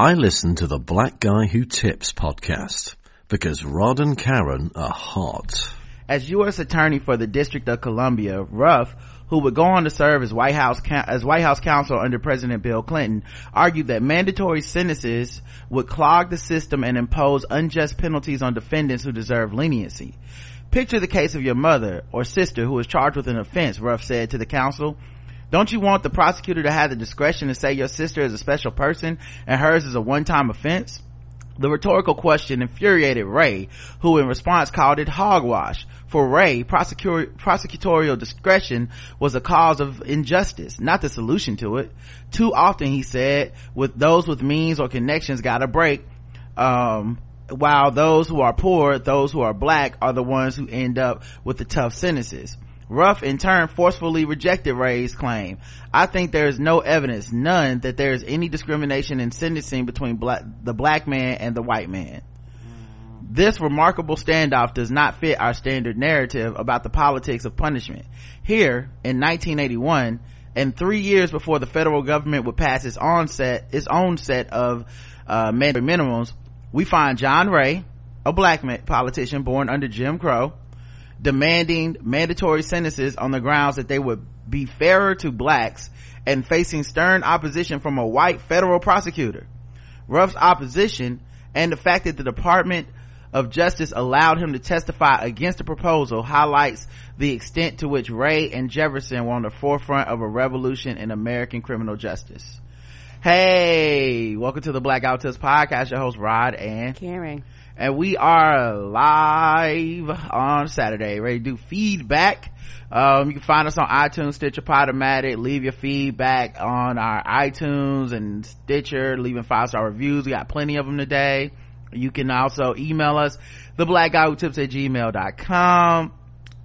I listen to the Black Guy Who Tips podcast because Rod and Karen are hot. As U.S. Attorney for the District of Columbia, Ruff, who would go on to serve as White House as White House counsel under President Bill Clinton, argued that mandatory sentences would clog the system and impose unjust penalties on defendants who deserve leniency. Picture the case of your mother or sister who is charged with an offense, Ruff said to the council. Don't you want the prosecutor to have the discretion to say your sister is a special person and hers is a one-time offense? The rhetorical question infuriated Ray, who in response called it hogwash. For Ray, prosecutorial discretion was a cause of injustice, not the solution to it. Too often, he said, with those with means or connections got a break, um, while those who are poor, those who are black, are the ones who end up with the tough sentences. Ruff in turn forcefully rejected Ray's claim. I think there is no evidence, none, that there is any discrimination in sentencing between black, the black man and the white man. This remarkable standoff does not fit our standard narrative about the politics of punishment. Here, in 1981, and three years before the federal government would pass its own set, its own set of, uh, mandatory minimums, we find John Ray, a black politician born under Jim Crow, demanding mandatory sentences on the grounds that they would be fairer to blacks and facing stern opposition from a white federal prosecutor. Ruff's opposition and the fact that the Department of Justice allowed him to testify against the proposal highlights the extent to which Ray and Jefferson were on the forefront of a revolution in American criminal justice. Hey, welcome to the Black Guy Who Tips podcast. Your host Rod and Karen and we are live on Saturday, ready to do feedback. Um, you can find us on iTunes, Stitcher, Podomatic. Leave your feedback on our iTunes and Stitcher, leaving five star reviews. We got plenty of them today. You can also email us, the at gmail.com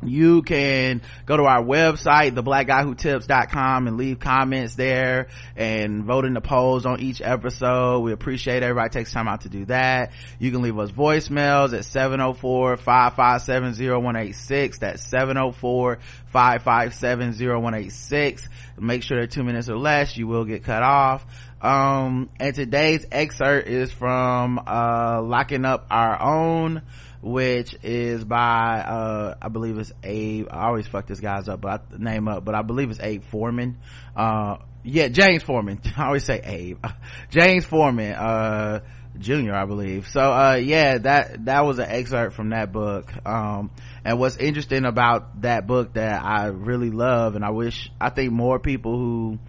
you can go to our website theblackguywhotips.com and leave comments there and vote in the polls on each episode. We appreciate everybody takes time out to do that. You can leave us voicemails at 704-557-0186 that's 704-557-0186 make sure they're two minutes or less you will get cut off. Um and today's excerpt is from uh locking up our own which is by uh i believe it's abe i always fuck this guy's up but I, name up but i believe it's abe forman uh yeah james forman i always say abe james forman uh junior i believe. So uh yeah that that was an excerpt from that book. Um and what's interesting about that book that i really love and i wish i think more people who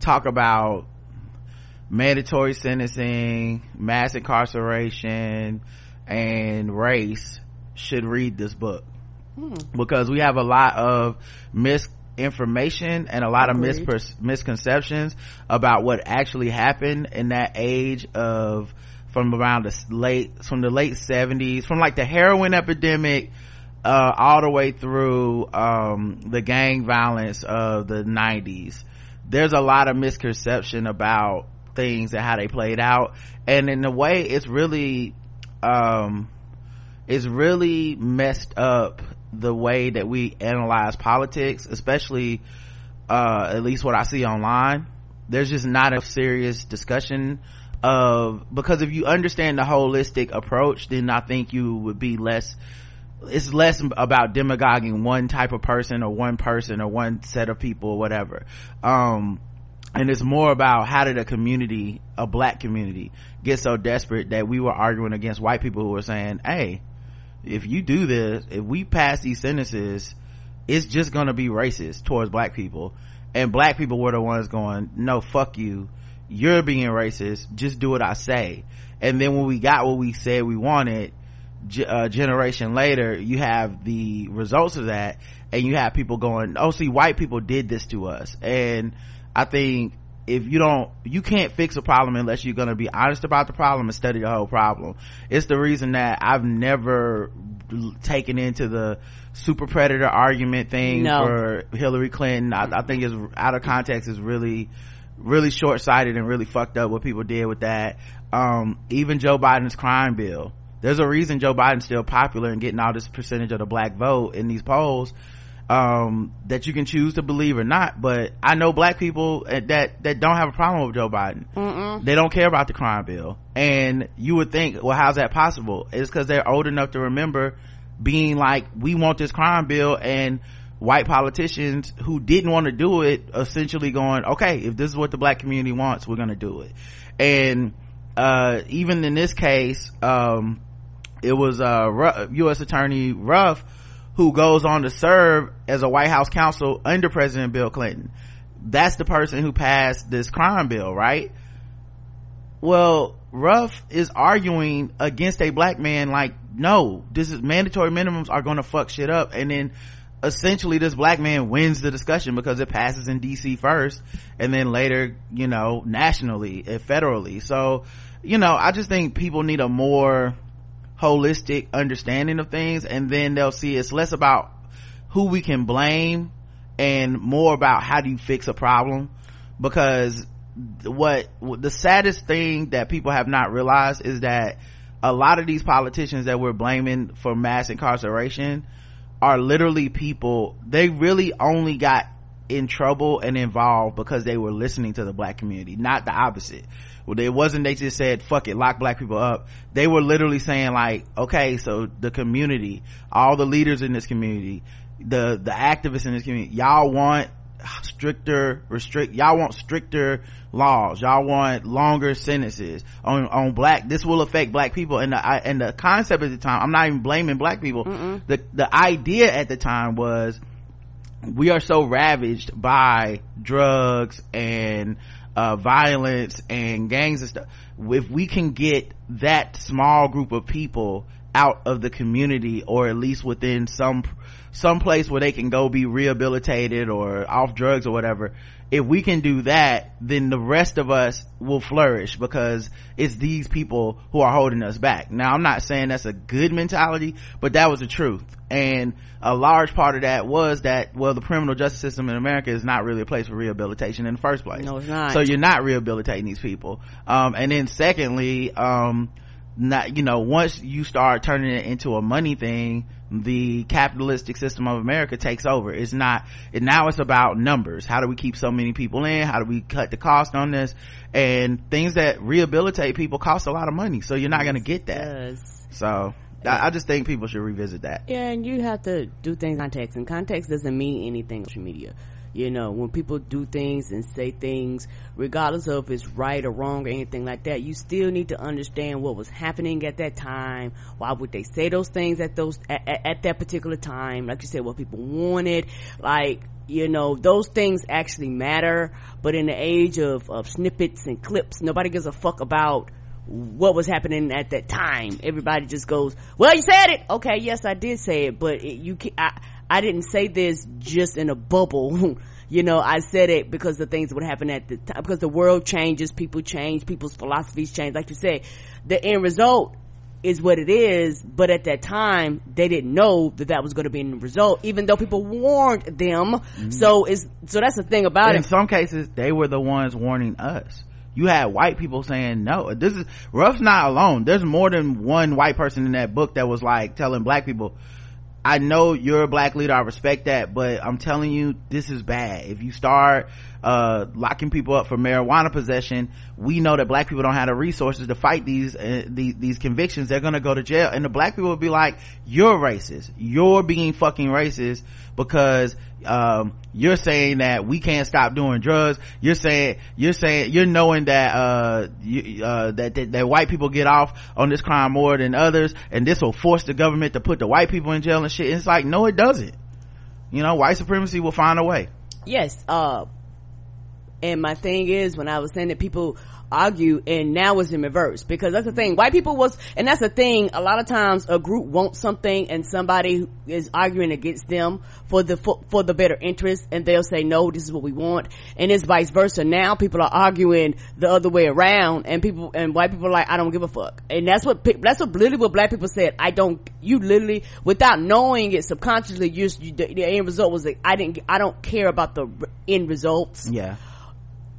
talk about mandatory sentencing mass incarceration and race should read this book. Hmm. because we have a lot of misinformation and a lot of mis- misconceptions about what actually happened in that age of from around the late from the late 70s from like the heroin epidemic uh, all the way through um, the gang violence of the 90s there's a lot of misconception about things and how they played out. And in a way it's really um is really messed up the way that we analyze politics especially uh at least what i see online. There's just not a serious discussion of because if you understand the holistic approach then i think you would be less it's less about demagoguing one type of person or one person or one set of people or whatever. Um and it's more about how did a community a black community get so desperate that we were arguing against white people who were saying hey if you do this if we pass these sentences it's just gonna be racist towards black people. And black people were the ones going no fuck you. You're being racist. Just do what i say. And then when we got what we said we wanted a uh, generation later you have the results of that. And you have people going oh see white people did this to us. And I think if you don't you can't fix a problem unless you're going to be honest about the problem and study the whole problem. It's the reason that i've never taken into the super predator argument thing no. for hillary clinton. I, I, think it's out of context. Is really really short-sighted and really fucked up what people did with that. Um, even joe biden's crime bill. There's a reason joe biden's still popular and getting all this percentage of the black vote in these polls um, that you can choose to believe or not. But I know black people that that don't have a problem with Joe Biden. Mm-mm. They don't care about the crime bill, and you would think, well, how's that possible? It's because they're old enough to remember being like, we want this crime bill, and white politicians who didn't want to do it essentially going, okay, if this is what the black community wants, we're going to do it. And uh, even in this case, um, it was uh, U.S. Attorney Ruff who goes on to serve as a White House counsel under President Bill Clinton. That's the person who passed this crime bill, right? Well, Ruff is arguing against a black man like, no, this is mandatory minimums are going to fuck shit up. And then essentially this black man wins the discussion because it passes in DC first and then later, you know, nationally and federally. So, you know, I just think people need a more holistic understanding of things and then they'll see it's less about who we can blame and more about how do you fix a problem. Because what the saddest thing that people have not realized is that a lot of these politicians that we're blaming for mass incarceration are literally people they really only got in trouble and involved because they were listening to the black community not the opposite it wasn't they just said fuck it lock black people up. They were literally saying like okay so the community all the leaders in this community the the activists in this community y'all want stricter restrict y'all want stricter laws. Y'all want longer sentences on on black this will affect black people. And the and the concept at the time i'm not even blaming black people. Mm-mm. the the idea at the time was we are so ravaged by drugs and uh, violence and gangs and stuff. If we can get that small group of people out of the community or at least within some some place where they can go be rehabilitated or off drugs or whatever if we can do that then the rest of us will flourish because it's these people who are holding us back. Now i'm not saying that's a good mentality but that was the truth. And a large part of that was that well the criminal justice system in america is not really a place for rehabilitation in the first place. No it's not. So you're not rehabilitating these people. Um, and then secondly um, not you know once you start turning it into a money thing the capitalistic system of america takes over. It's not it now it's about numbers. How do we keep so many people in? How do we cut the cost on this? And things that rehabilitate people cost a lot of money so you're not going to get that. So I, I, just think people should revisit that. Yeah and you have to do things in context and context doesn't mean anything social media you know when people do things and say things regardless of if it's right or wrong or anything like that you still need to understand what was happening at that time. Why would they say those things at those at, at that particular time? Like you said what people wanted. Like you know those things actually matter. But in the age of, of snippets and clips nobody gives a fuck about what was happening at that time. Everybody just goes well you said it. Okay yes i did say it but it, you can, I, I didn't say this just in a bubble. you know, I said it because the things would happen at the time, because the world changes, people change, people's philosophies change. Like you said, the end result is what it is, but at that time, they didn't know that that was going to be the result, even though people warned them. Mm-hmm. So it's, so that's the thing about in it. In some cases, they were the ones warning us. You had white people saying no. This is, Ruff's not alone. There's more than one white person in that book that was like telling black people, I know you're a black leader. I respect that, but I'm telling you, this is bad. If you start, uh, locking people up for marijuana possession, we know that black people don't have the resources to fight these, uh, these, these convictions. They're gonna go to jail. And the black people will be like, you're racist. You're being fucking racist because um, you're saying that we can't stop doing drugs. You're saying you're saying you're knowing that uh, you, uh, that, that, that white people get off on this crime more than others and this will force the government to put the white people in jail and shit. It's like no it doesn't. You know white supremacy will find a way. Yes uh and my thing is when i was saying that people argue and now it's in reverse. Because that's the thing. White people was and that's the thing. A lot of times a group wants something and somebody is arguing against them for the for, for the better interest and they'll say no this is what we want. And it's vice versa. Now people are arguing the other way around and people and white people are like i don't give a fuck. And that's what that's what literally what black people said. I don't you literally without knowing it subconsciously you, you the, the end result was like i didn't i don't care about the end results. Yeah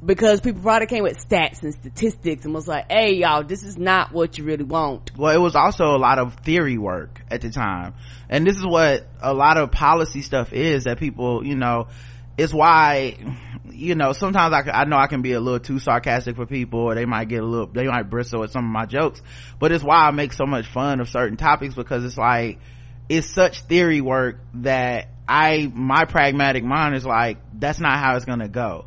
because people probably came with stats and statistics and was like, hey y'all, this is not what you really want. Well, it was also a lot of theory work at the time. And this is what a lot of policy stuff is that people, you know, it's why, you know, sometimes I, I know I can be a little too sarcastic for people or they might get a little, they might bristle at some of my jokes, but it's why I make so much fun of certain topics because it's like, it's such theory work that I, my pragmatic mind is like, that's not how it's gonna go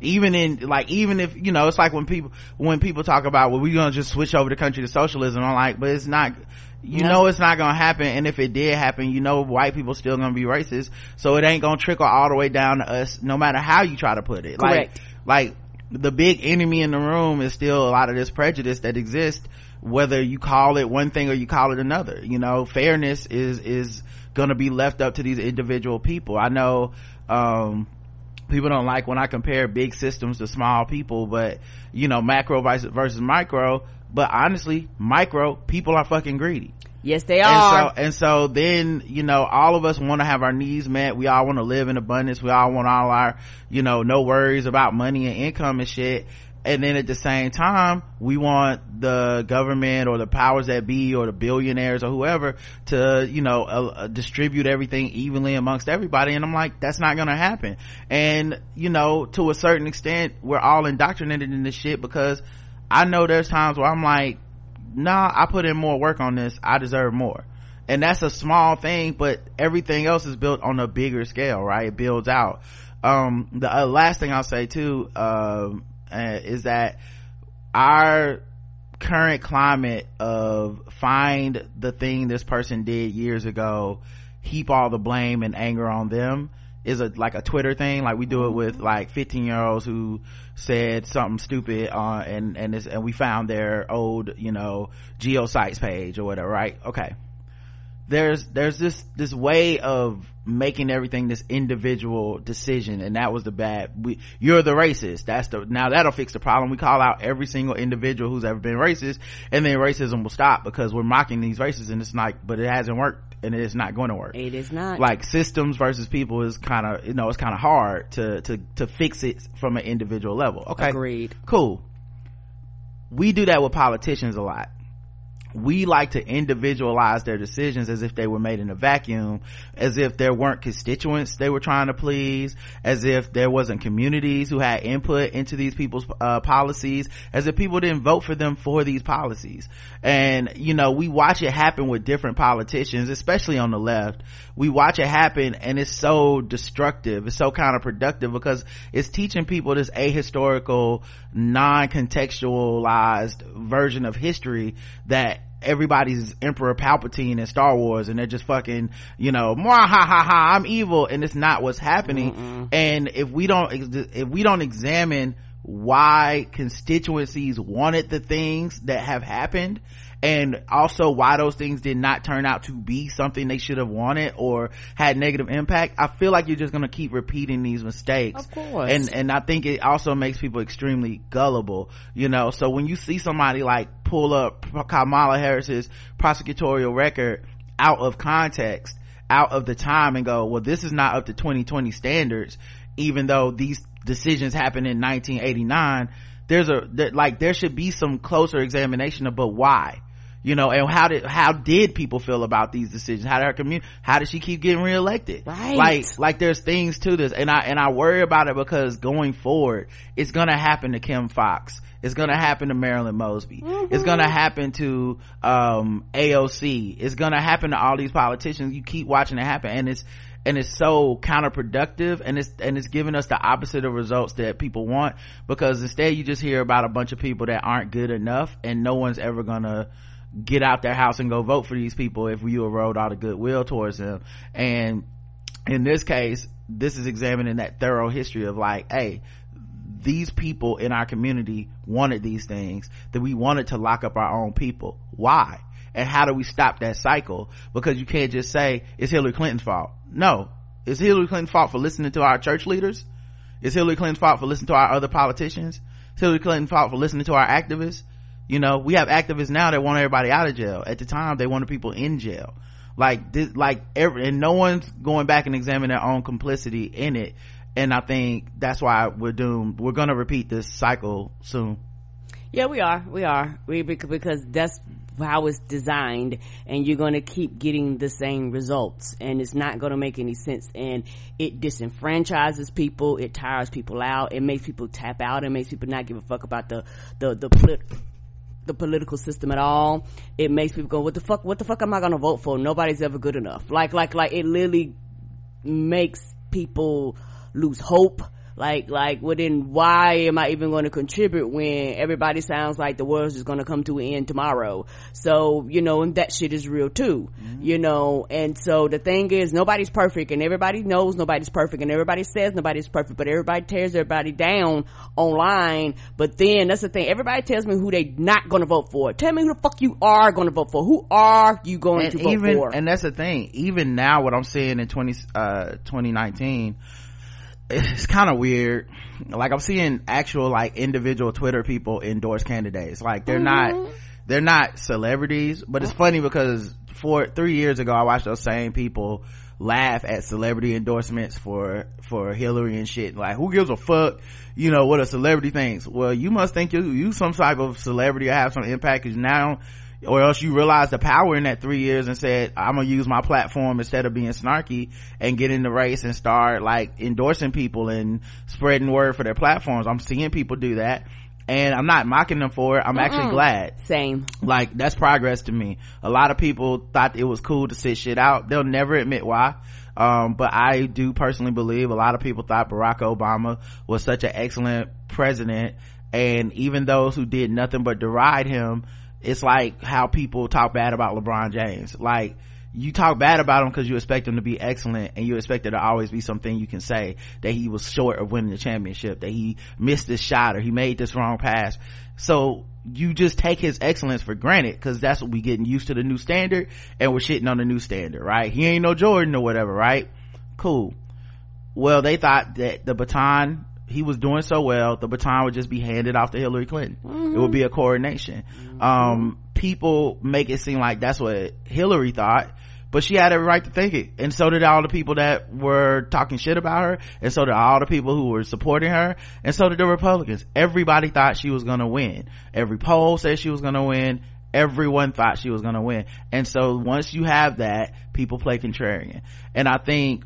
even in like even if you know it's like when people when people talk about well we're gonna just switch over the country to socialism i'm like but it's not you know it's not gonna happen and if it did happen you know white people still gonna be racist so it ain't gonna trickle all the way down to us no matter how you try to put it. Correct. like like the big enemy in the room is still a lot of this prejudice that exists whether you call it one thing or you call it another. You know fairness is is gonna be left up to these individual people. I know um people don't like when I compare big systems to small people, but you know, macro versus micro. But honestly, micro people are fucking greedy. Yes, they are And are. so, and so then, you know, all of us want to have our needs met. We all want to live in abundance. We all want all our, you know, no worries about money and income and shit and then at the same time we want the government or the powers that be or the billionaires or whoever to you know uh, uh, distribute everything evenly amongst everybody. And i'm like that's not gonna happen. And you know to a certain extent we're all indoctrinated in this shit because i know there's times where i'm like nah i put in more work on this. I deserve more. And that's a small thing but everything else is built on a bigger scale right? It builds out. Um the uh, last thing i'll say too um uh, is that our current climate of find the thing this person did years ago heap all the blame and anger on them is a like a twitter thing. Like we do it with like 15 year olds who said something stupid uh and and and we found their old you know geocities page or whatever right? Okay there's there's this this way of making everything this individual decision and that was the bad we you're the racist. That's the now that'll fix the problem. We call out every single individual who's ever been racist and then racism will stop because we're mocking these racists and it's like but it hasn't worked and it's not going to work. It is not. Like systems versus people is kind of you know it's kind of hard to to to fix it from an individual level. Okay. Agreed. Cool. We do that with politicians a lot we like to individualize their decisions as if they were made in a vacuum as if there weren't constituents they were trying to please as if there wasn't communities who had input into these people's uh, policies as if people didn't vote for them for these policies. And you know we watch it happen with different politicians especially on the left we watch it happen and it's so destructive it's so counterproductive because it's teaching people this ahistorical non-contextualized version of history that everybody's Emperor Palpatine in Star Wars and they're just fucking, you know, ha ha ha, I'm evil and it's not what's happening. Mm-mm. And if we don't, if we don't examine why constituencies wanted the things that have happened and also why those things did not turn out to be something they should have wanted or had negative impact i feel like you're just going to keep repeating these mistakes. Of course. And and i think it also makes people extremely gullible you know? So when you see somebody like pull up kamala harris's prosecutorial record out of context out of the time and go well this is not up to 2020 standards even though these decisions happened in 1989 there's a like there should be some closer examination of but why you know and how did how did people feel about these decisions? How did her community how did she keep getting reelected? Right. Like like there's things to this and i and i worry about it because going forward it's gonna happen to kim foxx. It's gonna happen to marilyn mosby. Mm-hmm. it's gonna happen to um aoc it's gonna happen to all these politicians. You keep watching it happen and it's and it's so counterproductive and it's and it's giving us the opposite of results that people want because instead you just hear about a bunch of people that aren't good enough and no one's ever gonna get out their house and go vote for these people if you erode all the goodwill towards them. And in this case this is examining that thorough history of like hey these people in our community wanted these things that we wanted to lock up our own people. Why? And how do we stop that cycle? Because you can't just say it's hillary clinton's fault. No. It's hillary clinton's fault for listening to our church leaders. It's hillary clinton's fault for listening to our other politicians. It's hillary clinton's fault for listening to our activists you know we have activists now that want everybody out of jail. At the time they wanted people in jail. Like this like every and no one's going back and examining their own complicity in it. And i think that's why we're doomed we're gonna repeat this cycle soon. Yeah we are. We are. We because that's how it's designed and you're going to keep getting the same results and it's not going to make any sense and it disenfranchises people it tires people out it makes people tap out it makes people not give a fuck about the the the the political system at all it makes people go what the fuck what the fuck am i to vote for? Nobody's ever good enough. Like like like it literally makes people lose hope like like well then why am i even going to contribute when everybody sounds like the world's just going to come to an end tomorrow? So you know and that shit is real too mm-hmm. you know? And so the thing is nobody's perfect and everybody knows nobody's perfect and everybody says nobody's perfect but everybody tears everybody down online. But then that's the thing everybody tells me who they not going to vote for. Tell me who the fuck you are going to vote for. Who are you going and to vote even, for? and that's the thing even now what i'm seeing in 20 uh 2019 it's kind of weird. Like i'm seeing actual like individual twitter people endorse candidates. Like they're mm-hmm. not they're not celebrities but it's funny because four three years ago i watched those same people laugh at celebrity endorsements for for hillary and shit. Like who gives a fuck you know what a celebrity thinks? Well you must think you you some type of celebrity or have some impact because now or else you realize the power in that three years and said i'm gonna use my platform instead of being snarky and get in the race and start like endorsing people and spreading word for their platforms. I'm seeing people do that and i'm not mocking them for it. I'm Mm-mm. actually glad. Same. Like that's progress to me. A lot of people thought it was cool to sit shit out. They'll never admit why. Um, but i do personally believe a lot of people thought barack obama was such an excellent president and even those who did nothing but deride him it's like how people talk bad about LeBron James. Like, you talk bad about him because you expect him to be excellent and you expect there to always be something you can say that he was short of winning the championship, that he missed this shot or he made this wrong pass. So you just take his excellence for granted because that's what we getting used to the new standard and we're shitting on the new standard, right? He ain't no Jordan or whatever, right? Cool. Well, they thought that the baton he was doing so well the baton would just be handed off to hillary clinton. Mm-hmm. it would be a coronation. Mm-hmm. um, people make it seem like that's what hillary thought but she had every right to think it. And so did all the people that were talking shit about her and so did all the people who were supporting her and so did the republicans. Everybody thought she was gonna win. Every poll said she was gonna win. Everyone thought she was gonna win. And so once you have that people play contrarian. And i think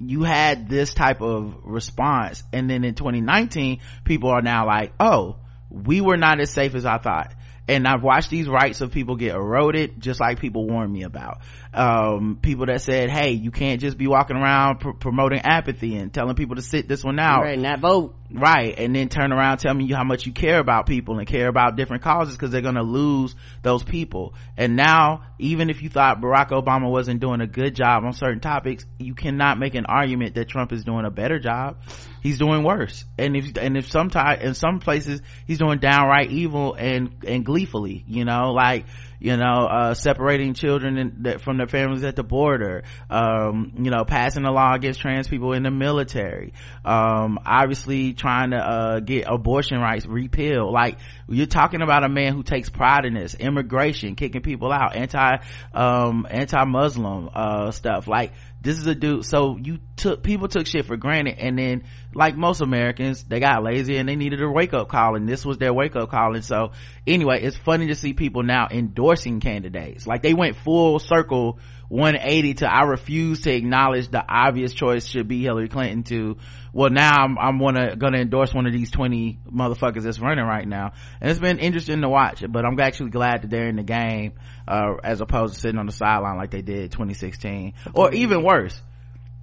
you had this type of response and then in 2019 people are now like oh we were not as safe as i thought and I've watched these rights of people get eroded just like people warned me about. Um, people that said, hey, you can't just be walking around pr- promoting apathy and telling people to sit this one out. Right, not vote. Right, and then turn around telling you how much you care about people and care about different causes because they're gonna lose those people. And now, even if you thought Barack Obama wasn't doing a good job on certain topics, you cannot make an argument that Trump is doing a better job. He's doing worse. And if, and if some in some places, he's doing downright evil and, and gleefully, you know, like, you know uh, separating children in, from their families at the border. Um, you know passing a law against trans people in the military. Um, obviously trying to uh, get abortion rights repealed. Like you're talking about a man who takes pride in this. Immigration kicking people out anti um, anti-muslim uh, stuff. Like this is a dude so you took people took shit for granted and then like most americans they got lazy and they needed a wake-up call and this was their wake-up call and so anyway it's funny to see people now endorsing candidates. Like they went full circle 180 to I refuse to acknowledge the obvious choice should be Hillary Clinton to well now I'm, I'm wanna, gonna endorse one of these 20 motherfuckers that's running right now. And it's been interesting to watch but I'm actually glad that they're in the game uh, as opposed to sitting on the sideline like they did 2016 or even worse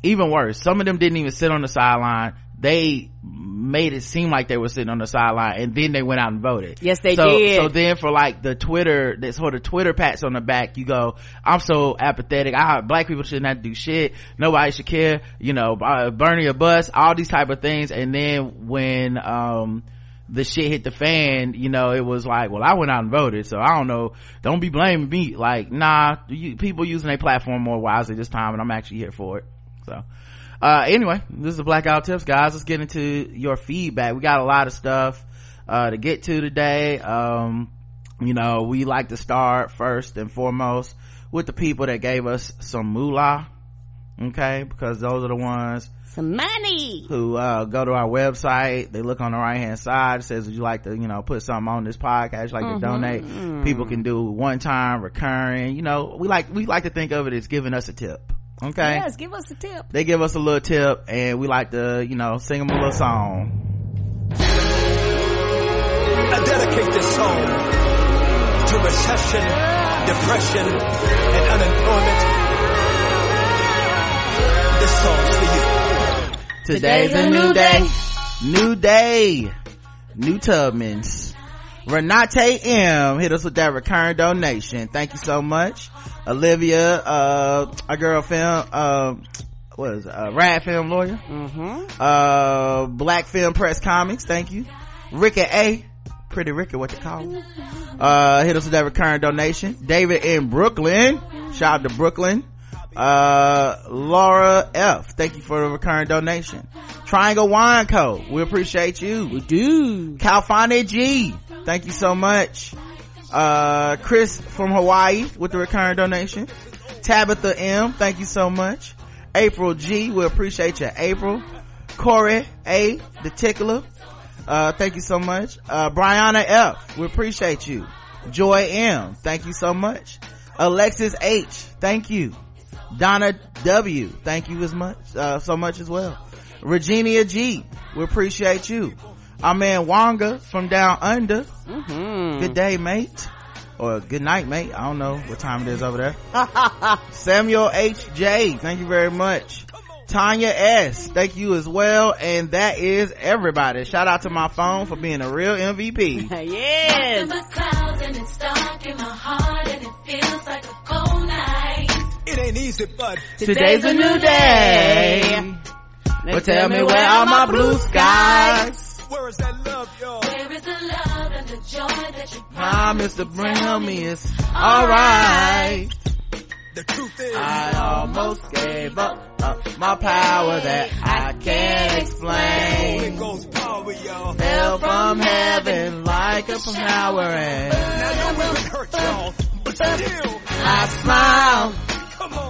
even worse some of them didn't even sit on the sideline they made it seem like they were sitting on the sideline and then they went out and voted. Yes, they so, did. So then for like the Twitter, this sort of Twitter pats on the back, you go, I'm so apathetic. I, black people shouldn't have to do shit. Nobody should care. You know, uh, burning a bus, all these type of things. And then when, um, the shit hit the fan, you know, it was like, well, I went out and voted, so I don't know. Don't be blaming me. Like, nah, you, people using their platform more wisely this time, and I'm actually here for it. So, uh, anyway this is the blackout tips guys. Let's get into your feedback. We got a lot of stuff uh, to get to today. Um, you know we like to start first and foremost with the people that gave us some moolah okay? Because those are the ones some money. who uh, go to our website. They look on the right hand side. It says would you like to you know put something on this podcast? Like mm-hmm. to donate. Mm-hmm. people can do one time recurring. You know we like we like to think of it as giving us a tip okay yes give us a tip they give us a little tip and we like to you know sing them a little song I dedicate this song to recession, depression, and unemployment this song's for you. Today's a new day. New day. New Tubmans. Renate M hit us with that recurring donation. Thank you so much. Olivia, uh, our girl film, uh, what is it? Uh, Rad Film Lawyer. Mm-hmm. Uh, Black Film Press Comics. Thank you. Ricky A. Pretty Ricky, what you call Uh, hit us with that recurring donation. David in Brooklyn. Shout out to Brooklyn uh laura f thank you for the recurring donation. Triangle wine co we appreciate you. We do. California g thank you so much. Uh chris from hawaii with the recurring donation. Tabitha m thank you so much. April g we appreciate you april. Corey a the tickler uh thank you so much. Uh brianna f we appreciate you. Joy m thank you so much. Alexis h thank you Donna W. Thank you as much, uh, so much as well. Regina G. We appreciate you. Our man Wonga from down under. Mm-hmm. Good day, mate. Or good night, mate. I don't know what time it is over there. Samuel H. J. Thank you very much. Tanya S. Thank you as well. And that is everybody. Shout out to my phone for being a real MVP. yes. It ain't easy, but today's a new day. But tell me where are my blue skies? Where is that love, y'all? Where is the love and the joy that you ah, promised to bring me? It's alright. The truth is, I almost gave up, up my power that I can't explain. Ghost power, y'all. Fell from heaven like a flower and now you been hurt, y'all, but still I smile.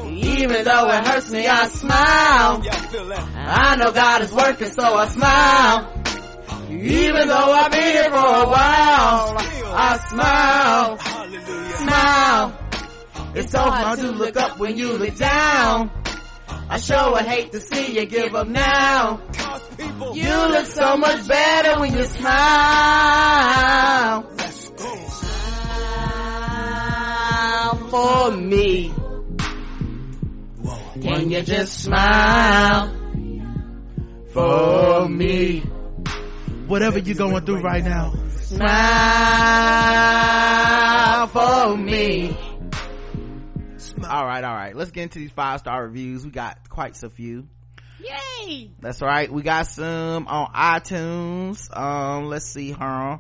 Even though it hurts me, I smile. I know God is working, so I smile. Even though I've been here for a while, I smile. Smile. It's so hard to look up when you look down. I sure would hate to see you give up now. You look so much better when you smile. Smile for me. Can you just smile for me? Whatever you're going through right now, smile for me. All right, all right. Let's get into these five star reviews. We got quite a few. Yay! That's right. We got some on iTunes. Um, let's see, huh?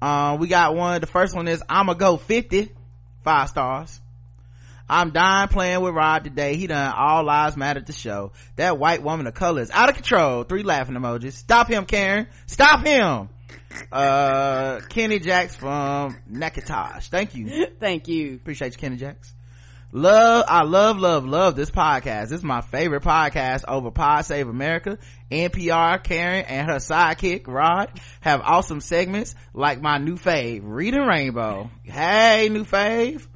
Um, we got one. The first one is I'ma go 50. Five stars. I'm dying playing with Rod today. He done all lives matter to show. That white woman of color is out of control. Three laughing emojis. Stop him, Karen. Stop him. Uh, Kenny Jacks from Nakatosh. Thank you. Thank you. Appreciate you, Kenny Jacks. Love, I love, love, love this podcast. This is my favorite podcast over Pod Save America. NPR, Karen, and her sidekick, Rod, have awesome segments like my new fave, Reading Rainbow. Hey, new fave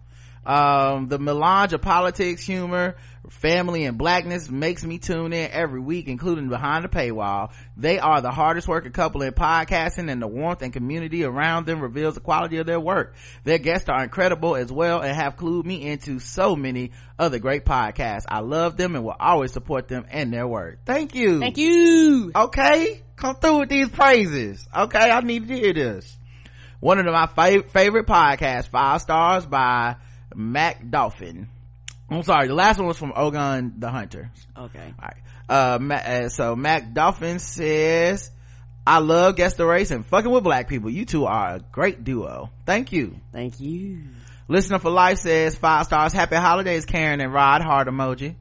um the melange of politics humor family and blackness makes me tune in every week including behind the paywall. They are the hardest working couple in podcasting and the warmth and community around them reveals the quality of their work. Their guests are incredible as well and have clued me into so many other great podcasts. I love them and will always support them and their work. Thank you. Thank you. Okay? Come through with these praises. Okay? I need to hear this. One of my fav- favorite podcasts five stars by Mac Dolphin. I'm sorry, the last one was from Ogun the Hunter. Okay. Alright. Uh, uh, so Mac Dolphin says, I love Guess the Race and fucking with black people. You two are a great duo. Thank you. Thank you. Listener for Life says, five stars. Happy holidays, Karen and Rod. Heart emoji.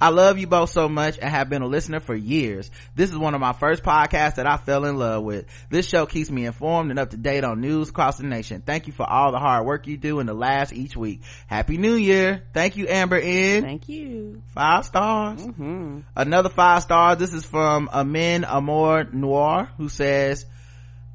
I love you both so much and have been a listener for years. This is one of my first podcasts that I fell in love with. This show keeps me informed and up to date on news across the nation. Thank you for all the hard work you do and the laughs each week. Happy New Year. Thank you, Amber N. Thank you. Five stars. hmm Another five stars. This is from Amin Amor Noir who says,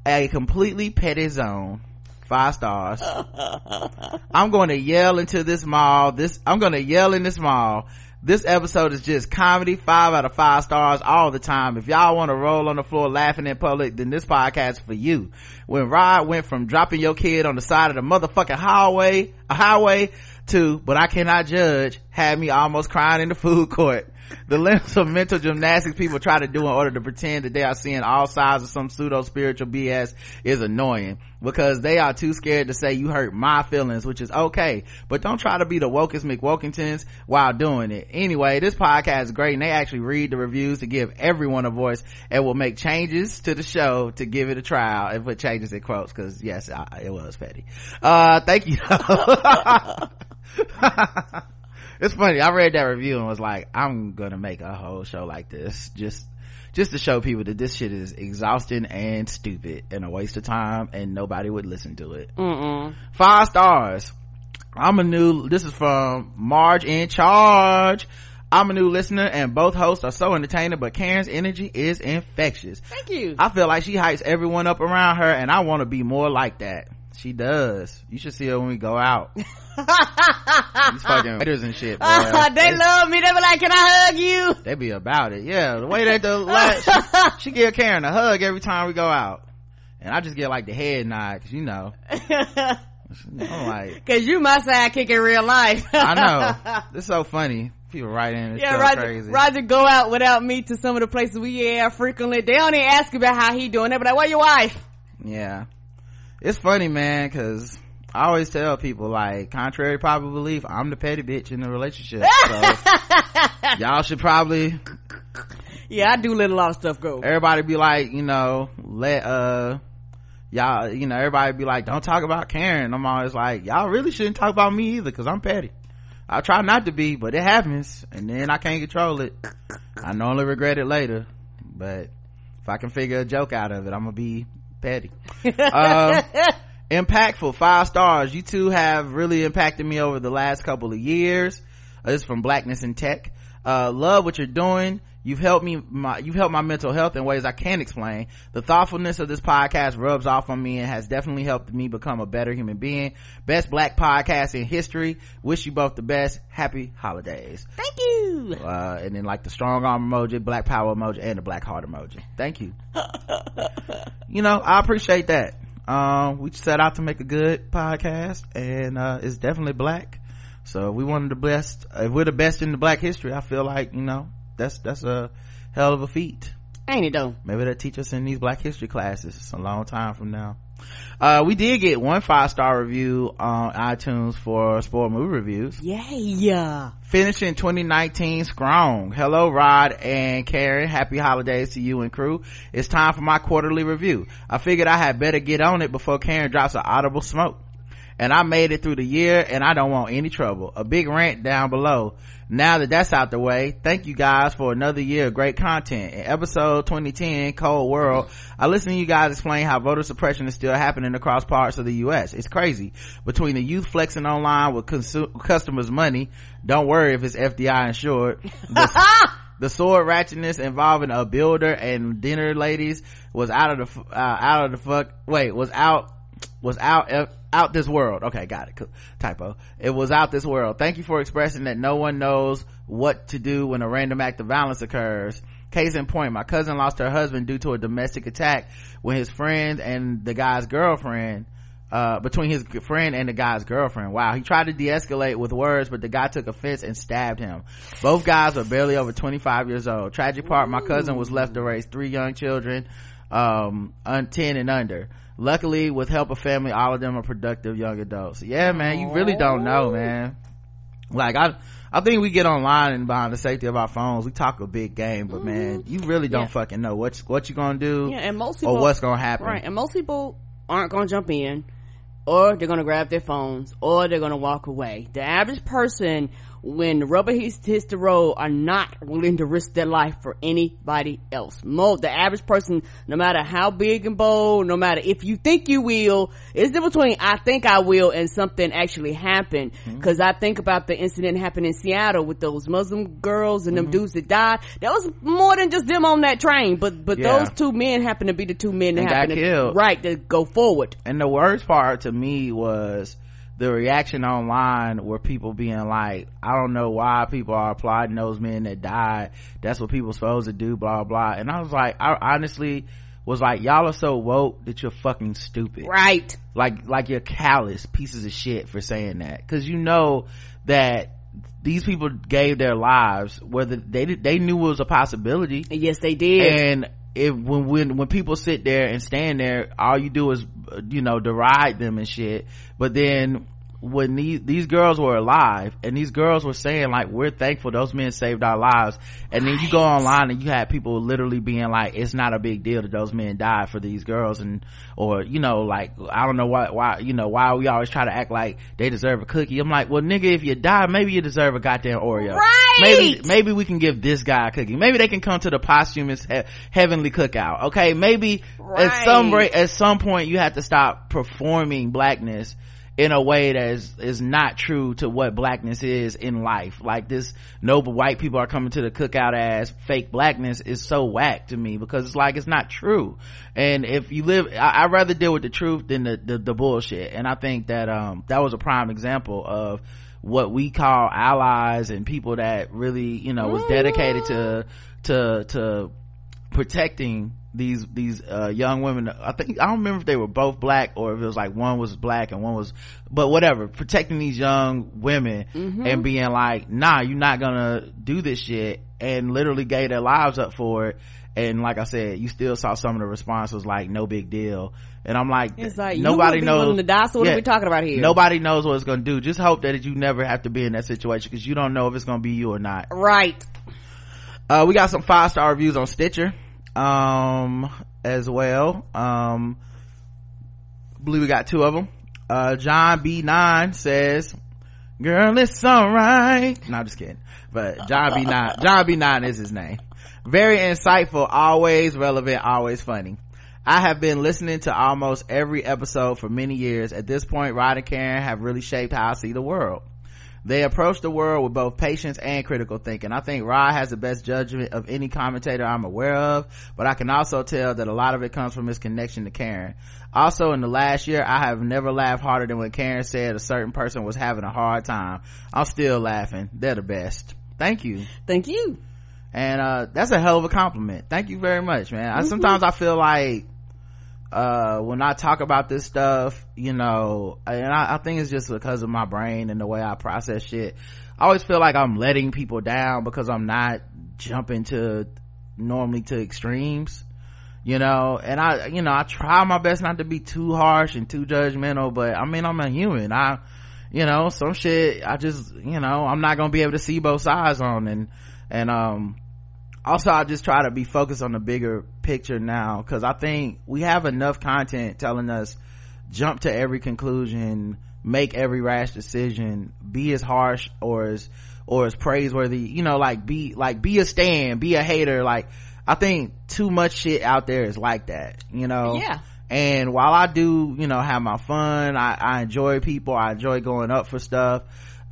a completely petty zone. Five stars. I'm going to yell into this mall. This, I'm going to yell in this mall. This episode is just comedy, five out of five stars all the time. If y'all want to roll on the floor laughing in public, then this podcast is for you. When Rod went from dropping your kid on the side of the motherfucking highway, a highway to, but I cannot judge, had me almost crying in the food court. The lengths of mental gymnastics people try to do in order to pretend that they are seeing all sides of some pseudo spiritual BS is annoying because they are too scared to say you hurt my feelings, which is okay. But don't try to be the wokest McWokingtons while doing it. Anyway, this podcast is great and they actually read the reviews to give everyone a voice and will make changes to the show to give it a trial and put changes in quotes because yes, I, it was petty. Uh, thank you. it's funny. I read that review and was like, I'm gonna make a whole show like this. Just, just to show people that this shit is exhausting and stupid and a waste of time and nobody would listen to it. Mm-mm. Five stars. I'm a new, this is from Marge in charge. I'm a new listener and both hosts are so entertaining, but Karen's energy is infectious. Thank you. I feel like she hypes everyone up around her and I want to be more like that. She does. You should see her when we go out. These fucking waiters and shit. boy. they love me. They be like, "Can I hug you?" They be about it. Yeah. The way that the last, she, she give Karen a hug every time we go out. And I just get like the head nod, cause you know, I'm like, Cause you my sidekick in real life. I know. It's so funny. People write in Yeah, so Roger, crazy. Roger go out without me to some of the places we yeah frequently. They don't even ask about how he doing. They be like, "Where your wife?" Yeah. It's funny, man, cause I always tell people like, contrary to popular belief, I'm the petty bitch in the relationship. So y'all should probably Yeah, I do let a lot of stuff go. everybody be like, you know, let uh y'all, you know, everybody be like, don't talk about Karen. I'm always like, y'all really shouldn't talk about me either, cause I'm petty. I try not to be, but it happens, and then I can't control it. I normally regret it later, but if I can figure a joke out of it, I'm gonna be petty. Uh, impactful five stars. You two have really impacted me over the last couple of years. Uh, this is from blackness in tech. Uh, love what you're doing you've helped me my you've helped my mental health in ways i can't explain. The thoughtfulness of this podcast rubs off on me and has definitely helped me become a better human being. Best black podcast in history. Wish you both the best. Happy holidays. Thank you. uh, and then like the strong arm emoji black power emoji and the black heart emoji. Thank you. You know i appreciate that. Um we set out to make a good podcast and uh it's definitely black. So we of the best if we're the best in the black history i feel like you know that's that's a hell of a feat Ain't it though? maybe they'll teach us in these black history classes it's a long time from now uh we did get one five star review on itunes for sport movie reviews Yeah. Yeah. Finishing 2019 strong. Hello, Rod and Karen. Happy holidays to you and crew. It's time for my quarterly review. I figured I had better get on it before Karen drops an audible smoke. And I made it through the year and I don't want any trouble. A big rant down below. Now that that's out the way, thank you guys for another year of great content. In episode 2010, Cold World, I listened to you guys explain how voter suppression is still happening across parts of the U.S. It's crazy. Between the youth flexing online with consu- customers' money, don't worry if it's FDI insured. The, the sword ratchetness involving a builder and dinner ladies was out of the, uh, out of the fuck, wait, was out, was out, uh, out this world. Okay, got it. Cool. Typo. It was out this world. Thank you for expressing that no one knows what to do when a random act of violence occurs. Case in point, my cousin lost her husband due to a domestic attack when his friend and the guy's girlfriend, uh, between his friend and the guy's girlfriend. Wow. He tried to de-escalate with words, but the guy took offense and stabbed him. Both guys are barely over 25 years old. Tragic part, my cousin was left to raise three young children, um, 10 and under. Luckily, with help of family, all of them are productive young adults. Yeah, man, you really don't know, man. Like, I, I think we get online and behind the safety of our phones, we talk a big game, but man, mm-hmm. you really don't Yeah. fucking know what, what you gonna do Yeah, and most people or what's gonna happen. Right, and most people aren't gonna jump in. or they're gonna grab their phones or they're gonna walk away the average person when the rubber hits, hits the road are not willing to risk their life for anybody else. Mo, the average person, no matter how big and bold, no matter if you think you will, it's the between I think I will and something actually happened. Mm-hmm. Cause I think about the incident happened in Seattle with those Muslim girls and them Mm-hmm. dudes that died. That was more than just them on that train, but, but Yeah. those two men happened to be the two men that And happened to, right, to go forward. and the worst part to me was the reaction online where people being like, I don't know why people are applauding those men that died. That's what people supposed to do, blah, blah. And I was like, I honestly was like, y'all are so woke that you're fucking stupid. Right. Like, like you're callous pieces of shit for saying that. Cause you know that these people gave their lives whether they they knew it was a possibility Yes, they did. and if when when when people sit there and stand there all you do is you know deride them and shit. But then when these these girls were alive and these girls were saying like we're thankful those men saved our lives. And then you go online and you had people literally being like it's not a big deal that those men died for these girls and or you know like i don't know why why you know why we always try to act like they deserve a cookie. I'm like well nigga if you die maybe you deserve a goddamn oreo. Right. maybe maybe we can give this guy a cookie. Maybe they can come to the posthumous he- heavenly cookout. Okay. Maybe at some rate at some point you have to stop performing blackness in a way that is, is not true to what blackness is in life. Like this noble white people are coming to the cookout as fake blackness is so whack to me because it's like it's not true. And if you live, I, I'd rather deal with the truth than the, the, the bullshit. And I think that, um, that was a prime example of what we call allies and people that really, you know, was dedicated to, to, to protecting these these uh, young women i think i don't remember if they were both black or if it was like one was black and one was but whatever protecting these young women and being like nah you're not gonna do this shit and literally gave their lives up for it. And like i said you still saw some of the responses like no big deal. And i'm like It's like, nobody knows to die, so what are we talking about here? nobody knows what it's gonna do. Just hope that you never have to be in that situation because you don't know if it's gonna be you or not. Right. uh, we got some five star reviews on Stitcher, um, as well. Um, believe we got two of them. Uh, John B9 says, girl, it's alright. No, I'm just kidding. But John B9, John B9 is his name. Very insightful, always relevant, always funny. I have been listening to almost every episode for many years. At this point, Rod and Karen have really shaped how I see the world. They approach the world with both patience and critical thinking. I think Rod has the best judgment of any commentator I'm aware of, but I can also tell that a lot of it comes from his connection to Karen. Also, in the last year, I have never laughed harder than when Karen said a certain person was having a hard time. I'm still laughing. They're the best. Thank you. Thank you. And, uh, that's a hell of a compliment. Thank you very much, man. I, sometimes I feel like, uh when i talk about this stuff you know and I, I think it's just because of my brain and the way i process shit. I always feel like i'm letting people down because i'm not jumping to normally to extremes you know? And i you know i try my best not to be too harsh and too judgmental but i mean i'm a human. I you know some shit i just you know i'm not gonna be able to see both sides on and and um also i just try to be focused on the bigger picture now because i think we have enough content telling us jump to every conclusion make every rash decision be as harsh or as or as praiseworthy you know like be like be a stand be a hater like i think too much shit out there is like that you know Yeah. and while i do you know have my fun i, I enjoy people i enjoy going up for stuff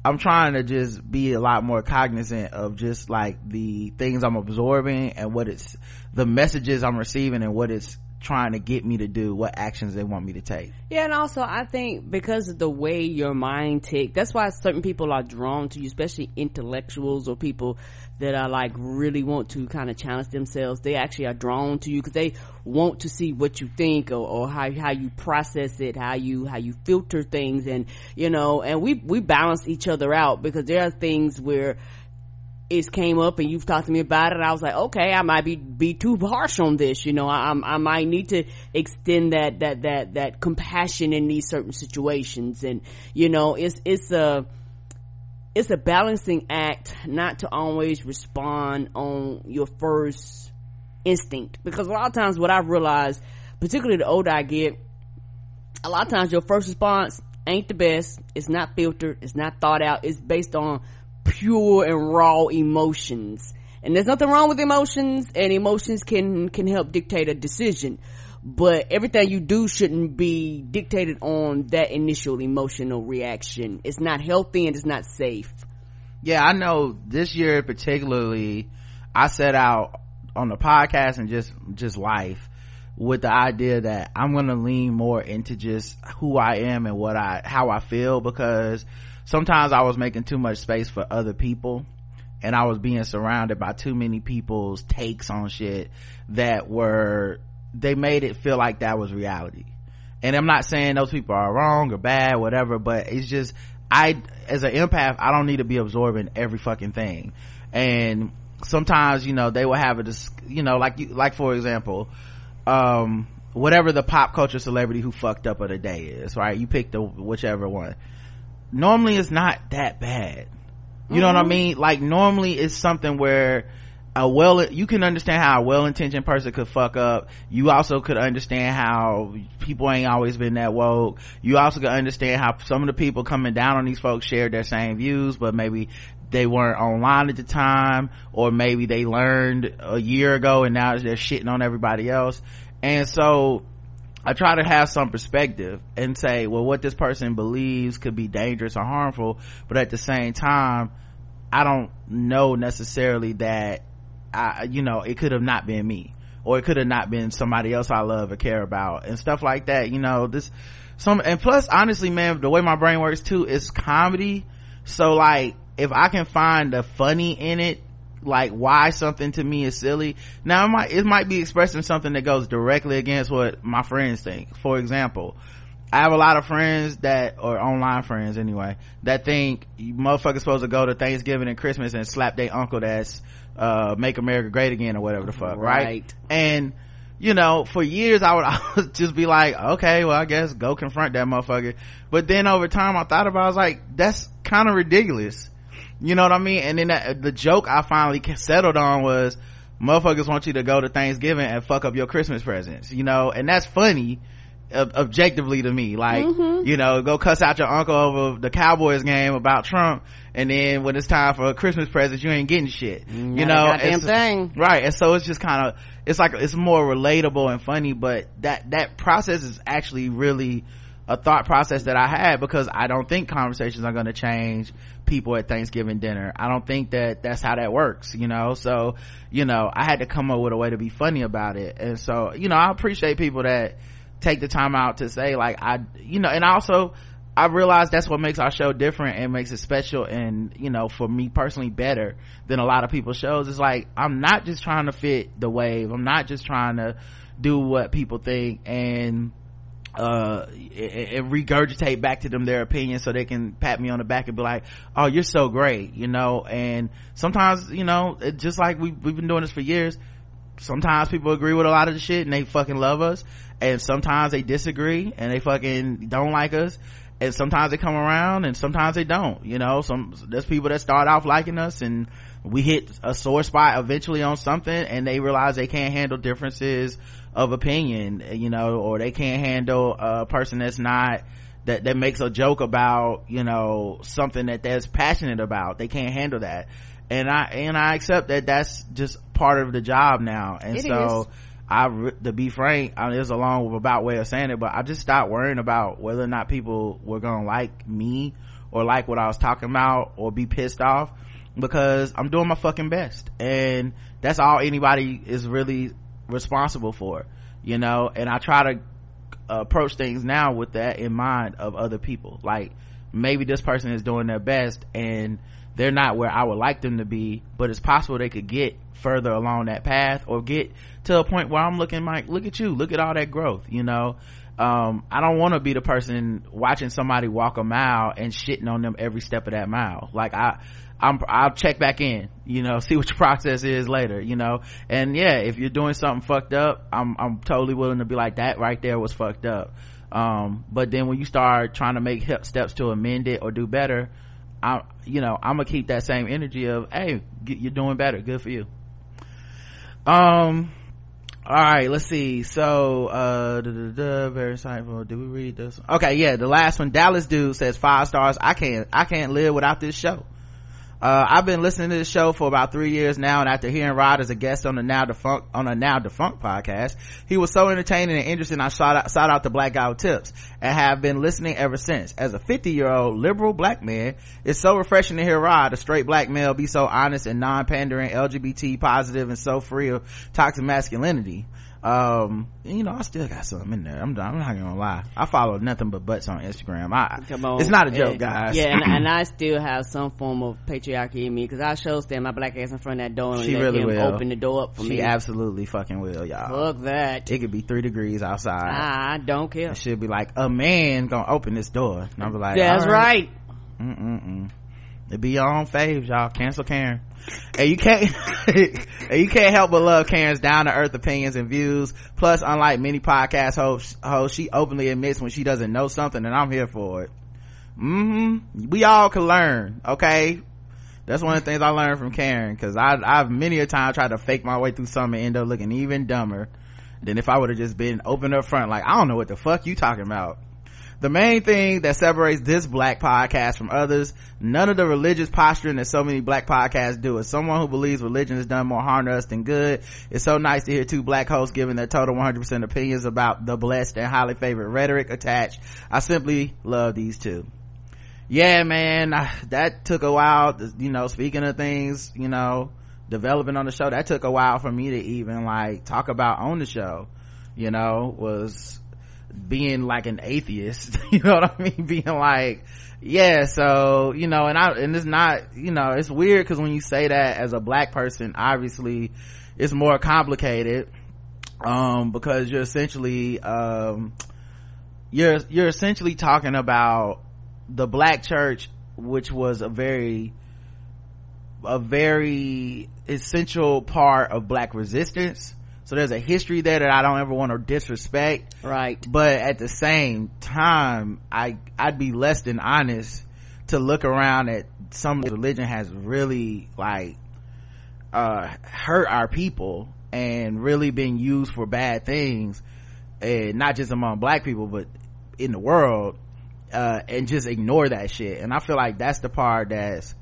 i'm trying to just be a lot more cognizant of just like the things i'm absorbing and what it's the messages i'm receiving and what it's trying to get me to do what actions they want me to take Yeah, and also I think because of the way your mind tick, that's why certain people are drawn to you, especially intellectuals or people that are like really want to kind of challenge themselves. They actually are drawn to you because they want to see what you think or, or how how you process it, how you how you filter things, and you know, and we we balance each other out because there are things where it came up and you've talked to me about it. I was like, okay, I might be, be too harsh on this. You know, I, I might need to extend that, that, that, that compassion in these certain situations. And, you know, it's, it's a, it's a balancing act not to always respond on your first instinct. Because a lot of times what I've realized, particularly the older I get, a lot of times your first response ain't the best it's not filtered it's not thought out it's based on pure and raw emotions. And there's nothing wrong with emotions and emotions can can help dictate a decision. But everything you do shouldn't be dictated on that initial emotional reaction. It's not healthy and it's not safe. Yeah i know this year particularly i set out on the podcast and just just life with the idea that i'm going to lean more into just who i am and what i how i feel because sometimes i was making too much space for other people and i was being surrounded by too many people's takes on shit that were they made it feel like that was reality. And i'm not saying those people are wrong or bad whatever but it's just i as an empath i don't need to be absorbing every fucking thing. And sometimes you know they will have a dis- you know like you like for example um whatever the pop culture celebrity who fucked up of the day is right? You pick the whichever one normally it's not that bad. You know what i mm-hmm. mean? Like normally it's something where a well you can understand how a well-intentioned person could fuck up. You also could understand how people ain't always been that woke. You also could understand how some of the people coming down on these folks shared their same views but maybe they weren't online at the time or maybe they learned a year ago and now they're shitting on everybody else. And so I try to have some perspective and say, well, what this person believes could be dangerous or harmful, but at the same time, I don't know necessarily that I, you know, it could have not been me or it could have not been somebody else I love or care about and stuff like that. You know, this, some, and plus, honestly, man, the way my brain works too is comedy. So like, if I can find the funny in it, like why something to me is silly. Now it might, it might be expressing something that goes directly against what my friends think. For example, I have a lot of friends that, or online friends anyway, that think you motherfuckers supposed to go to Thanksgiving and Christmas and slap their uncle that's, uh, make America great again or whatever the fuck, right? Right. And, you know, for years I would, I would just be like, okay, well I guess go confront that motherfucker. But then over time I thought about, it, I was like, that's kind of ridiculous. You know what I mean? And then that, the joke I finally settled on was, motherfuckers want you to go to Thanksgiving and fuck up your Christmas presents, you know, and that's funny ob- objectively to me. Like, you know, go cuss out your uncle over the Cowboys game about Trump, and then when it's time for a Christmas present, you ain't getting shit. you Not know, it's- thing. right? And so it's just kind of, it's like it's more relatable and funny, but that that process is actually really a thought process that I had because I don't think conversations are going to change people at Thanksgiving dinner. I don't think that that's how that works, you know? So, you know, I had to come up with a way to be funny about it. And so, you know, I appreciate people that take the time out to say like, I, you know, and also, I realize that's what makes our show different and makes it special and, you know, for me personally better than a lot of people's shows. It's like, I'm not just trying to fit the wave. I'm not just trying to do what people think and, uh and regurgitate back to them their opinion so they can pat me on the back and be like oh you're so great you know? And sometimes you know just like we, we've been doing this for years sometimes people agree with a lot of the shit and they fucking love us and sometimes they disagree and they fucking don't like us and sometimes they come around and sometimes they don't you know? Some there's people that start off liking us and we hit a sore spot eventually on something and they realize they can't handle differences of opinion you know or they can't handle a person that's not that that makes a joke about you know something that they're passionate about they can't handle that and i and i accept that that's just part of the job now and It so is. I, to be frank, I it's a long about way of saying it, but I just stopped worrying about whether or not people were gonna like me or like what I was talking about or be pissed off because I'm doing my fucking best. And that's all anybody is really responsible for, you know, and I try to approach things now with that in mind of other people. Like, maybe this person is doing their best and they're not where I would like them to be, but it's possible they could get further along that path or get to a point where I'm looking like, look at you, look at all that growth, you know? Um, I don't want to be the person watching somebody walk a mile and shitting on them every step of that mile. Like I, I'm, I'll check back in, you know, see what your process is later, you know? And yeah, if you're doing something fucked up, I'm, I'm totally willing to be like, that right there was fucked up. Um, but then when you start trying to make steps to amend it or do better, I, you know, I'm gonna keep that same energy of, hey, you're doing better. Good for you. Um, all right let's see so uh very insightful did we read this okay yeah the last one dallas dude says five stars i can't i can't live without this show uh, I've been listening to this show for about three years now, and after hearing Rod as a guest on the now defunct on a now defunct podcast, he was so entertaining and interesting. I shot out, shot out the Black Guy Who Tips and have been listening ever since. As a 50 year old liberal black man, it's so refreshing to hear Rod, a straight black male, be so honest and non-pandering, LGBT positive, and so free of toxic masculinity um you know i still got something in there i'm, I'm not gonna lie i follow nothing but butts on instagram i Come on. it's not a joke And- guys Yeah, and, and I still have some form of patriarchy in me because I show stand my black ass in front of that door and She let really him will. open the door up for she me. absolutely fucking will y'all Fuck that. it could be three degrees outside I don't care. she'll be like a man gonna open this door and i'll be like Yeah, That's right. Mm-mm-mm. It be your own faves, y'all. Cancel Karen. And you can't, and you can't help but love Karen's down to earth opinions and views. Plus, unlike many podcast hosts, hosts, she openly admits when she doesn't know something and I'm here for it. Mm-hmm. We all can learn, okay? That's one of the things I learned from Karen, cause I've many a time tried to fake my way through something and end up looking even dumber than if I would have just been open up front, like, I don't know what the fuck you talking about. The main thing that separates this black podcast from others, none of the religious posturing that so many black podcasts do. As someone who believes religion has done more harm to us than good, it's so nice to hear two black hosts giving their total 100% opinions about the blessed and highly favored rhetoric attached. I simply love these two. Yeah, man, that took a while, you know, speaking of things, you know, developing on the show, that took a while for me to even like talk about on the show, you know, was being like an atheist you know what i mean? Being like yeah so you know and i and it's not you know it's weird because when you say that as a black person obviously it's more complicated um because you're essentially um you're you're essentially talking about the black church which was a very a very essential part of black resistance so there's a history there that I don't ever want to disrespect. Right. But at the same time, I, I'd be less than honest to look around at some religion has really like, uh, hurt our people and really been used for bad things. And not just among black people, but in the world, uh, and just ignore that shit. And I feel like that's the part that's,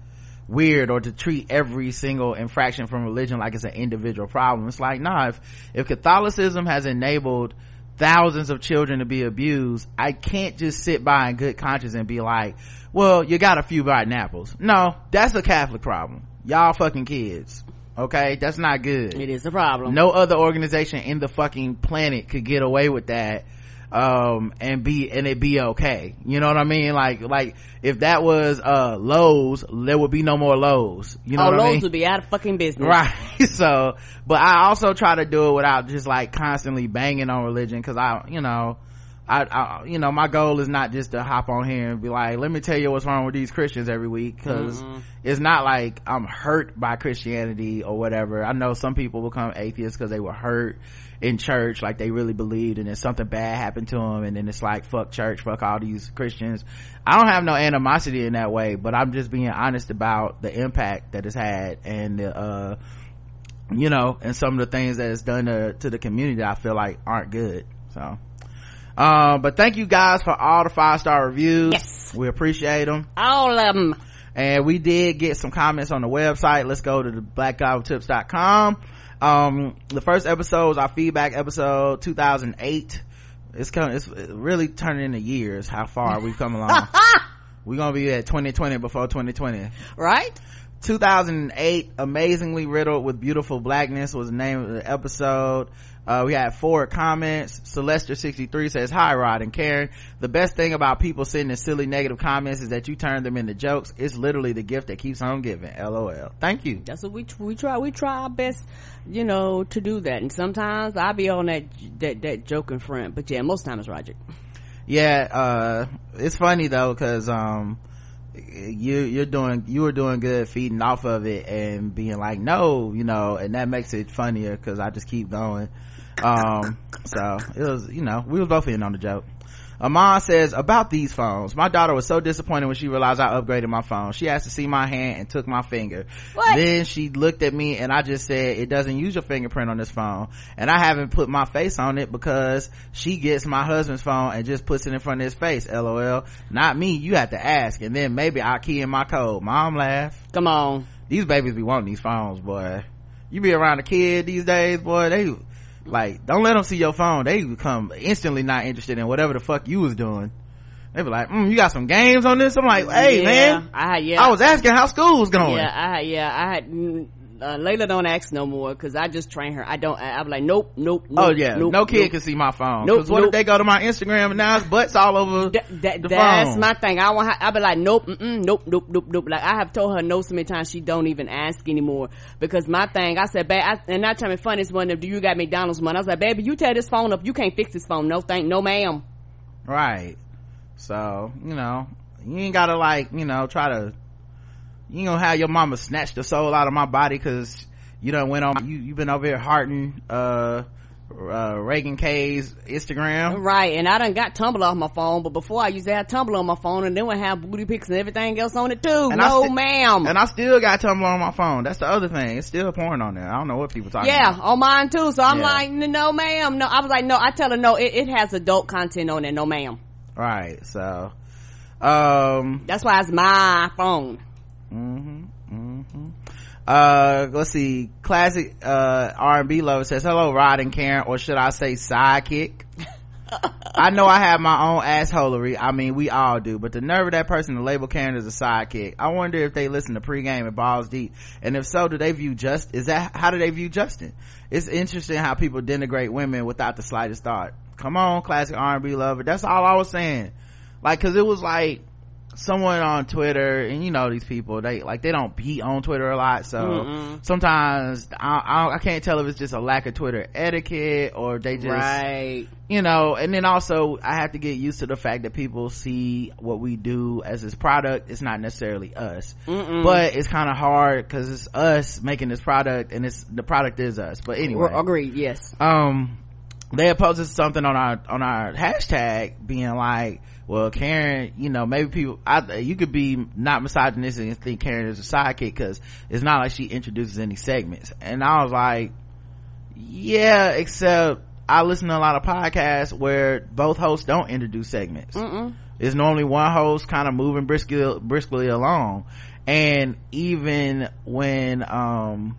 weird or to treat every single infraction from religion like it's an individual problem. It's like, nah, if, if Catholicism has enabled thousands of children to be abused, I can't just sit by in good conscience and be like, well, you got a few rotten apples. No, that's a Catholic problem. Y'all fucking kids. Okay? That's not good. It is a problem. No other organization in the fucking planet could get away with that um and be and it be okay. You know what i mean? Like like if that was uh lowe's there would be no more lowe's. You know oh, what Lowe's i mean? would be out of fucking business. right. So but i also try to do it without just like constantly banging on religion because i you know I, I you know my goal is not just to hop on here and be like let me tell you what's wrong with these christians every week because it's not like i'm hurt by christianity or whatever. I know some people become atheists because they were hurt in church like they really believed and then something bad happened to them and then it's like fuck church fuck all these christians. I don't have no animosity in that way but i'm just being honest about the impact that it's had and the uh you know and some of the things that it's done to, to the community that i feel like aren't good so. Um but thank you guys for all the five star reviews. Yes. we appreciate them All of them. and we did get some comments on the website. Let's go to the blackguywhotips.com um the first episode was our feedback episode 2008 it's coming it's really turning into years how far we've come along. We're gonna be at 2020 before 2020 Right? 2008 amazingly riddled with beautiful blackness was the name of the episode uh, we had four comments celester 63 says hi rod and karen the best thing about people sending silly negative comments is that you turn them into jokes it's literally the gift that keeps on giving lol thank you That's what we we try. We try our best, you know, to do that. And sometimes I be on that that that joking front, but yeah, most times Roger. yeah uh it's funny though because um you you're doing you were doing good feeding off of it and being like no you know and that makes it funnier because i just keep going um so it was you know we was both in on the joke Amon says, about these phones. My daughter was so disappointed when she realized I upgraded my phone. She asked to see my hand and took my finger. What? Then she looked at me and I just said, it doesn't use your fingerprint on this phone. And I haven't put my face on it because she gets my husband's phone and just puts it in front of his face. LOL. Not me. You have to ask. And then maybe I'll key in my code. Mom laugh. Come on. These babies be wanting these phones, boy. You be around a kid these days, boy, they, like, don't let them see your phone. They become instantly not interested in whatever the fuck you was doing. They be like, mm, you got some games on this? I'm like, hey yeah, man, I yeah. I was asking how school was going. Yeah, I yeah, I had, mm, uh, Layla don't ask no more because I just train her. I don't, I, I'm like, nope, nope, nope. Oh yeah, nope, no kid nope. can see my phone. Nope, Cause what nope. if they go to my Instagram and now it's butts all over That, that, the that's phone? my thing. I want. I be like, nope, mm-mm, nope, nope, nope, nope. Like I have told her no so many times. She don't even ask anymore because my thing. I said, babe, I, and not tell me funny is one of do you got McDonald's money? I was like, baby, you tear this phone up. You can't fix this phone. No, thank, no, ma'am. Right. So, you know, you ain't gotta like, you know, try to, you know how your mama snatched the soul out of my body cause you done went on, you, you been over here hearting, uh, uh, Reagan K's Instagram. Right, and I done got Tumblr off my phone, but before I used to have Tumblr on my phone, and then would have booty pics and everything else on it too. And no, sti- ma'am. And I still got Tumblr on my phone. That's the other thing. It's still porn on there. I don't know what people talking yeah, about. on mine too. So I'm Yeah. like, no, ma'am. No, I was like, no. I tell her, no. It, it has adult content on it. No, ma'am. Right. So, um, That's why it's my phone. Hmm hmm Uh, let's see. Classic, uh, R&B lover says, hello, Rod and Karen, or should I say sidekick? I know I have my own assholery. I mean, we all do, but the nerve of that person to label Karen as a sidekick. I wonder if they listen to pregame and balls deep. And if so, do they view just, is that, how do they view Justin? It's interesting how people denigrate women without the slightest thought. Come on, classic R&B lover. That's all I was saying. Like, cause it was like, someone on Twitter, and you know these people, they like they don't be on Twitter a lot, so Mm-mm. sometimes I, I I can't tell if it's just a lack of Twitter etiquette or they just right. you know. And then also I have to get used to the fact that people see what we do as this product. It's not necessarily us, Mm-mm. but it's kind of hard because it's us making this product, and it's the product is us. But anyway, Agreed. Yes. um they had posted something on our on our hashtag being like well karen you know maybe people I, you could be not misogynistic and think karen is a sidekick because it's not like she introduces any segments. And i was like yeah except i listen to a lot of podcasts where both hosts don't introduce segments. Mm-mm. it's normally one host kind of moving briskly briskly along. And even when um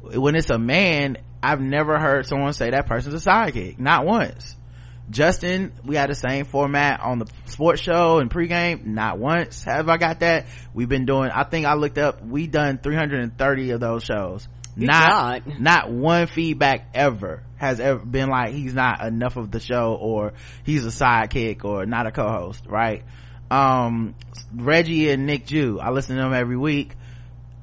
when it's a man i've never heard someone say that person's a sidekick. Not once justin we had the same format on the sports show and pregame. Not once have i got that. We've been doing i think i looked up we done 330 of those shows. Good not God. not one feedback ever has ever been like he's not enough of the show or he's a sidekick or not a co-host right? Um reggie and nick jew i listen to them every week.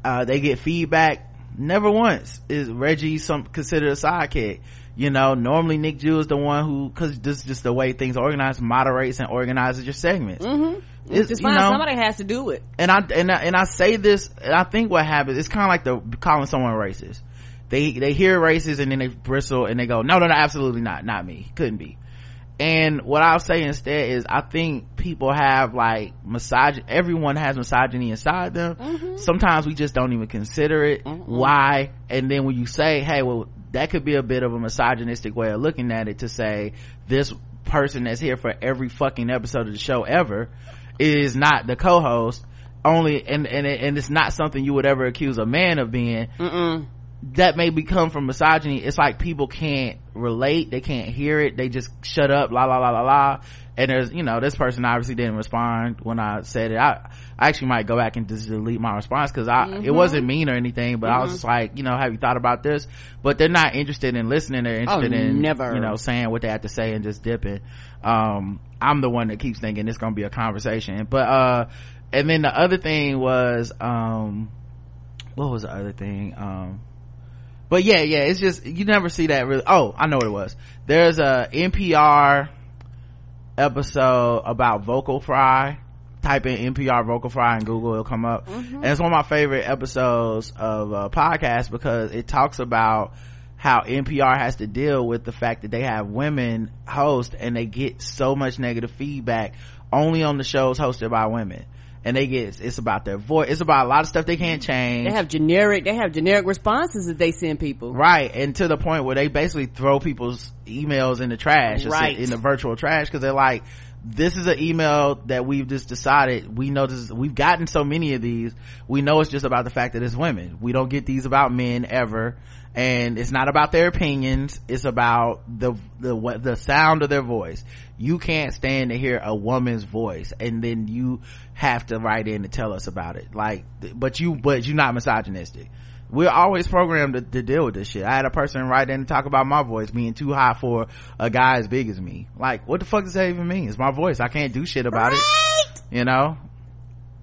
Uh they get feedback. Never once is reggie some considered a sidekick you know normally nick jew is the one who because this is just the way things are organized moderates and organizes your segments Mm-hmm. It's- fine. know- Somebody has to do it. and I and I, and I say this, and I think what happens, it's kind of like the calling someone racist. They they hear racist and then they bristle and they go, no, no, no, absolutely not, not me, couldn't be. And what I'll say instead is, I think people have like misogyny. Everyone has misogyny inside them. Sometimes we just don't even consider it. Why? And then when you say, hey, well, that could be a bit of a misogynistic way of looking at it to say this person that's here for every fucking episode of the show ever is not the co-host only and and and it's not something you would ever accuse a man of being Mm-mm. That may become from misogyny. It's like people can't relate. They can't hear it. They just shut up la la la la la. And there's you know this person obviously didn't respond when i said it. I, I actually might go back and just delete my response because i it wasn't mean or anything but i was just like you know have you thought about this? But they're not interested in listening. They're interested in never. you know saying what they have to say and just dipping. Um i'm the one that keeps thinking it's gonna be a conversation. But uh and then the other thing was um what was the other thing? Um but yeah yeah it's just you never see that really oh i know what it was. There's a npr episode about vocal fry. Type in npr vocal fry in google it'll come up. Mm-hmm. And it's one of my favorite episodes of a podcast because it talks about how NPR has to deal with the fact that they have women host and they get so much negative feedback only on the shows hosted by women. And they get, it's about their voice, it's about a lot of stuff they can't change. They have generic, they have generic responses that they send people. Right. And to the point where they basically throw people's emails in the trash, Right. in the virtual trash, cause they're like, this is an email that we've just decided we know this we've gotten so many of these we know it's just about the fact that it's women. We don't get these about men ever. And it's not about their opinions it's about the the what the sound of their voice. You can't stand to hear a woman's voice and then you have to write in to tell us about it. Like but you but you're not misogynistic we're always programmed to, to deal with this shit. I had a person write in and talk about my voice being too high for a guy as big as me. Like, what the fuck does that even mean? It's my voice. I can't do shit about it. You know?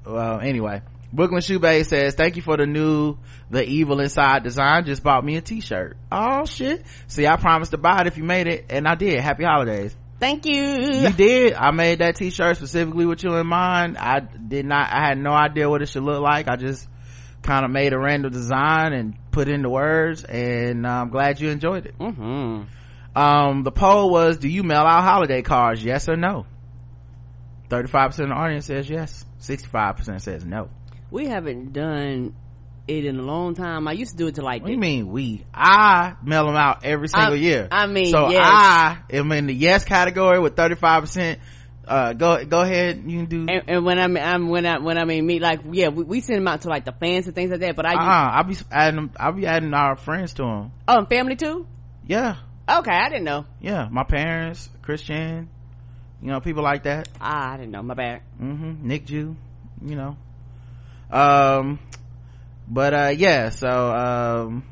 Well, anyway. Brooklyn Shoebay says, thank you for the new, the evil inside design. Just bought me a t-shirt. Oh shit. See, I promised to buy it if you made it and I did. Happy holidays. Thank you. You did. I made that t-shirt specifically with you in mind. I did not, I had no idea what it should look like. I just kind of made a random design and put in the words and uh, I'm glad you enjoyed it. hmm Um, the poll was, do you mail out holiday cards? Yes or no? 35% of the audience says yes. 65% says no. We haven't done it in a long time. I used to do it to like What do you mean we? I mail them out every single I- year. I mean, so yes. I am in the yes category with 35%. Uh, go, go ahead. You can do, and, and when I'm, I'm when I when I mean me like yeah we, we send them out to like the fans and things like that but I uh, use, I'll be adding I'll be adding our friends to them. oh and family too Yeah. okay I didn't know Yeah. My parents, Christian, you know, people like that. ah I didn't know my bad mm-hmm nick jew you know um but uh yeah so um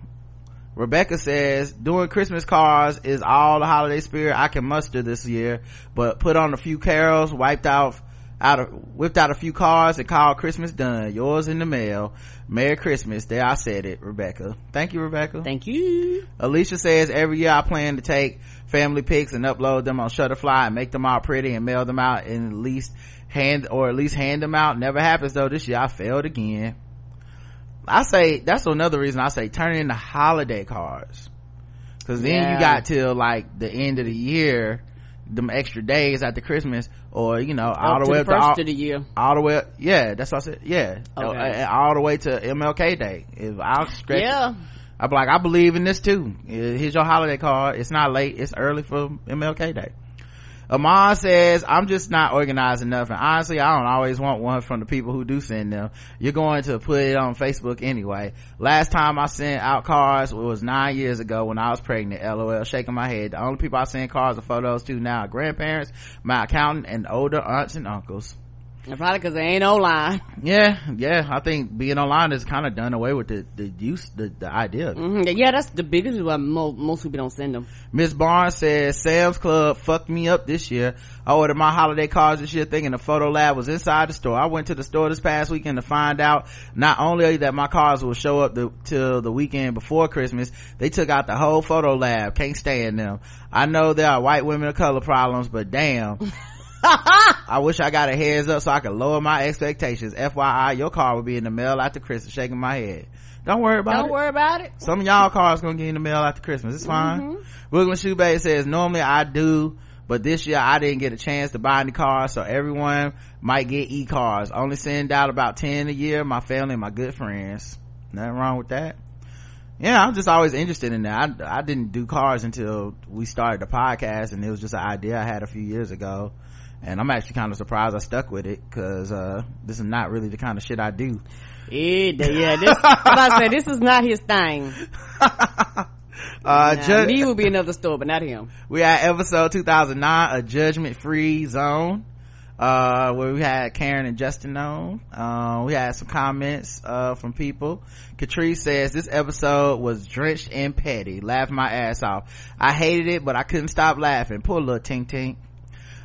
rebecca says doing christmas cards is all the holiday spirit i can muster this year but put on a few carols wiped out out of whipped out a few cards and called christmas done yours in the mail merry christmas there i said it rebecca thank you rebecca thank you Alicia says every year I plan to take family pics and upload them on Shutterfly and make them all pretty and mail them out and at least hand or at least hand them out. Never happens though. This year I failed again. I say that's another reason I say turn in the holiday cards. Cause then Yeah. you got till like the end of the year, them extra days after Christmas or you know all Up the way up to all, of the year all the way yeah that's what I said yeah Okay. All the way to MLK Day if I'll stretch yeah I'm like, I believe in this too. Here's your holiday card. It's not late. It's early for MLK Day. Amon says, I'm just not organized enough. And honestly, I don't always want one from the people who do send them. You're going to put it on Facebook anyway. Last time I sent out cards was nine years ago when I was pregnant. LOL, shaking my head. The only people I send cards or photos to now are grandparents, my accountant, and older aunts and uncles. And probably because there ain't online. Yeah, yeah. I think being online is kind of done away with the, the use, the, the idea of it. hmm yeah that's the biggest why mo- most people don't send them Miss Barnes says Sam's Club fucked me up this year. I ordered my holiday cards this year thinking the photo lab was inside the store. I went to the store this past weekend to find out not only that my cards will show up the, till the weekend before Christmas, they took out the whole photo lab. Can't stand them. I know there are white women of color problems, but damn. I wish I got a heads up so I could lower my expectations. FYI, your car will be in the mail after Christmas. Shaking my head. Don't worry about it. don't worry about it Some of y'all cards gonna get in the mail after Christmas. It's fine. Mm-hmm. Brooklyn Shoebay says, normally I do, but this year I didn't get a chance to buy any cards, so everyone might get e-cars. Only send out about 10 a year, my family and my good friends. Nothing wrong with that. Yeah, I'm just always interested in that. I, I didn't do cars until we started the podcast and it was just an idea I had a few years ago. And I'm actually kind of surprised I stuck with it because, uh, this is not really the kind of shit I do. It, yeah, this, I say, this is not his thing. Uh, Nah, ju- me would be another store, but not him. we had episode 2009 a judgment free zone uh where we had karen and justin on uh we had some comments uh from people catrice says this episode was drenched in petty laughed my ass off i hated it but i couldn't stop laughing poor little tink tink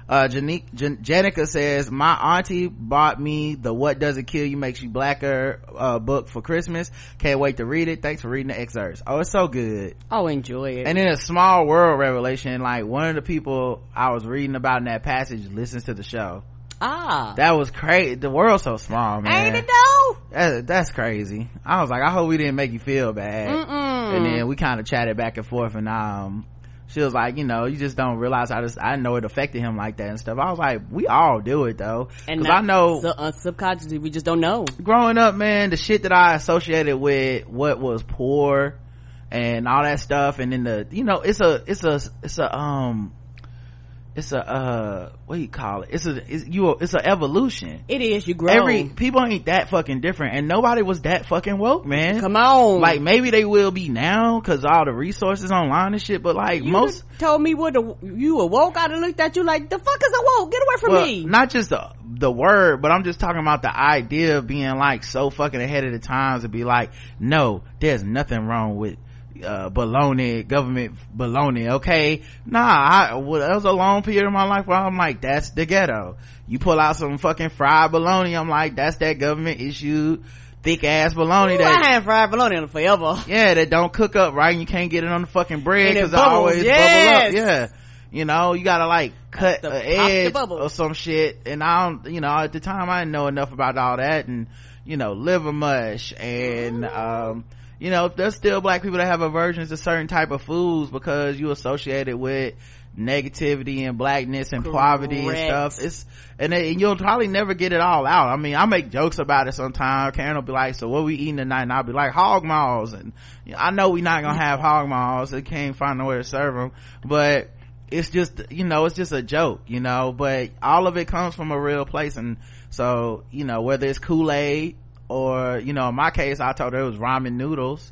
uh Janique, Jan- Janica says my auntie bought me the what doesn't kill you makes you blacker uh book for christmas can't wait to read it thanks for reading the excerpts oh it's so good Oh, enjoy it. and in a small world revelation, like one of the people I was reading about in that passage listens to the show. ah. That was crazy. The world's so small, man. Ain't it though? That- that's crazy. I was like, I hope we didn't make you feel bad. Mm-mm. and then we kind of chatted back and forth and um she was like you know you just don't realize how this i know it affected him like that and stuff. I was like we all do it though. And i know so, uh, subconsciously we just don't know. Growing up man the shit that i associated with what was poor and all that stuff and then the you know it's a it's a it's a um it's a uh what do you call it? It's a it's you it's an evolution. It is. You grow every people ain't that fucking different and nobody was that fucking woke man. Come on. Like maybe they will be now because all the resources online and shit but like you most told me what the, you were woke? I looked at you like the fuck is a woke? Get away from well, me. not just the the word but i'm just talking about the idea of being like so fucking ahead of the times to be like no there's nothing wrong with uh baloney government baloney okay? Nah I, well, that was a long period of my life where i'm like that's the ghetto. You pull out some fucking fried baloney i'm like that's that government issued thick ass baloney Ooh, that I had fried bologna on forever. yeah that don't cook up right and you can't get it on the fucking bread because it bubbles, always yes. bubble up. yeah. You know you gotta like cut the- edge or some shit. And i don't you know at the time i didn't know enough about all that and you know liver mush and um you know there's still black people that have aversions to certain type of foods because you associate it with negativity and blackness and poverty and stuff. It's and, then- and you'll probably never get it all out. I mean i make jokes about it sometimes. Karen will be like so what we eating tonight? And i'll be like hog maws. And you know, i know we're not gonna mm-hmm. have hog maws. They can't find nowhere to serve them but it's just you know it's just a joke you know. But all of it comes from a real place. And so you know whether it's kool-aid or you know in my case i told her it was ramen noodles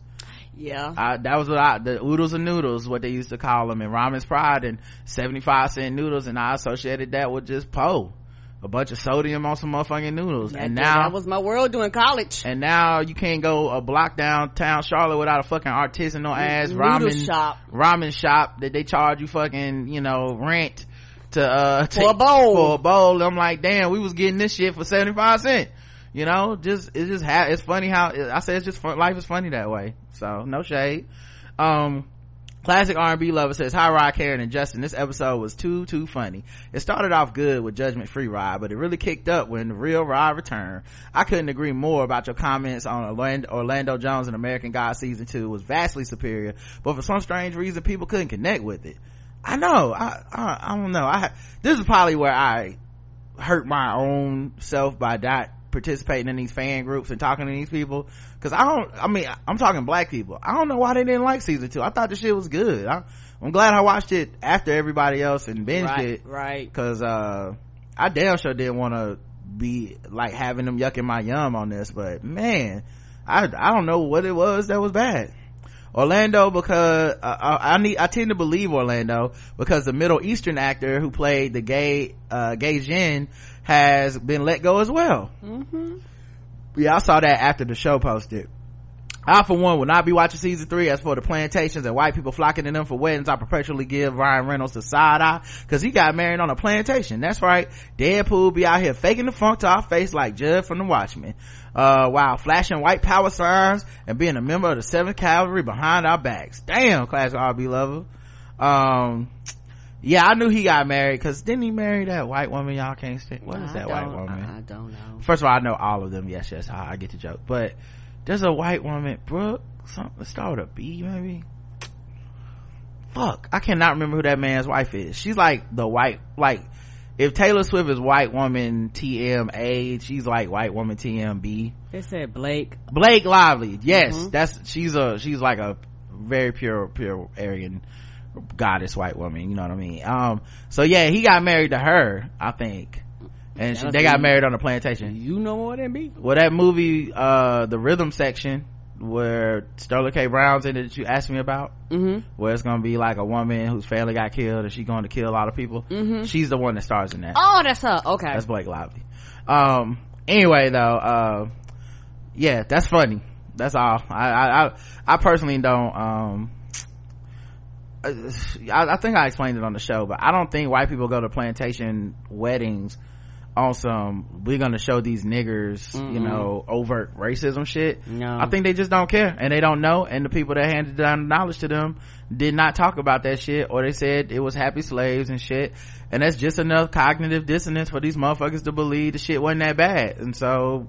Yeah. I, that was what I, the oodles and noodles, what they used to call them, and ramen's pride and 75 cent noodles, and I associated that with just po. A bunch of sodium on some motherfucking noodles. That- and now, that was my world doing college. and now you can't go a block downtown Charlotte without a fucking artisanal ass Noodle ramen shop. ramen shop that they charge you fucking, you know, rent to, uh, to, For a bowl. For a bowl. I'm like, damn, we was getting this shit for 75 cent. You know, just, it's just, it's funny how, I say it's just fun, life is funny that way. So, no shade. Um, Classic R&B lover says, Hi Rod, Karen, and Justin. This episode was too, too funny. It started off good with Judgment Free Rod, but it really kicked up when the real Rod returned. I couldn't agree more about your comments on Orlando, Orlando Jones and American Gods Season 2 was vastly superior, but for some strange reason, people couldn't connect with it. I know. I, I, I don't know. I, this is probably where I hurt my own self by not participating in these fan groups and talking to these people. Because i don't i mean i'm talking black people. I don't know why they didn't like season two. I thought the shit was good. I, i'm glad i watched it after everybody else and binged Right, it. right. because uh i damn sure didn't want to be like having them yucking my yum on this but man i i don't know what it was that was bad. Orlando because uh, I I need I tend to believe Orlando because the Middle Eastern actor who played the gay uh gay Jinn has been let go as well. Mm-hmm. Yeah, I saw that after the show posted. I, for one, will not be watching season three. As for the plantations and white people flocking to them for weddings, I perpetually give Ryan Reynolds the side eye because he got married on a plantation. That's right. Deadpool be out here faking the funk to our face like Judd from The Watchmen. Uh, while flashing white power signs and being a member of the 7th Cavalry behind our backs. Damn, class RB lover. Um, yeah, I knew he got married because didn't he marry that white woman y'all can't stand? What is I that white woman? I don't know. First of all, I know all of them. Yes, yes, I, I get the joke. But there's a white woman, Brooke, something, let's start with a B maybe? Fuck, I cannot remember who that man's wife is. She's like the white, like, if Taylor Swift is white woman TMA, she's like white woman TMB. They said Blake. Blake Lively, yes, Mhm. that's, she's a, she's like a very pure, pure Aryan goddess white woman, you know what I mean? Um, so yeah, he got married to her, I think. And she, they got married on a plantation You know more than me. well that movie uh the rhythm section where sterling k brown's in it that you asked me about Mm-hmm. where it's gonna be like a woman whose family got killed and she's going to kill a lot of people Mhm. she's the one that stars in that Oh, that's her. Okay. that's blake lively um anyway though uh yeah that's funny that's all i i i, I personally don't um I, I think I explained it on the show, but I don't think white people go to plantation weddings on some we're gonna show these niggers you Mm-mm. know overt racism shit No. i think they just don't care and they don't know and the people that handed down the knowledge to them did not talk about that shit or they said it was happy slaves and shit and that's just enough cognitive dissonance for these motherfuckers to believe the shit wasn't that bad and so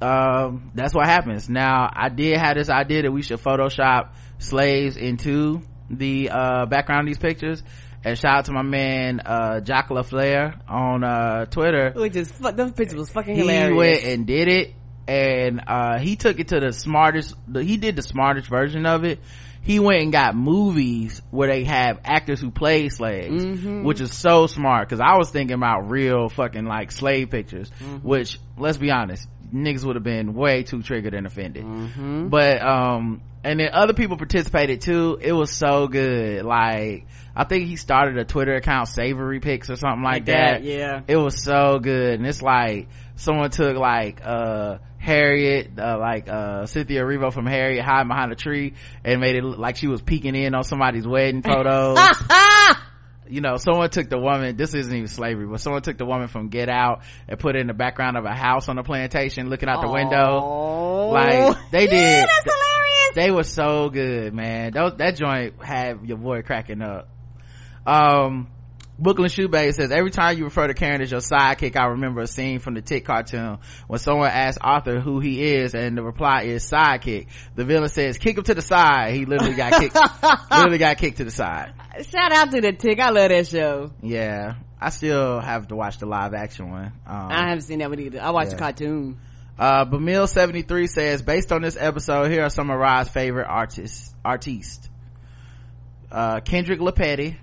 um, that's what happens. Now, I did have this idea that we should Photoshop slaves into the, uh, background of these pictures. And shout out to my man, uh, Jock LaFleur on, uh, Twitter. Which is, fu- those pictures was fucking He hilarious. went and did it. And, uh, he took it to the smartest, the, he did the smartest version of it. He went and got movies where they have actors who play slaves, Mm-hmm. which is so smart. Cause I was thinking about real fucking like slave pictures, Mm-hmm. which let's be honest, niggas would have been way too triggered and offended. Mm-hmm. But, um, and then other people participated too. It was so good. Like, I think he started a Twitter account, Savory Pics or something like, Like that, that. yeah. It was so good. And it's like, someone took like, uh, Harriet, uh, like, uh, Cynthia Erivo from Harriet hiding behind a tree and made it look like she was peeking in on somebody's wedding photos. you know, someone took the woman, this isn't even slavery, but someone took the woman from Get Out and put it in the background of a house on a plantation looking out the window. Oh. Like, they Yeah, did. that's hilarious. They were so good, man. Those, that joint had your boy cracking up. Um, Brooklyn Shoebay says, every time you refer to Karen as your sidekick, I remember a scene from the Tick cartoon when someone asks Arthur who he is and the reply is sidekick. The villain says, kick him to the side. He literally got kicked, literally got kicked to the side. Shout out to the tick. I love that show. Yeah. I still have to watch the live action one. Um, I haven't seen that one either. I watched the cartoon. Uh, Bamil73 says, based on this episode, here are some of Rod's favorite artists, artistes. Uh, Kendrick LaPetty,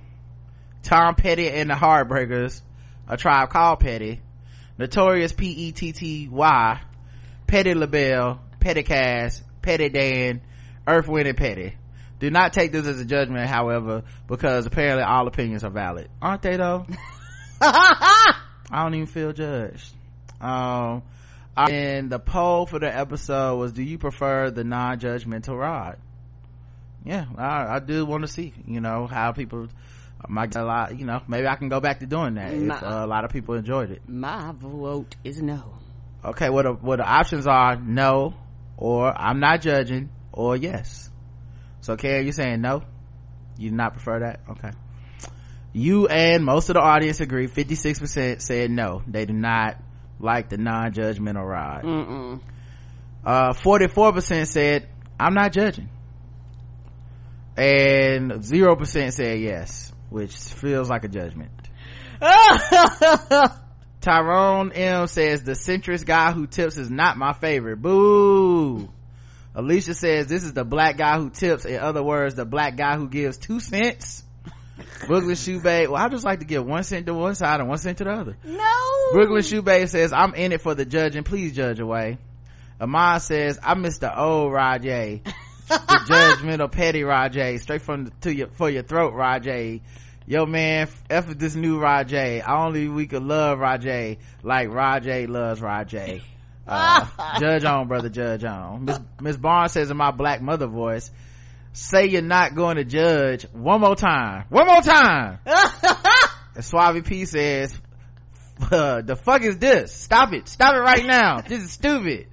Tom Petty and the Heartbreakers, A Tribe Called Petty, Notorious P-E-T-T-Y, Petty LaBelle, Petty Cass, Petty Dan, Earth, Wind, and Petty. Do not take this as a judgment, however, because apparently all opinions are valid. Aren't they though? I don't even feel judged. Um, and the poll for the episode was, do you prefer the non-judgmental rod? Yeah, I, I do want to see, you know, how people might get a lot, you know, maybe I can go back to doing that if uh, a lot of people enjoyed it. My vote is no. Okay, what the, what the options are, no, or I'm not judging, or yes. So Karen, you're saying no? You do not prefer that? Okay. You and most of the audience agree, 56% said no. They do not like the non-judgmental rod. Mm-mm. Uh, 44% said, I'm not judging. And 0% said yes, which feels like a judgment. Tyrone M says the centrist guy who tips is not my favorite. Boo. Alicia says this is the black guy who tips. In other words, the black guy who gives two cents. Brooklyn Shoebay. Well, I just like to get one cent to one side and one cent to the other. no. Brooklyn Shoebay says, I'm in it for the judging. Please judge away. Amon says, I miss the old Rajay. the judgmental petty Rajay. Straight from the, to your, for your throat Rajay. Yo man, F with this new Rajay. Only we could love Rajay like Rajay loves Rajay. Uh, judge on, brother, judge on. Miss Barnes says in my black mother voice, say you're not going to judge one more time. One more time. and Suave P says, uh, the fuck is this? Stop it. Stop it right now. This is stupid.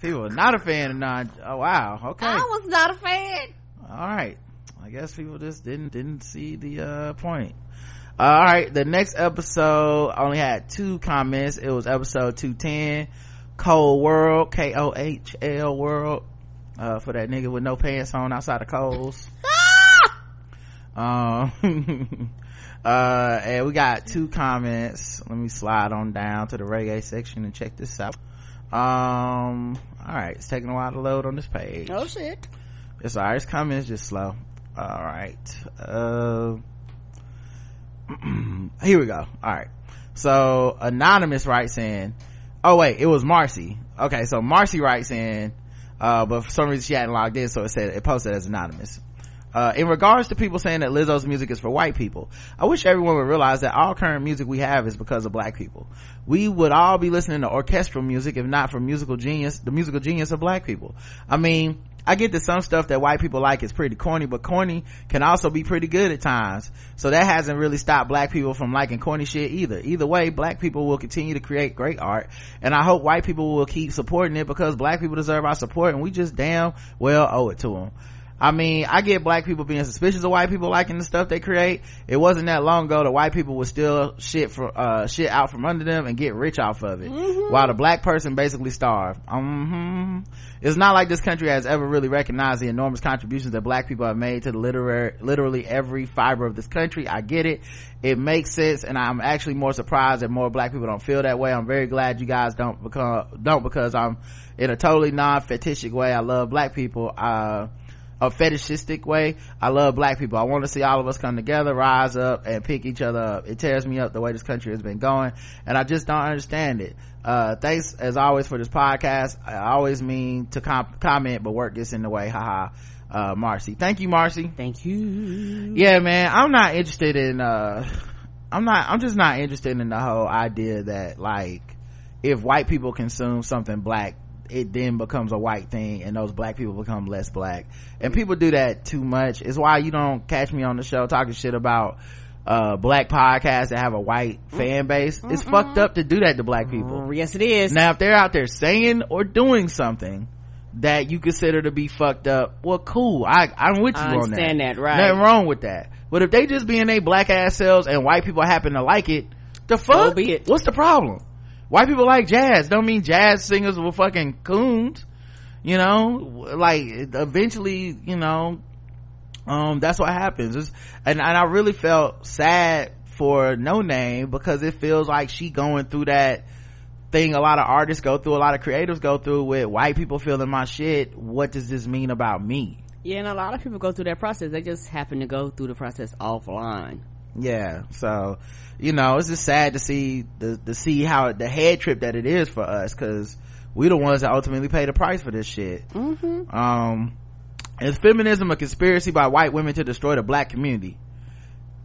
People are not a fan of non, oh wow, okay. I was not a fan. All right. I guess people just didn't, didn't see the, uh, point. All right. The next episode only had two comments. It was episode 210, Cold World, K-O-H-L World, uh, for that nigga with no pants on outside of Kohl's. um, uh, and we got two comments. Let me slide on down to the reggae section and check this out. Um, all right. It's taking a while to load on this page. Oh shit. It's alright. It's coming. It's just slow. All right. Uh, here we go. All right. So anonymous writes in. Oh wait, it was Marcy. Okay, so Marcy writes in, uh, but for some reason she hadn't logged in, so it said it posted as anonymous. Uh, in regards to people saying that Lizzo's music is for white people, I wish everyone would realize that all current music we have is because of black people. We would all be listening to orchestral music if not for musical genius, the musical genius of black people. I mean, I get that some stuff that white people like is pretty corny, but corny can also be pretty good at times. So that hasn't really stopped black people from liking corny shit either. Either way, black people will continue to create great art, and I hope white people will keep supporting it because black people deserve our support and we just damn well owe it to them. I mean, I get black people being suspicious of white people liking the stuff they create. It wasn't that long ago that white people would steal shit for, uh, shit out from under them and get rich off of it. While the black person basically starved. Um, it's not like this country has ever really recognized the enormous contributions that black people have made to the literary, literally every fiber of this country. I get it. It makes sense and I'm actually more surprised that more black people don't feel that way. I'm very glad you guys don't become, don't because I'm in a totally non-fetishic way. I love black people. Uh, a fetishistic way. I love black people. I want to see all of us come together, rise up, and pick each other up. It tears me up the way this country has been going, and I just don't understand it. Uh, thanks as always for this podcast. I always mean to com- comment, but work gets in the way. Haha. Uh, Marcy. Thank you, Marcy. Thank you. Yeah, man, I'm not interested in, uh, I'm not, I'm just not interested in the whole idea that like, if white people consume something black, it then becomes a white thing and those black people become less black. And people do that too much. It's why you don't catch me on the show talking shit about uh black podcasts that have a white fan base. It's fucked up to do that to black people. Yes, it is. Now if they're out there saying or doing something that you consider to be fucked up, well cool. I I'm with you I on understand that, right. Nothing wrong with that. But if they just being they black ass selves and white people happen to like it, the fuck? be it. What's the problem? White people like jazz. Don't mean jazz singers were fucking coons. You know, like eventually, you know, um, that's what happens. It's, and, and I really felt sad for Noname because it feels like she going through that thing a lot of artists go through, a lot of creatives go through with white people feeling my shit. What does this mean about me? Yeah, and a lot of people go through that process. They just happen to go through the process offline. Yeah so you know it's just sad to see the to see how the head trip that it is for us because we the ones that ultimately pay the price for this shit. Mm-hmm. um is feminism a conspiracy by white women to destroy the black community?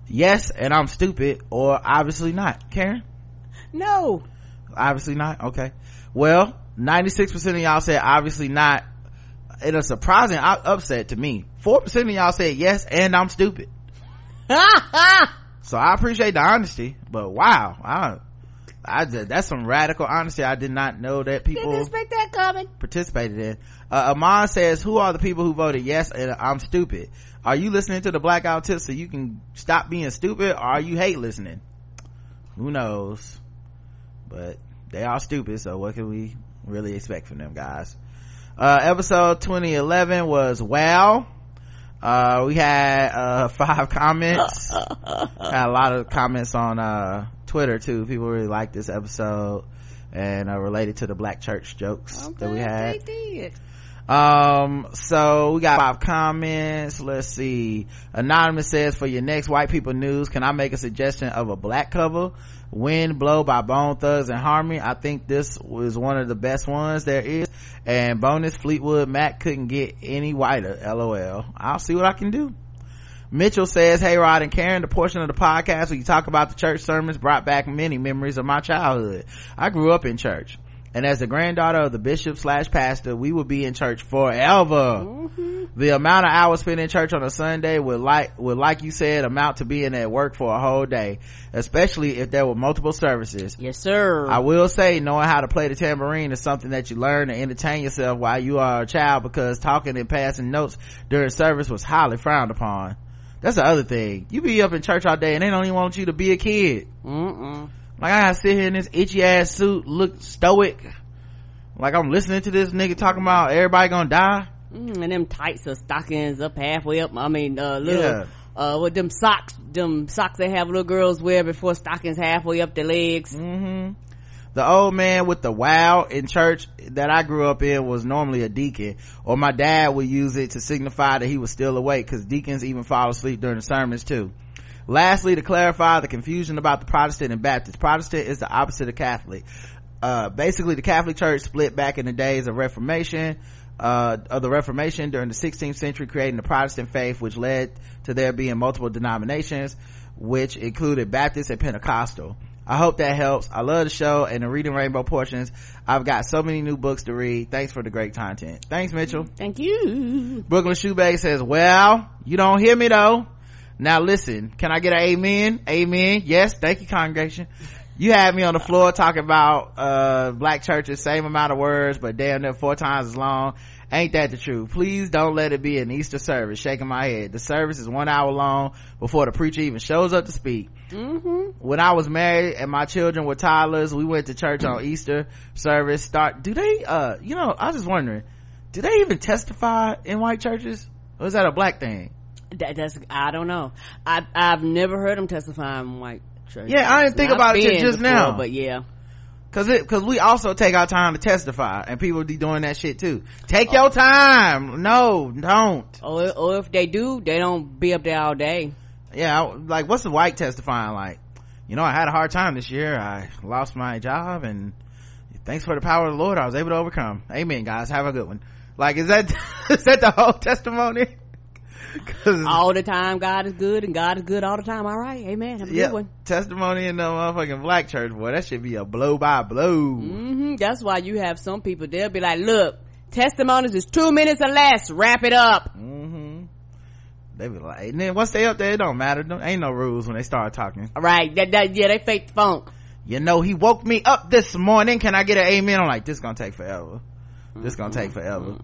Yes and i'm stupid or obviously not. Karen? No. obviously not? Okay. Well 96% of y'all said obviously not. In a surprising upset to me. 4% of y'all said yes and i'm stupid so i appreciate the honesty but wow i i just, that's some radical honesty i did not know that people Didn't expect that coming. participated in. Uh Amon says who are the people who voted yes and i'm stupid? Are you listening to the blackout tips so you can stop being stupid or are you hate listening? Who knows? But they are stupid so what can we really expect from them guys? Uh episode 2011 was wow uh we had uh five comments. Had a lot of comments on uh twitter too. People really liked this episode and uh, related to the black church jokes that we had. They did. um so we got five comments. Let's see. Anonymous says for your next white people news can i make a suggestion of a black cover wind blow by Bone Thugs-n-Harmony i think this was one of the best ones there is and bonus fleetwood mac couldn't get any whiter lol i'll see what i can do Mitchell says, Hey Rod and Karen, the portion of the podcast where you talk about the church sermons brought back many memories of my childhood. I grew up in church. And as the granddaughter of the bishop slash pastor, we would be in church forever. Mm-hmm. The amount of hours spent in church on a Sunday would like, would like you said, amount to being at work for a whole day. Especially if there were multiple services. Yes, sir. I will say knowing how to play the tambourine is something that you learn to entertain yourself while you are a child because talking and passing notes during service was highly frowned upon. That's the other thing. You be up in church all day and they don't even want you to be a kid. Mm-mm. Like I gotta sit here in this itchy ass suit, look stoic. Like I'm listening to this nigga talking about everybody gonna die. Mm, and them tights or stockings up halfway up. I mean, uh, little, Yeah. uh, with them socks, them socks they have little girls wear before stockings halfway up their legs. Mm-hmm. The old man with the wow in church that I grew up in was normally a deacon, or my dad would use it to signify that he was still awake, cause deacons even fall asleep during the sermons too. Lastly, to clarify the confusion about the Protestant and Baptist. Protestant is the opposite of Catholic. Uh, basically the Catholic Church split back in the days of Reformation, uh, of the Reformation during the 16th century, creating the Protestant faith, which led to there being multiple denominations, which included Baptist and Pentecostal. I hope that helps. I love the show and the Reading Rainbow portions. I've got so many new books to read. Thanks for the great content. Thanks, Mitchell. Thank you. Brooklyn Shoebag says, well, you don't hear me though. Now listen, can I get an amen? Amen. Yes. Thank you, congregation. you had me on the floor talking about uh black churches same amount of words but damn near four times as long ain't that the truth please don't let it be an easter service shaking my head the service is one hour long before the preacher even shows up to speak Mm-hmm. when i was married and my children were toddlers we went to church on easter service start do they uh you know i was just wondering do they even testify in white churches or is that a black thing That, that's I don't know. I I've never heard them testify in white church. Yeah, I didn't think about it just now. but yeah. Cause it, cause we also take our time to testify and people be doing that shit too. Take your time. No, don't. Or or if they do, they don't be up there all day. Yeah, I- like what's the white testifying like? You know, I had a hard time this year. I lost my job and thanks for the power of the Lord, I was able to overcome. Amen, guys. Have a good one. Like, is that, is that the whole testimony? All the time, God is good, and God is good all the time. All right, Amen. Have a yeah, good one. testimony in the motherfucking black church, boy, that should be a blow by blow. hmm That's why you have some people. They'll be like, "Look, testimonies is two minutes or less. Wrap it up." hmm They be like, and then once they up there, it don't matter. Don't, ain't no rules when they start talking. All right, that, that yeah, they fake the funk. You know, he woke me up this morning. Can I get an amen? I'm like, this gonna take forever. This gonna take forever.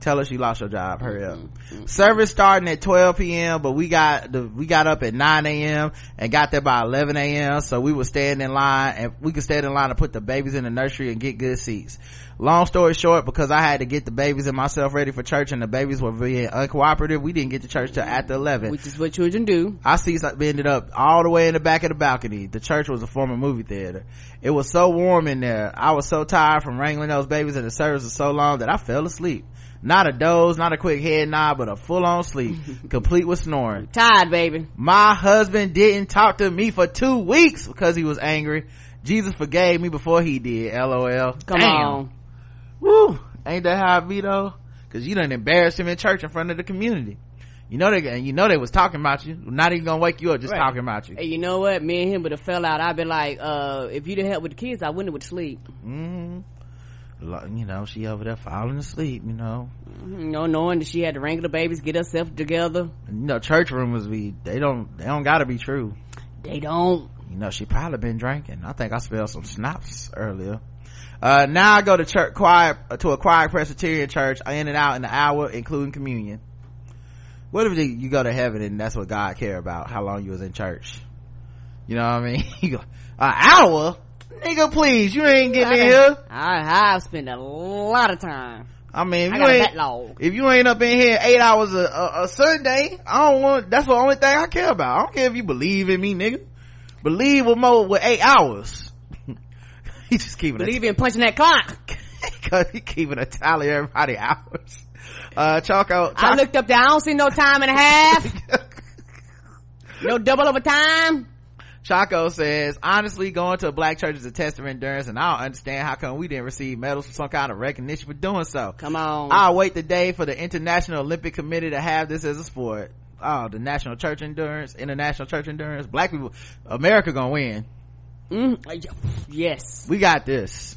Tell her she lost her job. Hurry up. Mm-hmm. Mm-hmm. Service starting at 12 p.m., but we got the, we got up at 9 a.m. and got there by 11 a.m. So we were standing in line and we could stand in line to put the babies in the nursery and get good seats. Long story short, because I had to get the babies and myself ready for church and the babies were being uncooperative, we didn't get to church till after 11. which is what children do. Our seats ended up all the way in the back of the balcony. The church was a former movie theater. It was so warm in there. I was so tired from wrangling those babies and the service was so long that I fell asleep. Not a doze, not a quick head nod, but a full on sleep, complete with snoring. Tired, baby. My husband didn't talk to me for two weeks because he was angry. Jesus forgave me before he did. LOL. Come Damn. on. Woo! Ain't that how it be though? Cause you done embarrassed him in church in front of the community. You know they, and you know they was talking about you. Not even gonna wake you up, just Right. talking about you. Hey, you know what? Me and him would have fell out. I'd be like, uh, if you didn't help with the kids, I wouldn't have to sleep. hmm You know, she over there falling asleep, you know. You know, knowing that she had to wrangle the babies, get herself together. You know, church rumors be, they don't, they don't gotta be true. They don't. You know, she probably been drinking. I think I smelled some schnapps earlier. Uh, now I go to church, quiet, to a quiet Presbyterian church, I in and out in an hour, including communion. What if you go to heaven and that's what God care about, how long you was in church? You know what I mean? An hour? Nigga, please, you ain't getting in here. I, I've spent a lot of time. I mean, if I you ain't, if you ain't up in here eight hours a, a, a Sunday, I don't want, that's the only thing I care about. I don't care if you believe in me, nigga. Believe with more, with eight hours. he just keeping Believe in punching that clock. Cause he keeping a tally of everybody hours. Uh, Choco, I looked up there. I don't see no time and a half. no double overtime. Chaco says, honestly, going to a black church is a test of endurance, and I don't understand how come we didn't receive medals for some kind of recognition for doing so. Come on. I'll wait the day for the International Olympic Committee to have this as a sport. Oh, the National Church Endurance, International Church Endurance. Black people, America gonna win. Mm, yes. We got this.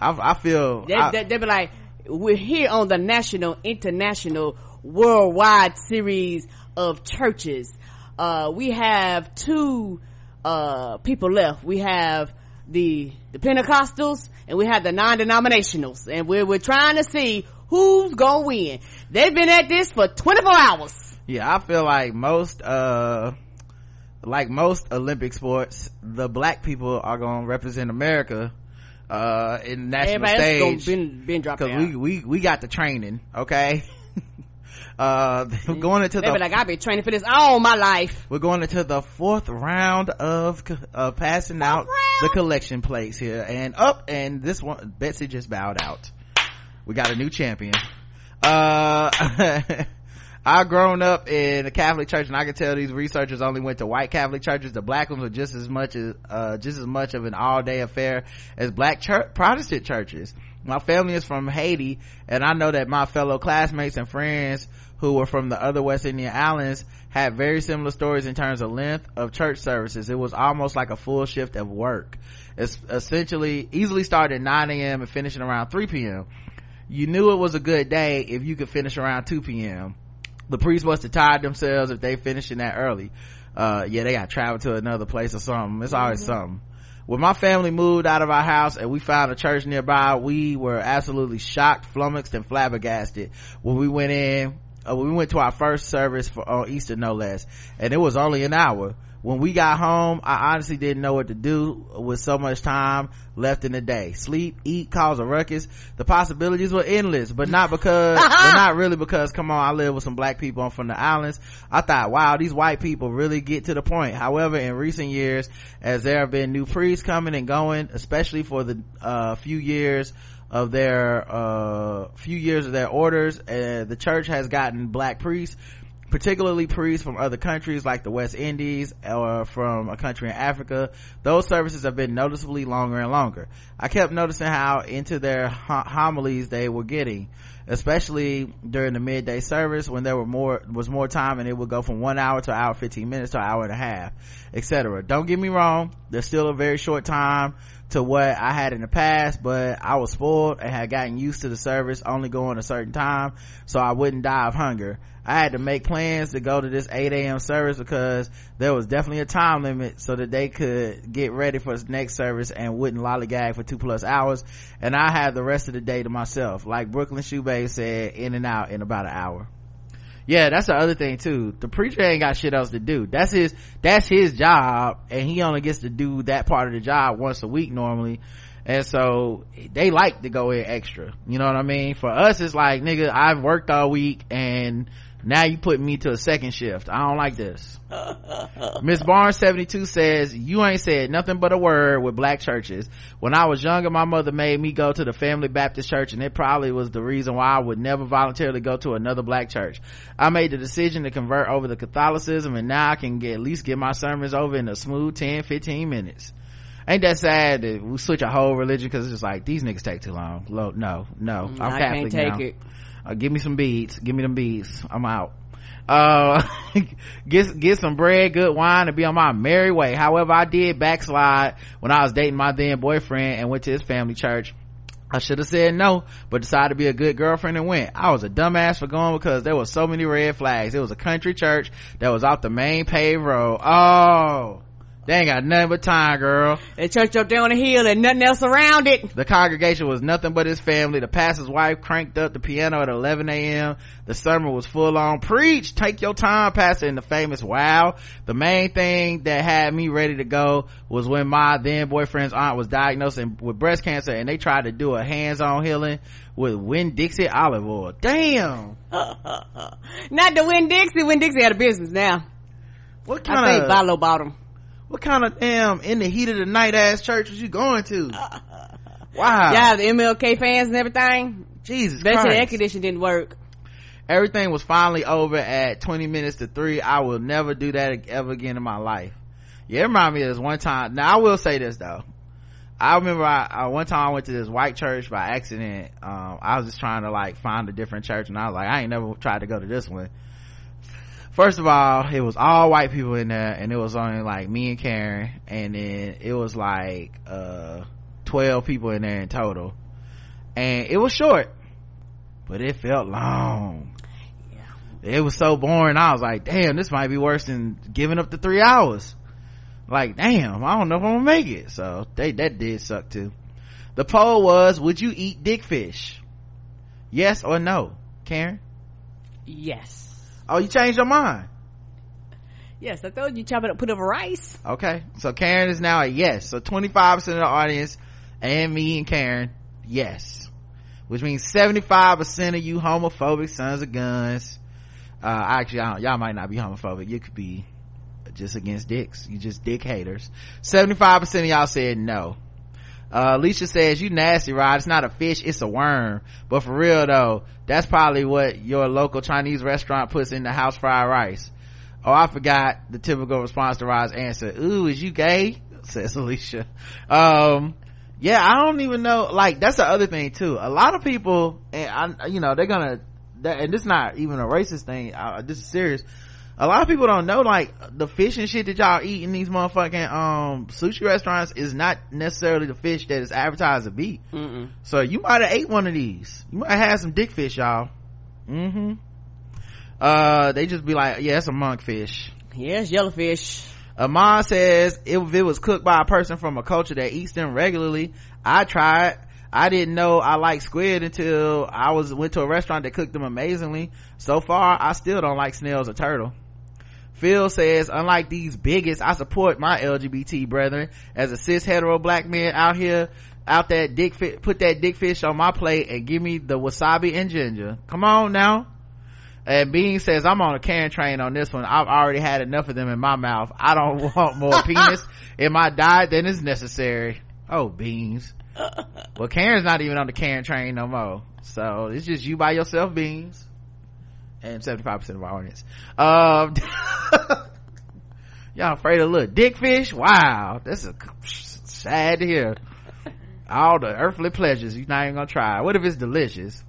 I, I feel. They, I- they, they be like, we're here on the national, international, worldwide series of churches. Uh, we have two, uh, people left. We have the, the Pentecostals and we have the non-denominationals. And we're, we're trying to see who's gonna win. They've been at this for 24 hours. yeah i feel like most uh like most olympic sports the black people are gonna represent america uh in national Everybody stage gonna been, been dropped because we we we got the training okay uh we're going into They the like, I've been training for this all my life. we're going into the fourth round of uh passing out the collection plates here and up and this one betsy just bowed out we got a new champion uh I've grown up in a Catholic church and I can tell these researchers only went to white Catholic churches. The black ones are just as much as, uh, just as much of an all day affair as black church, Protestant churches. My family is from Haiti and I know that my fellow classmates and friends who were from the other West Indian islands had very similar stories in terms of length of church services. It was almost like a full shift of work. It's essentially easily started at 9 a.m. and finishing around 3 p.m. You knew it was a good day if you could finish around 2 p.m the priests must have tired themselves if they finishing that early uh yeah they got to travel to another place or something it's always something when my family moved out of our house and we found a church nearby we were absolutely shocked flummoxed and flabbergasted when we went in uh, we went to our first service for on easter no less. And it was only an hour when we got home i honestly didn't know what to do with so much time left in the day. Sleep eat cause a ruckus. The possibilities were endless but not because but not really because come on i live with some black people I'm from the islands. I thought wow these white people really get to the point. However in recent years as there have been new priests coming and going especially for the uh, few years of their uh, few years of their orders uh, the church has gotten black priests particularly priests from other countries like the West Indies or from a country in Africa. Those services have been noticeably longer and longer. I kept noticing how into their homilies they were getting, especially during the midday service when there were more was more time and it would go from one hour to hour fifteen minutes to an hour and a half, etc. Don't get me wrong, there's still a very short time to what I had in the past, but I was spoiled and had gotten used to the service only going a certain time, so I wouldn't die of hunger. I had to make plans to go to this 8 a.m. service because there was definitely a time limit so that they could get ready for the next service and wouldn't lollygag for two plus hours. And I had the rest of the day to myself. Like Brooklyn Shoebay said, in and out in about an hour. Yeah, that's the other thing too. The preacher ain't got shit else to do. That's his, that's his job and he only gets to do that part of the job once a week normally. And so they like to go in extra. You know what I mean? For us, it's like, nigga, I've worked all week and now you put me to a second shift. I don't like this. Miss Barnes 72 says, you ain't said nothing but a word with black churches. When I was younger, my mother made me go to the Family Baptist Church and it probably was the reason why I would never voluntarily go to another black church. I made the decision to convert over to Catholicism and now I can get, at least get my sermons over in a smooth 10, 15 minutes. Ain't that sad that we switch a whole religion because it's just like, these niggas take too long. Lo- No, no. Mm, I'm I Catholic can't take now. it. Uh, give me some beads. Give me them beads. I'm out. Uh, get, get some bread, good wine, and be on my merry way. However, I did backslide when I was dating my then boyfriend and went to his family church. I should have said no, but decided to be a good girlfriend and went. I was a dumbass for going because there were so many red flags. It was a country church that was off the main paved road. Oh, they ain't got nothing but time, girl. A church up there on the hill and nothing else around it. The congregation was nothing but his family. The pastor's wife cranked up the piano at 11 a.m. The sermon was full on. Preach! Take your time, pastor, and the famous wow. The main thing that had me ready to go was when my then boyfriend's aunt was diagnosed with breast cancer and they tried to do a hands-on healing with Winn-Dixie olive oil. Damn! Not the Winn-Dixie. Win Dixie had a business now. What kind think of, Valo bought him. What kind of damn in the heat of the night ass church was you going to? Wow. Yeah, the MLK fans and everything. Jesus Bet you the air Christ. conditioning didn't work. everything was finally over at 20 minutes to 3 i will never do that ever again in my life yeah it reminded me of this one time now i will say this though i remember I, I one time i went to this white church by accident um i was just trying to like find a different church and i was like i ain't never tried to go to this one first of all it was all white people in there and it was only like me and karen and then it was like uh 12 people in there in total. And it was short but it felt long. It was so boring i was like damn this might be worse than giving up the three hours. Like damn i don't know if i'm gonna make it. So they that did suck too. The poll was would you eat dick fish? Yes or no? Karen? Yes. Oh you changed your mind. Yes, I told you chop it up, put over rice. okay so karen is now a yes. So 25% of the audience and me and karen yes. Which means 75% of you homophobic sons of guns. Uh actually y'all might not be homophobic. You could be just against dicks. You just dick haters. 75% of y'all said no uh alicia says you nasty rod. It's not a fish it's a worm. But for real though that's probably what your local chinese restaurant puts in the house fried rice. Oh i forgot the typical response to rod's answer. Ooh is you gay? says alicia. Um yeah i don't even know like that's the other thing too. A lot of people and i you know they're gonna that, and this is not even a racist thing uh, this is serious a lot of people don't know like the fish and shit that y'all eat in these motherfucking um sushi restaurants is not necessarily the fish that is advertised to be Mm-mm. so you might have ate one of these you might have had some dick fish y'all mm-hmm uh they just be like yeah it's a monkfish Yes, yellowfish. Amon says if it was cooked by a person from a culture that eats them regularly, I tried. I didn't know I like squid until I was went to a restaurant that cooked them amazingly. So far, I still don't like snails or turtle. Phil says, unlike these bigots, I support my LGBT brethren as a cis hetero black man out here, out that dick fi- put that dick fish on my plate and give me the wasabi and ginger. Come on now. And Bean says, I'm on a Karen train on this one. I've already had enough of them in my mouth. I don't want more penis in my diet than is necessary. Oh, Beans. well, Karen's not even on the Karen train no more. So it's just you by yourself, Beans. And 75% of our audience. Um, y'all afraid of little dick fish? Wow. This is sad to hear. All the earthly pleasures you're not even gonna try. What if it's delicious?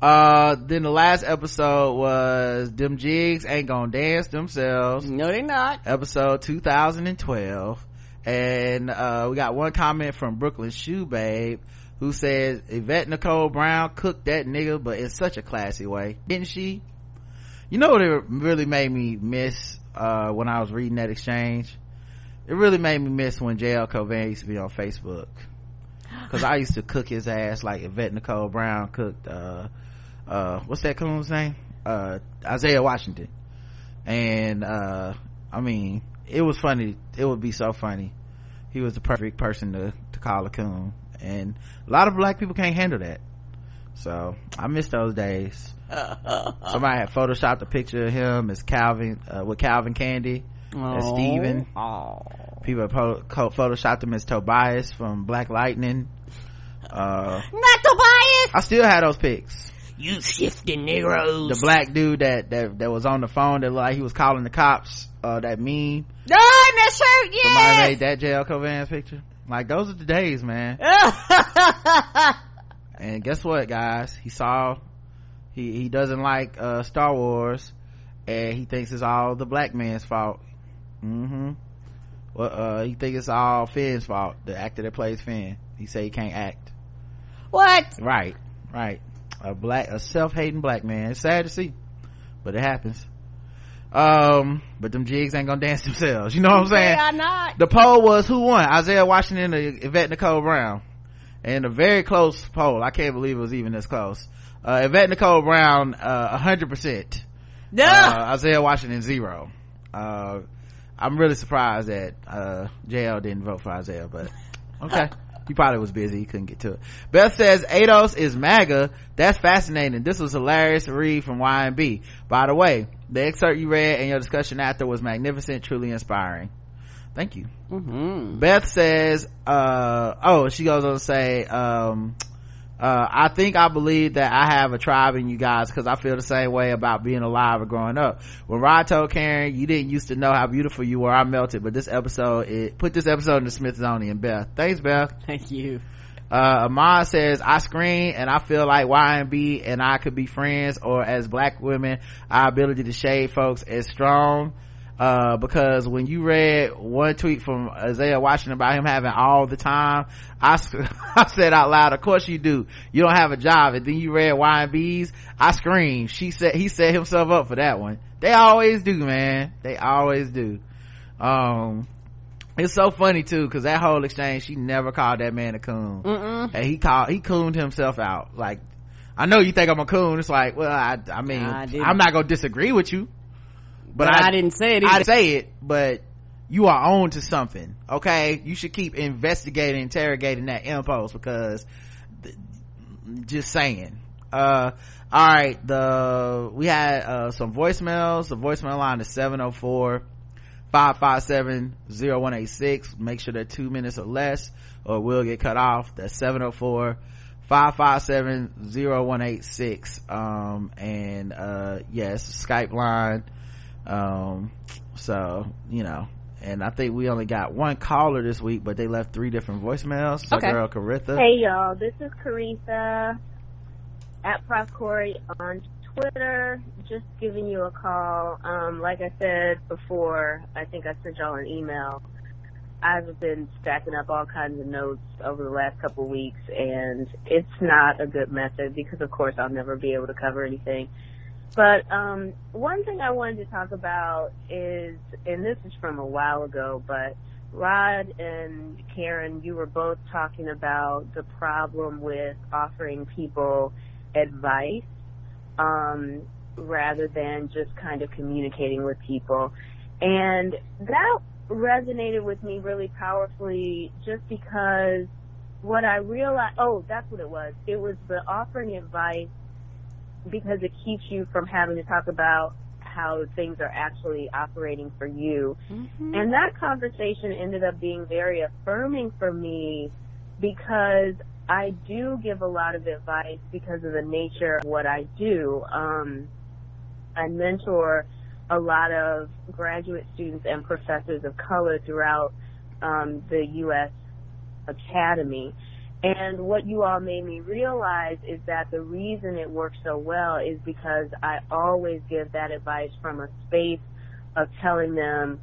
Uh, then the last episode was them jigs ain't gonna dance themselves. No, they not. Episode 2012. And, uh, we got one comment from Brooklyn Shoe Babe who says Yvette Nicole Brown cooked that nigga, but in such a classy way. Didn't she? You know what it really made me miss, uh, when I was reading that exchange? It really made me miss when JL Cauvin used to be on Facebook. Cause I used to cook his ass like Yvette Nicole Brown cooked, uh, uh, what's that coon's name? Uh, Isaiah Washington. And, uh, I mean, it was funny. It would be so funny. He was the perfect person to, to call a coon. And a lot of black people can't handle that. So, I miss those days. Somebody had photoshopped a picture of him as Calvin, uh, with Calvin Candie as Aw. Steven. Aw. People have po- co- photoshopped him as Tobias from Black Lightning. Uh, Not Tobias! I still had those pics. You shifting Negroes. The black dude that, that, that was on the phone that like he was calling the cops, uh, that meme. No, that shirt, Somebody made that JL Cauvin's picture. Like, those are the days, man. And guess what, guys? He saw, he, he doesn't like, uh, Star Wars, and he thinks it's all the black man's fault. Mm-hmm. Well, uh, he thinks it's all Finn's fault, the actor that plays Finn. He say he can't act. what? Right, right. A black, a self-hating black man. It's sad to see, but it happens. Um, but them jigs ain't gonna dance themselves. You know what I'm saying? They are not. The poll was who won? Isaiah Washington or Yvette Nicole Brown? And a very close poll. I can't believe it was even this close. Uh, Yvette Nicole Brown, uh, 100%. Duh. Uh, Isaiah Washington, zero. Uh, I'm really surprised that, uh, JL didn't vote for Isaiah, but okay. He probably was busy. He couldn't get to it. Beth says ADOS is MAGA. That's fascinating. This was hilarious to read from YB. By the way, the excerpt you read and your discussion after was magnificent, truly inspiring. Thank you. mm-hmm. Beth says, uh, oh, she goes on to say, um, uh, I think I believe that I have a tribe in you guys because I feel the same way about being alive or growing up. When Rod told Karen, you didn't used to know how beautiful you were, I melted, but this episode, it put this episode in the Smithsonian. Beth. Thanks, Beth. Thank you. Uh, Ahmad says, I scream and I feel like YNB and I could be friends or as black women, our ability to shade folks is strong. Uh, because when you read one tweet from Isaiah Washington about him having all the time, I, I said out loud, of course you do. You don't have a job. And then you read YNB's, I screamed. She said, he set himself up for that one. They always do, man. They always do. Um, it's so funny too, cause that whole exchange, she never called that man a coon. Mm-mm. And he called, he cooned himself out. Like, I know you think I'm a coon. It's like, well, I, I mean, I. I'm not gonna disagree with you. But, I, didn't say it. I say it, but you are on to something, okay? You should keep investigating, interrogating that impulse because th- just saying. Uh, all right, the, we had, uh, some voicemails. The voicemail line is 704 557 0186. Make sure they're two minutes or less or we'll get cut off. That's 704 557 0186. Um, and, uh, yes, Skype line. Um, so, you know, and I think we only got one caller this week, but they left three different voicemails. So Okay. girl Koritha. Hey y'all, this is Koritha at Prof Kori on Twitter. Just giving you a call. Um, like I said before, I think I sent y'all an email. I've been stacking up all kinds of notes over the last couple of weeks, and it's not a good method because, of course, I'll never be able to cover anything. But um, one thing I wanted to talk about is, and this is from a while ago, but Rod and Karen, you were both talking about the problem with offering people advice um, rather than just kind of communicating with people. And that resonated with me really powerfully just because what I realized, oh, that's what it was. It was the offering advice because it keeps you from having to talk about how things are actually operating for you. Mm-hmm. And that conversation ended up being very affirming for me because I do give a lot of advice because of the nature of what I do. Um, I mentor a lot of graduate students and professors of color throughout um, the U.S. Academy. And what you all made me realize is that the reason it works so well is because I always give that advice from a space of telling them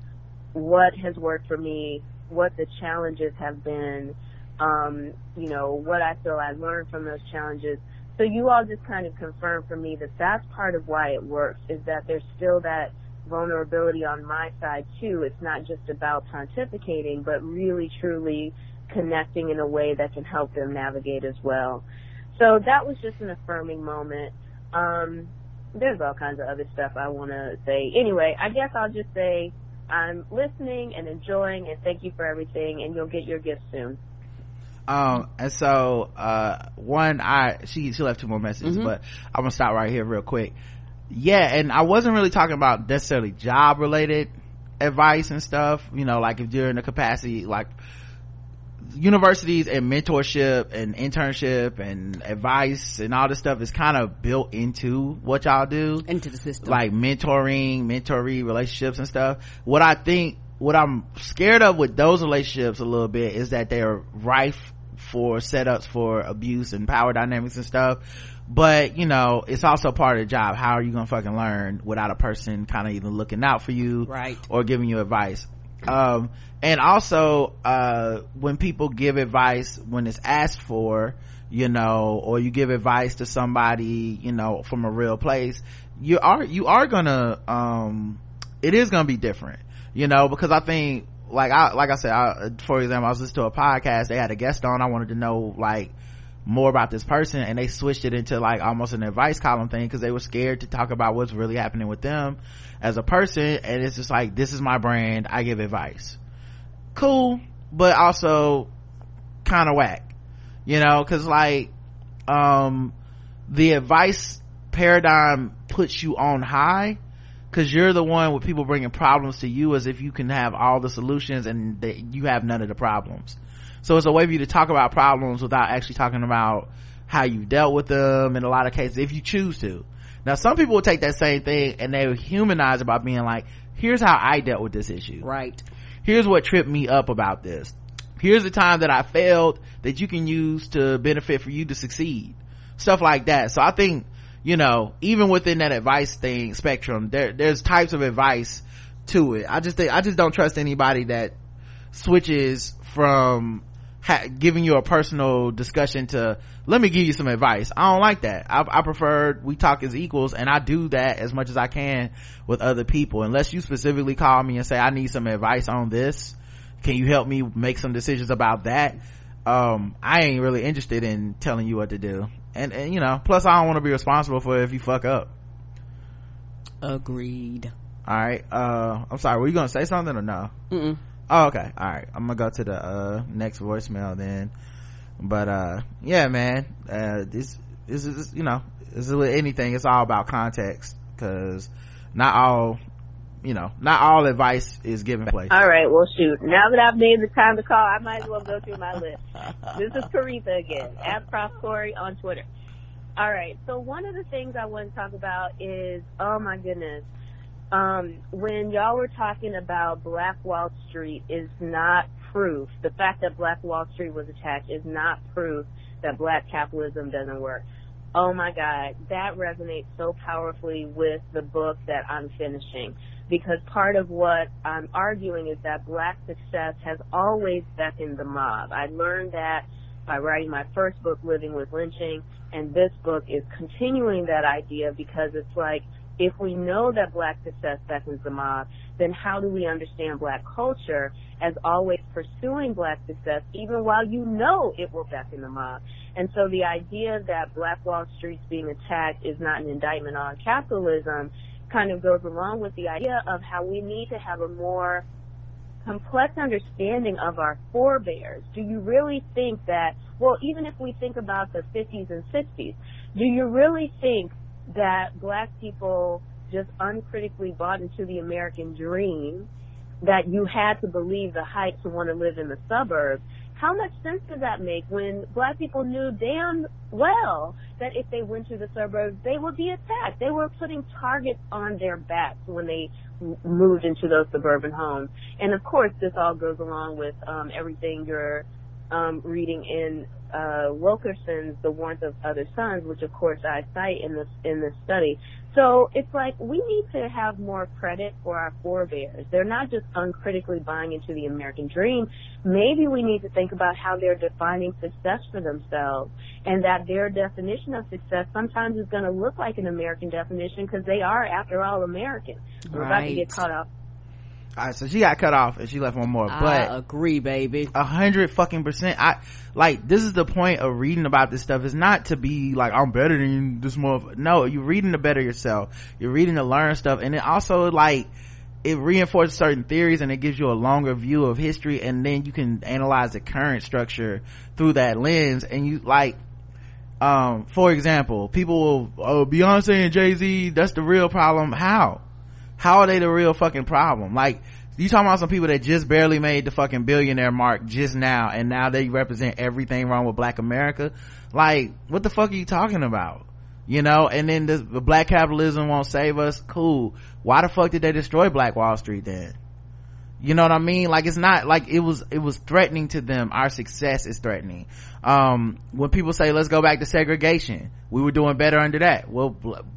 what has worked for me, what the challenges have been, um, you know, what I feel I learned from those challenges. So you all just kind of confirmed for me that that's part of why it works is that there's still that vulnerability on my side too. It's not just about pontificating, but really truly connecting in a way that can help them navigate as well. So that was just an affirming moment. Um, there's all kinds of other stuff I want to say. Anyway, I guess I'll just say I'm listening and enjoying and thank you for everything and you'll get your gift soon. Um, and so, uh, one, I, she, she left two more messages, Mhm. but I'm gonna stop right here real quick. Yeah, and I wasn't really talking about necessarily job related advice and stuff, you know, like if you're in a capacity, like, universities and mentorship and internship and advice and all this stuff is kind of built into what y'all do. Into the system. like mentoring mentoree relationships and stuff. What i think what i'm scared of with those relationships a little bit is that they're rife for setups for abuse and power dynamics and stuff. But you know it's also part of the job. How are you gonna fucking learn without a person kind of even looking out for you Right. or giving you advice um and also uh when people give advice when it's asked for you know or you give advice to somebody you know from a real place you are you are gonna um it is gonna be different you know because i think like i like i said I, for example i was listening to a podcast they had a guest on i wanted to know like more about this person and they switched it into like almost an advice column thing because they were scared to talk about what's really happening with them as a person. And it's just like this is my brand. I give advice. Cool but also kind of whack you know? Because like um the advice paradigm puts you on high because you're the one with people bringing problems to you as if you can have all the solutions and that you have none of the problems so it's a way for you to talk about problems without actually talking about how you dealt with them in a lot of cases if you choose to. Now some people will take that same thing and they humanize about being like here's how i dealt with this issue. Right. here's what tripped me up about this. Here's the time that i failed that you can use to benefit for you to succeed. Stuff like that. So i think you know even within that advice thing spectrum there there's types of advice to it. I just think i just don't trust anybody that switches from ha- giving you a personal discussion to let me give you some advice. I don't like that. I, I prefer we talk as equals and i do that as much as i can with other people. Unless you specifically call me and say i need some advice on this. Can you help me make some decisions about that? Um i ain't really interested in telling you what to do. And, and you know plus i don't want to be responsible for if you fuck up. Agreed. all right uh i'm sorry were you gonna say something or no? Mm-mm. Oh okay. All right. I'm gonna go to the uh next voicemail then. But uh yeah man. Uh this this is you know this is with anything. It's all about context because not all you know not all advice is given place All right, well shoot. Now that I've made the time to call, I might as well go through my list. This is Koritha again, at Prof Kori on Twitter. All right, so one of the things I want to talk about is, oh my goodness, um, when y'all were talking about Black Wall Street is not proof. The fact that Black Wall Street was attacked is not proof that black capitalism doesn't work. Oh my God, that resonates so powerfully with the book that I'm finishing because part of what I'm arguing is that black success has always beckoned the mob. I learned that by writing my first book, Living with Lynching, and this book is continuing that idea because it's like, if we know that black success beckons the mob, then how do we understand black culture as always pursuing black success even while you know it will beckon the mob? And so the idea that Black Wall Street's being attacked is not an indictment on capitalism kind of goes along with the idea of how we need to have a more complex understanding of our forebears. Do you really think that, well, even if we think about the 50s and 60s, do you really think that black people just uncritically bought into the American dream that you had to believe the hype to want to live in the suburbs? How much sense does that make when black people knew damn well that if they went to the suburbs, they would be attacked? They were putting targets on their backs when they moved into those suburban homes. And of course, this all goes along with um, everything you're um, reading in uh, Wilkerson's The Warmth of Other Suns, which of course I cite in this in this study. So it's like we need to have more credit for our forebears. They're not just uncritically buying into the American dream. Maybe we need to think about how they're defining success for themselves and that their definition of success sometimes is going to look like an American definition because they are, after all, American. We're about to Right. get caught up. Right so she got cut off and she left one more I but agree, baby. a hundred fucking percent. I like this is the point of reading about this stuff. Is not to be like i'm better than this motherfucker no you're reading to better yourself. You're reading to learn stuff. And it also like it reinforces certain theories and it gives you a longer view of history and then you can analyze the current structure through that lens. And you like um for example people will oh beyonce and jay-z that's the real problem. How how are they the real fucking problem? Like you talking about some people that just barely made the fucking billionaire mark just now and now they represent everything wrong with black america? Like what the fuck are you talking about? You know and then this, the black capitalism won't save us? Cool. Why the fuck did they destroy black wall street then? You know what i mean? Like it's not like it was it was threatening to them. Our success is threatening. Um when people say let's go back to segregation we were doing better under that. Well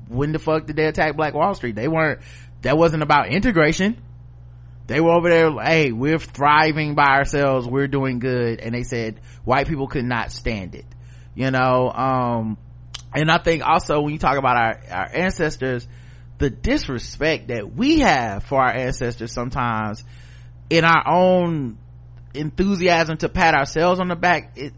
when the fuck did they attack black wall street? They weren't that wasn't about integration. They were over there hey we're thriving by ourselves we're doing good and they said white people could not stand it you know um and i think also when you talk about our our ancestors the disrespect that we have for our ancestors sometimes in our own enthusiasm to pat ourselves on the back it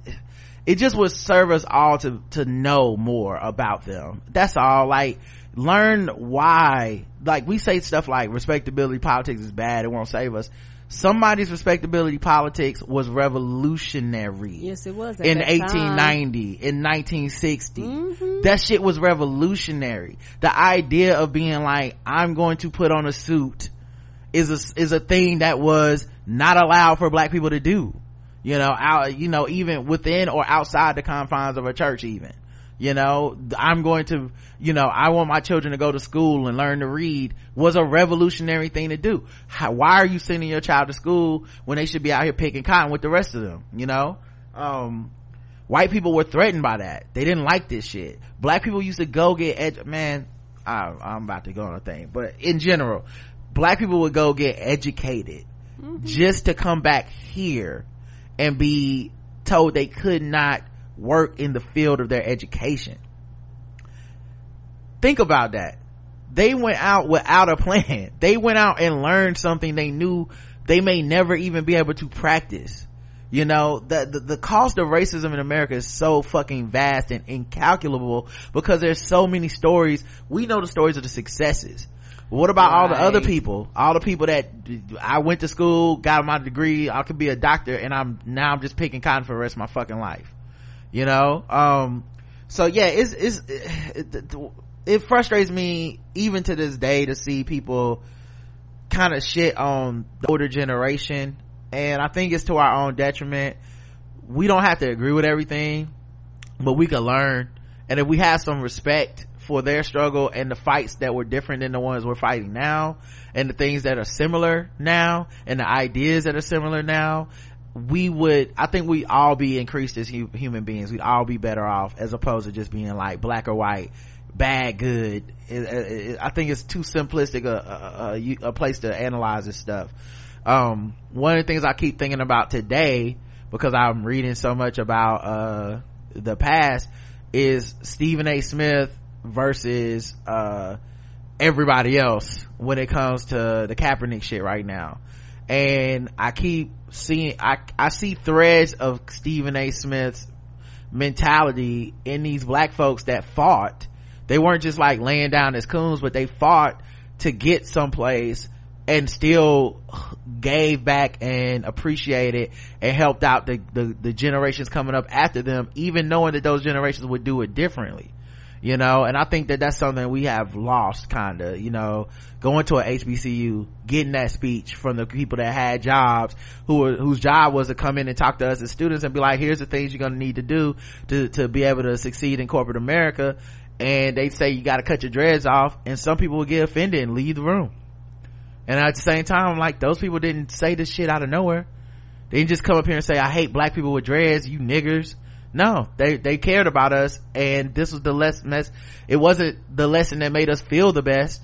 it just would serve us all to to know more about them. That's all. Like learn why like we say stuff like respectability politics is bad it won't save us somebody's respectability politics was revolutionary Yes, it was. In that time. 1890 in 1960 Mm-hmm. that shit was revolutionary the idea of being like i'm going to put on a suit is a is a thing that was not allowed for black people to do you know out you know even within or outside the confines of a church even you know i'm going to you know i want my children to go to school and learn to read was a revolutionary thing to do. How, why are you sending your child to school when they should be out here picking cotton with the rest of them you know? Um white people were threatened by that. They didn't like this shit. Black people used to go get edu- man I, i'm about to go on a thing but in general black people would go get educated just to come back here and be told they could not work in the field of their education. Think about that. They went out without a plan. They went out and learned something they knew they may never even be able to practice. You know the, the the cost of racism in america is so fucking vast and incalculable because there's so many stories. We know the stories of the successes. What about all the other people? All the people that i went to school got my degree i could be a doctor and i'm now i'm just picking cotton for the rest of my fucking life you know? Um so yeah it's it's it, it frustrates me even to this day to see people kind of shit on the older generation. And i think it's to our own detriment. We don't have to agree with everything but we can learn. And if we have some respect for their struggle and the fights that were different than the ones we're fighting now and the things that are similar now and the ideas that are similar now we would i think we all be increased as hu- human beings. We'd all be better off as opposed to just being like black or white bad good. It- it- it- i think it's too simplistic a, a, a, a place to analyze this stuff. Um one of the things i keep thinking about today because i'm reading so much about uh the past is stephen a. Smith versus uh everybody else when it comes to the Kaepernick shit right now. And I keep seeing, I, I see threads of Stephen A. Smith's mentality in these black folks that fought. They weren't just like laying down as coons, but they fought to get someplace and still gave back and appreciated and helped out the, the, the generations coming up after them, even knowing that those generations would do it differently you know and i think that that's something we have lost kind of you know. Going to a hbcu getting that speech from the people that had jobs who were whose job was to come in and talk to us as students and be like here's the things you're going to need to do to to be able to succeed in corporate america. And they say you got to cut your dreads off and some people get offended and leave the room. And at the same time I'm like those people didn't say this shit out of nowhere. They didn't just come up here and say i hate black people with dreads you niggers no they they cared about us and this was the less mess it wasn't the lesson that made us feel the best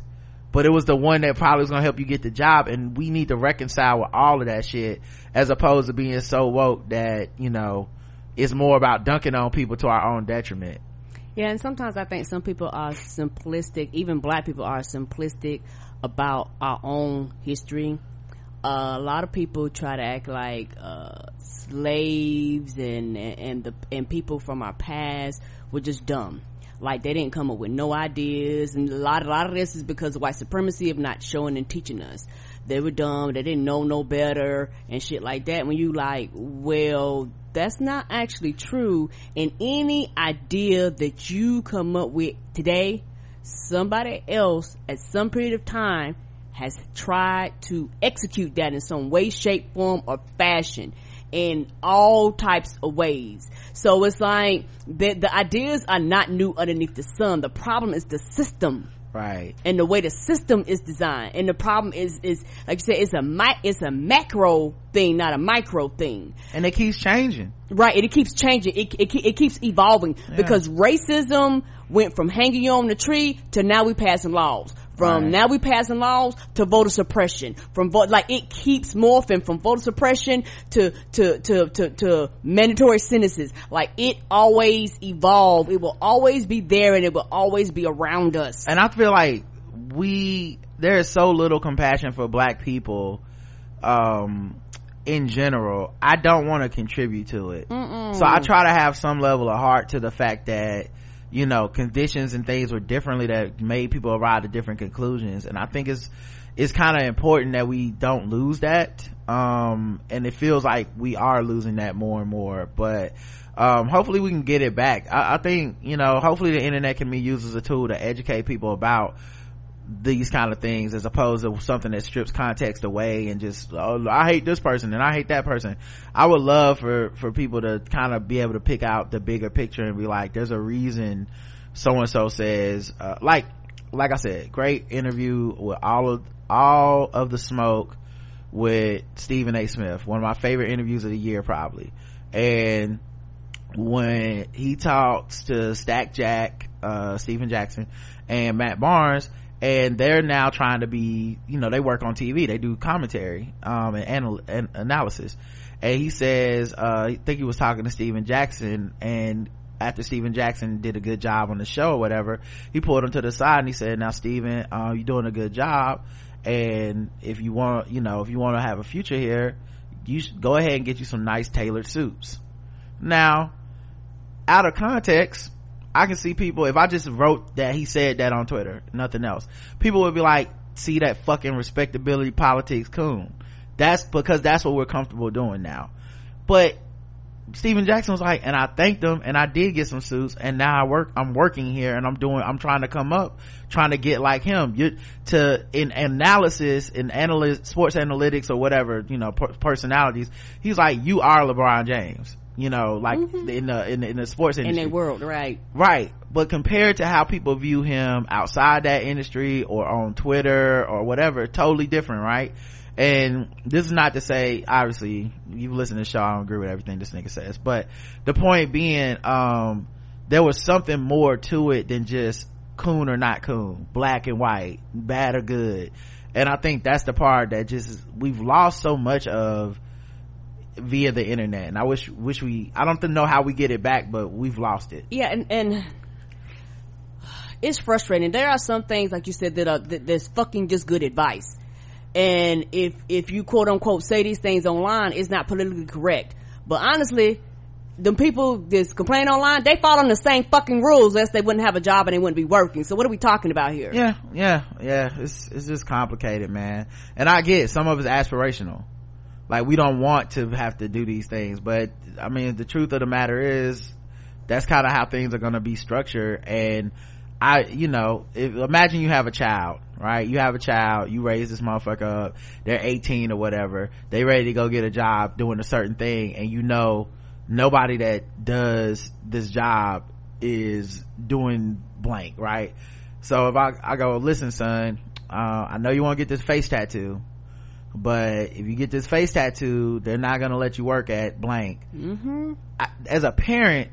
but it was the one that probably was gonna help you get the job and we need to reconcile with all of that shit as opposed to being so woke that you know it's more about dunking on people to our own detriment Yeah, and sometimes I think some people are simplistic, even black people are simplistic about our own history. Uh, a lot of people try to act like uh, slaves and and the and people from our past were just dumb. Like they didn't come up with no ideas, and a lot a lot of this is because of white supremacy of not showing and teaching us. They were dumb. They didn't know no better and shit like that. When you like, well, that's not actually true. And any idea that you come up with today, somebody else at some period of time has tried to execute that in some way, shape, form, or fashion in all types of ways. So it's like the, the ideas are not new underneath the sun. The problem is the system right and the way the system is designed. And the problem is, is like you said, it's a mi- it's a macro thing, not a micro thing. and it keeps changing Right, and it keeps changing. It, it, it keeps evolving because racism went from hanging you on the tree to now we passing laws. From Right. now we passing laws to voter suppression. From vote, like it keeps morphing from voter suppression to, to, to, to, to mandatory sentences. Like it always evolve. It will always be there and it will always be around us. and i feel like we there is so little compassion for black people um in general i don't want to contribute to it so i try to have some level of heart to the fact that you know conditions and things were differently that made people arrive at different conclusions. And i think it's it's kind of important that we don't lose that. Um and it feels like we are losing that more and more but um hopefully we can get it back. I, I think you know hopefully the internet can be used as a tool to educate people about these kind of things as opposed to something that strips context away and just oh, I hate this person and I hate that person. I would love for for people to kind of be able to pick out the bigger picture and be like, there's a reason so and so says uh, like like I said, great interview with all of all of the smoke with Stephen A. Smith, one of my favorite interviews of the year probably, and when he talks to Stack Jack, uh, Stephen Jackson and Matt Barnes, and they're now trying to be, you know, they work on TV, they do commentary, um, and, anal- and analysis. And he says, uh, I think he was talking to Stephen Jackson and after Stephen Jackson did a good job on the show or whatever, he pulled him to the side and he said, now Stephen, uh, you're doing a good job. And if you want, you know, if you want to have a future here, you should go ahead and get you some nice tailored suits. Now, out of context, I can see people, if I just wrote that he said that on Twitter, nothing else, people would be like, see that fucking respectability politics coon. That's because that's what we're comfortable doing now. But Stephen Jackson was like, and I thanked him and I did get some suits and now I work, I'm working here and I'm doing, I'm trying to come up, trying to get like him. You, to, in analysis, in analyst, sports analytics or whatever, you know, per- personalities, he's like, you are LeBron James. You know, like in the, in the, in the sports in industry. their world, right? Right. But compared to how people view him outside that industry or on Twitter or whatever, totally different, right? And this is not to say, obviously, you've listened to the show, I don't agree with everything this nigga says, but the point being, um, there was something more to it than just coon or not coon, black and white, bad or good. And I think that's the part that just, we've lost so much of, via the internet and i wish wish we i don't know how we get it back but we've lost it yeah and and it's frustrating there are some things like you said that are that, that's fucking just good advice and if if you quote unquote say these things online it's not politically correct but honestly the people that's complaining online, they follow the same fucking rules as they wouldn't have a job and they wouldn't be working. So what are we talking about here? Yeah, yeah, yeah. It's, it's just complicated, man. And I get some of it's aspirational. Like we don't want to have to do these things, but I mean, the truth of the matter is that's kind of how things are going to be structured. And I, you know, if, imagine you have a child, right? You have a child, you raise this motherfucker up, they're 18 or whatever, they ready to go get a job doing a certain thing and you know, nobody that does this job is doing blank right so if i i go listen son uh, i know you want to get this face tattoo but if you get this face tattoo they're not gonna let you work at blank. Mm-hmm. I, as a parent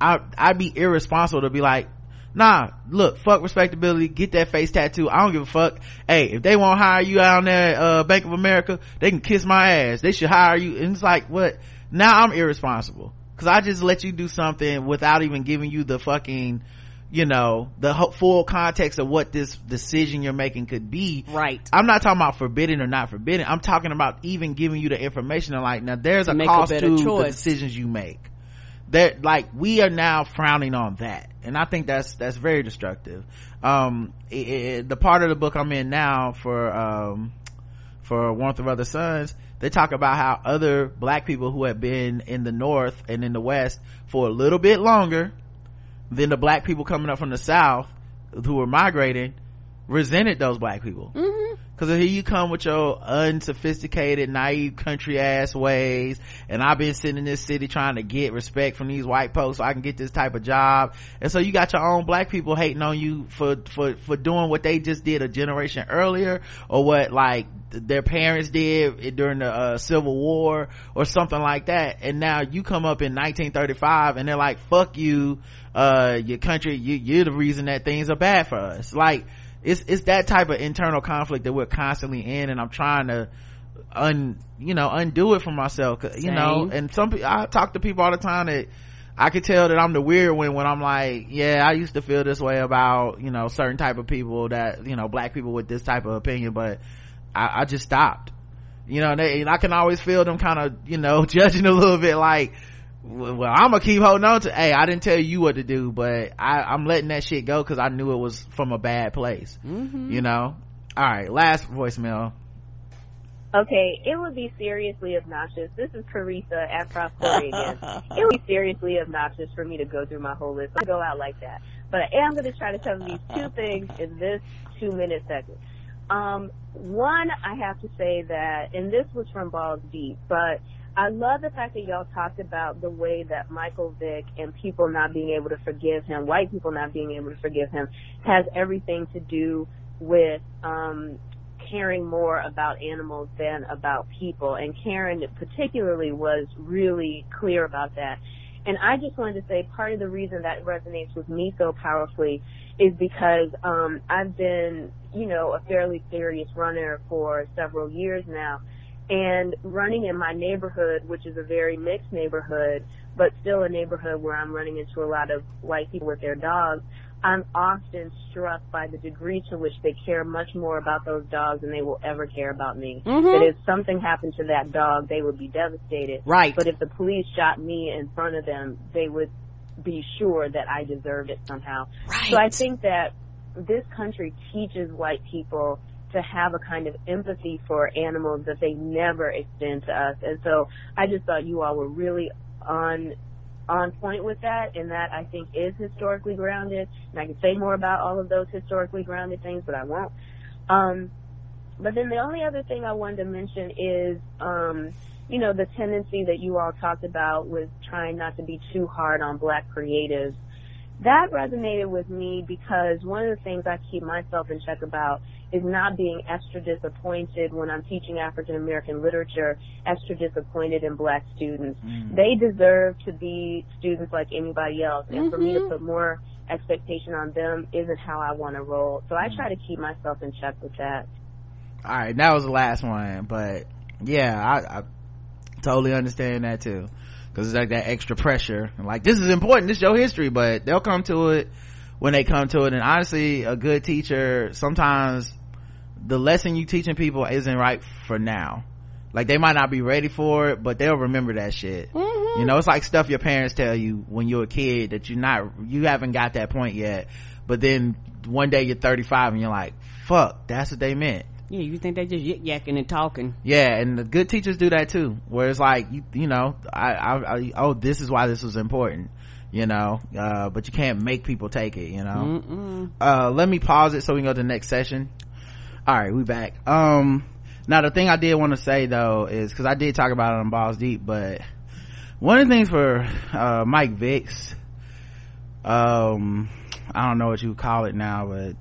i i'd be irresponsible to be like nah look fuck respectability get that face tattoo. I don't give a fuck. Hey if they won't hire you out there uh bank of america they can kiss my ass. They should hire you. And it's like what? Now i'm irresponsible. Because i just let you do something without even giving you the fucking you know the full context of what this decision you're making could be. Right. I'm not talking about forbidden or not forbidden i'm talking about even giving you the information and like now there's a cost a to choice. the decisions you make. That like we are now frowning on that. And i think that's that's very destructive. Um it, it, the part of the book i'm in now for um for warmth of other suns they talk about how other black people who have been in the north and in the west for a little bit longer than the black people coming up from the south who were migrating resented those black people mm-hmm. Cause here you come with your unsophisticated, naive country ass ways. And I've been sitting in this city trying to get respect from these white folks so I can get this type of job. And so you got your own black people hating on you for, for, for doing what they just did a generation earlier or what like their parents did during the uh, civil war or something like that. And now you come up in 1935 and they're like, fuck you, uh, your country, you, you're the reason that things are bad for us. Like, it's it's that type of internal conflict that we're constantly in and i'm trying to un you know undo it for myself you know and some i talk to people all the time that i could tell that i'm the weird one when i'm like yeah i used to feel this way about you know certain type of people that you know black people with this type of opinion but i, I just stopped. You know they, and i can always feel them kind of you know judging a little bit like well i'm gonna keep holding on to hey i didn't tell you what to do but I, i'm letting that shit go because i knew it was from a bad place mm-hmm. you know all right last voicemail Okay, it would be seriously obnoxious. This is Koritha at Prof Kori again. it would be seriously obnoxious for me to go through my whole list. I go out like that. But I am going to try to cover these two things in this two minute segment. Um, one, I have to say that, and this was from Balls Deep, but I love the fact that y'all talked about the way that Michael Vick and people not being able to forgive him, white people not being able to forgive him, has everything to do with um, caring more about animals than about people. And Karen particularly was really clear about that. And I just wanted to say part of the reason that resonates with me so powerfully is because um, I've been, you know, a fairly serious runner for several years now. And running in my neighborhood, which is a very mixed neighborhood, but still a neighborhood where I'm running into a lot of white people with their dogs, I'm often struck by the degree to which they care much more about those dogs than they will ever care about me. Mhm. That if something happened to that dog, they would be devastated. right But if the police shot me in front of them, they would be sure that I deserved it somehow. right So I think that this country teaches white people to have a kind of empathy for animals that they never extend to us. And so I just thought you all were really on on point with that and that I think is historically grounded. And I can say more about all of those historically grounded things, but I won't. Um but then the only other thing I wanted to mention is um you know, the tendency that you all talked about with trying not to be too hard on black creatives that resonated with me because one of the things I keep myself in check about is not being extra disappointed when I'm teaching African American literature, extra disappointed in black students. Mm. They deserve to be students like anybody else. And for me to Mhm. put more expectation on them isn't how I want to roll. So I Mm. try to keep myself in check with that. all right that was the last one but yeah i, I totally understand that too because it's like that extra pressure. And like this is important. This is your history but they'll come to it when they come to it. And honestly a good teacher sometimes the lesson you teaching people isn't right for now. Like they might not be ready for it but they'll remember that shit. Mm-hmm. you know it's like stuff your parents tell you when you're a kid that you're not you haven't got that point yet. But then one day you're 35 and you're like fuck that's what they meant Yeah, you think they just yik yakking and talking? yeah and the good teachers do that too where it's like you, you know I, I, I oh this is why this was important you know uh, but you can't make people take it you know. Uh let me pause it so we can go to the next session. All right we back. Um now the thing i did want to say though is because i did talk about it on balls deep but one of the things for uh mike vicks um i don't know what you call it now but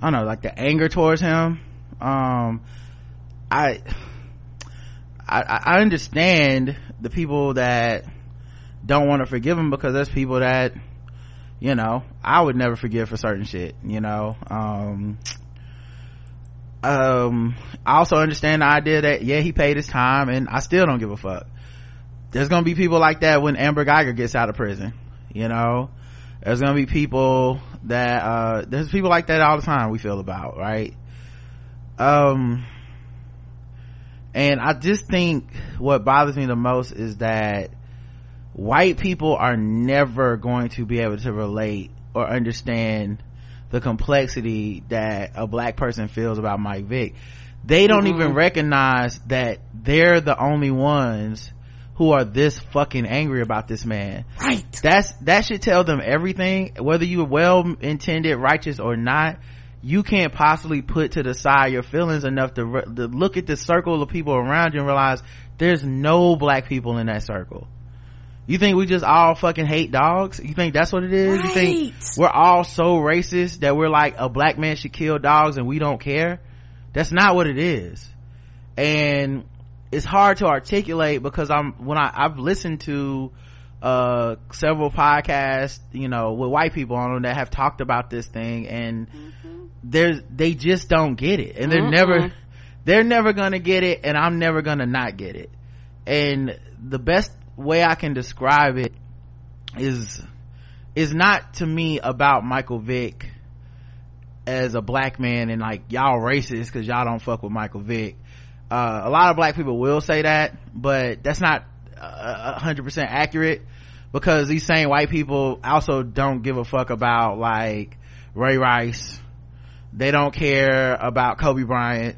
i don't know like the anger towards him um i i i understand the people that don't want to forgive him because there's people that you know i would never forgive for certain shit you know? Um um i also understand the idea that yeah he paid his time and i still don't give a fuck. There's gonna be people like that when amber geiger gets out of prison you know? There's gonna be people that uh there's people like that all the time we feel about right um and i just think what bothers me the most is that white people are never going to be able to relate or understand the complexity that a black person feels about Mike Vick. They don't Mm-hmm. even recognize that they're the only ones who are this fucking angry about this man. Right. That's, that should tell them everything, whether you're well intended, righteous or not. You can't possibly put to the side your feelings enough to, re- to look at the circle of people around you and realize there's no black people in that circle. You think we just all fucking hate dogs? You think that's what it is? You think we're all so racist that we're like a black man should kill dogs and we don't care? That's not what it is. And it's hard to articulate because I'm, when I, I've listened to, uh, several podcasts, you know, with white people on them that have talked about this thing and there's, they just don't get it. And they're Mm-mm. never, they're never gonna get it and I'm never gonna not get it. And the best way I can describe it is is not to me about Michael Vick as a black man and like y'all racist because y'all don't fuck with Michael Vick. Uh, a lot of black people will say that, but that's not a hundred percent accurate because these same white people also don't give a fuck about like Ray Rice. They don't care about Kobe Bryant.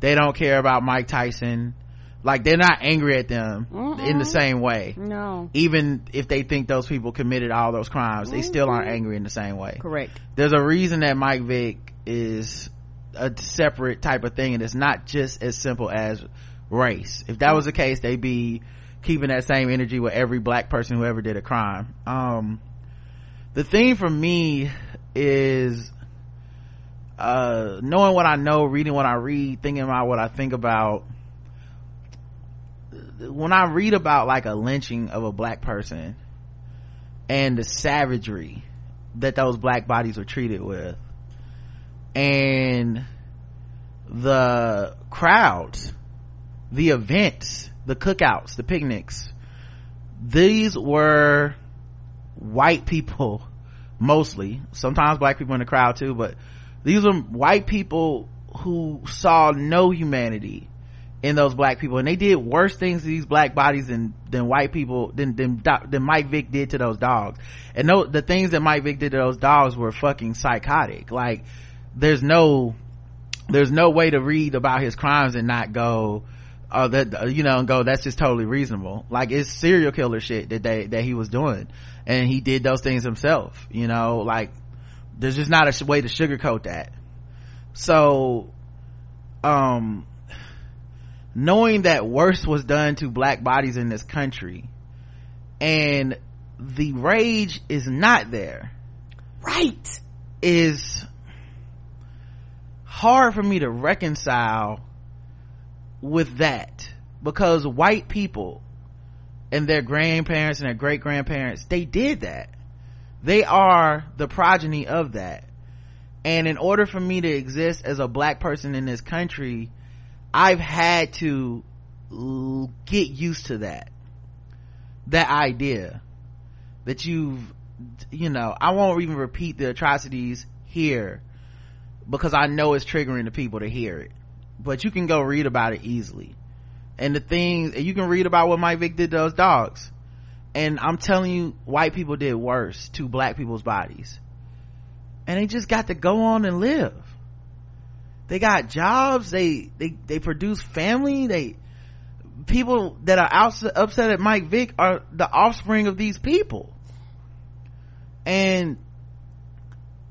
They don't care about Mike Tyson. Like they're not angry at them in the same way No. even if they think those people committed all those crimes they still aren't angry in the same way Correct. there's a reason that mike vick is a separate type of thing and it's not just as simple as race if that was the case they'd be keeping that same energy with every black person who ever did a crime um the thing for me is uh knowing what i know reading what i read thinking about what i think about when I read about like a lynching of a black person and the savagery that those black bodies were treated with and the crowds, the events, the cookouts, the picnics, these were white people mostly, sometimes black people in the crowd too, but these were white people who saw no humanity in those black people. And they did worse things to these black bodies than than white people than than, than Mike Vick did to those dogs. And no the things that Mike Vick did to those dogs were fucking psychotic. Like there's no there's no way to read about his crimes and not go oh that uh, you know and go that's just totally reasonable. Like it's serial killer shit that they that he was doing. And he did those things himself you know? Like there's just not a way to sugarcoat that so um knowing that worse was done to black bodies in this country and the rage is not there Right. is hard for me to reconcile with that because white people and their grandparents and their great grandparents they did that they are the progeny of that. And in order for me to exist as a black person in this country i've had to get used to that that idea that you've you know i won't even repeat the atrocities here because i know it's triggering the people to hear it. But you can go read about it easily. And the things you can read about what mike vick did to those dogs and i'm telling you white people did worse to black people's bodies. And they just got to go on and live. They got jobs they they they produce family they people that are outs upset at mike vick are the offspring of these people. And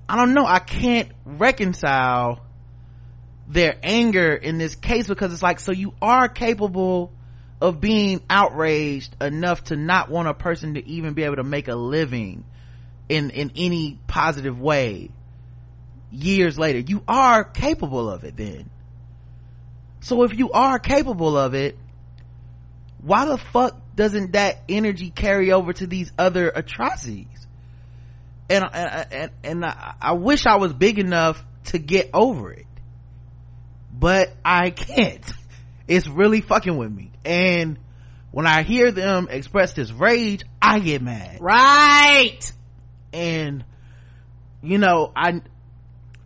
i don't know i can't reconcile their anger in this case because it's like so you are capable of being outraged enough to not want a person to even be able to make a living in in any positive way years later. You are capable of it then. So if you are capable of it why the fuck doesn't that energy carry over to these other atrocities? And and and, and I, I wish i was big enough to get over it but i can't. It's really fucking with me and when i hear them express this rage i get mad. Right. and you know i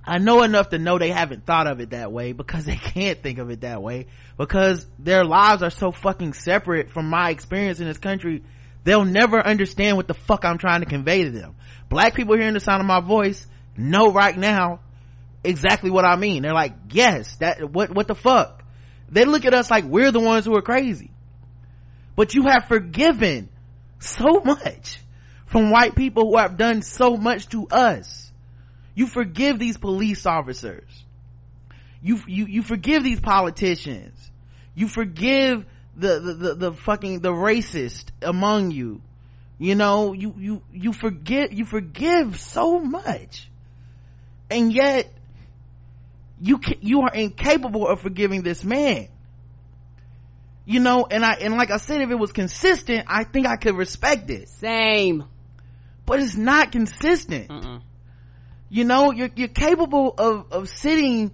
i know enough to know they haven't thought of it that way because they can't think of it that way because their lives are so fucking separate from my experience in this country. They'll never understand what the fuck i'm trying to convey to them. Black people hearing the sound of my voice know right now exactly what i mean. They're like yes that what what the fuck they look at us like we're the ones who are crazy. But you have forgiven so much from white people who have done so much to us. You forgive these police officers. You you you forgive these politicians. You forgive the the the, the fucking the racist among you. You know you you you forget you forgive so much. And yet you ca- you are incapable of forgiving this man. You know and i and like i said if it was consistent i think i could respect it. Same. but it's not consistent. You know you're you're capable of of sitting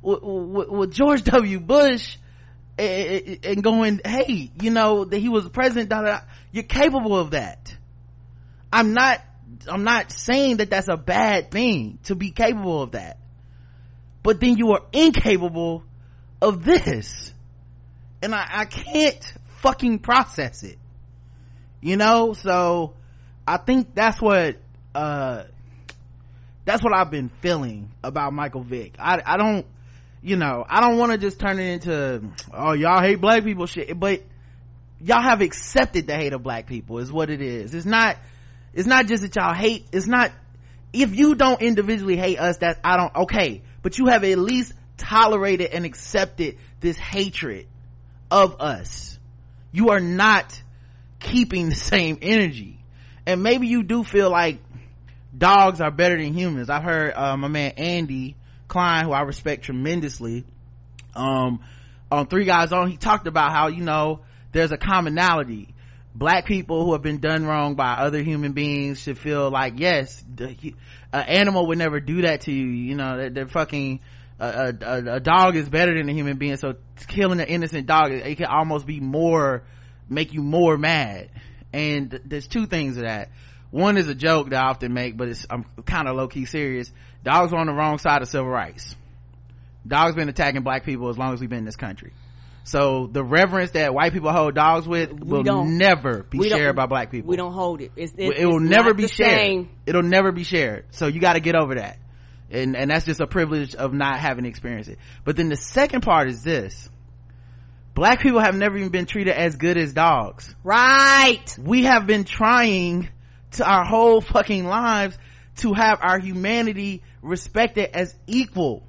with, with, with george w. Bush and, and going hey you know that he was president da, da, da. you're capable of that. I'm not i'm not saying that that's a bad thing to be capable of that but then you are incapable of this. And i i can't fucking process it. You know? So i think that's what uh that's what i've been feeling about michael vick. I i don't you know i don't want to just turn it into oh y'all hate black people shit but y'all have accepted the hate of black people is what it is. It's not it's not just that y'all hate it's not if you don't individually hate us that i don't okay but you have at least tolerated and accepted this hatred of us. You are not keeping the same energy. And maybe you do feel like dogs are better than humans. I've heard uh, my man andy klein who i respect tremendously um on three guys on he talked about how you know there's a commonality black people who have been done wrong by other human beings should feel like yes an animal would never do that to you. You know they're, fucking a, a, a dog is better than a human being. So killing an innocent dog it, it can almost be more make you more mad. And there's two things of that. One is a joke that i often make but it's i'm kind of low-key serious. Dogs are on the wrong side of civil rights. Dogs been attacking black people as long as we've been in this country so the reverence that white people hold dogs with will never be shared by black people. We don't hold it. It's, it, it, will never be shared. same. it'll never be shared. So you got to get over that. And and that's just a privilege of not having experienced it. But then the second part is this. Black people have never even been treated as good as dogs. Right. we have been trying to our whole fucking lives to have our humanity respected as equal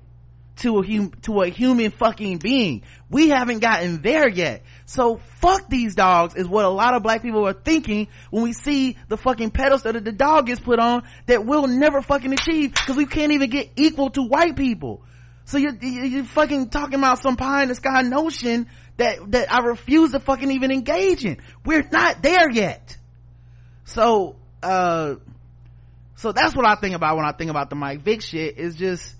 to a hum- to a human fucking being. We haven't gotten there yet. So fuck these dogs is what a lot of black people are thinking when we see the fucking pedestal that the dog gets put on that we'll never fucking achieve because we can't even get equal to white people. So you're, you're fucking talking about some pie in the sky notion that, that I refuse to fucking even engage in. We're not there yet. So, uh, so that's what I think about when I think about the Mike Vick shit is just,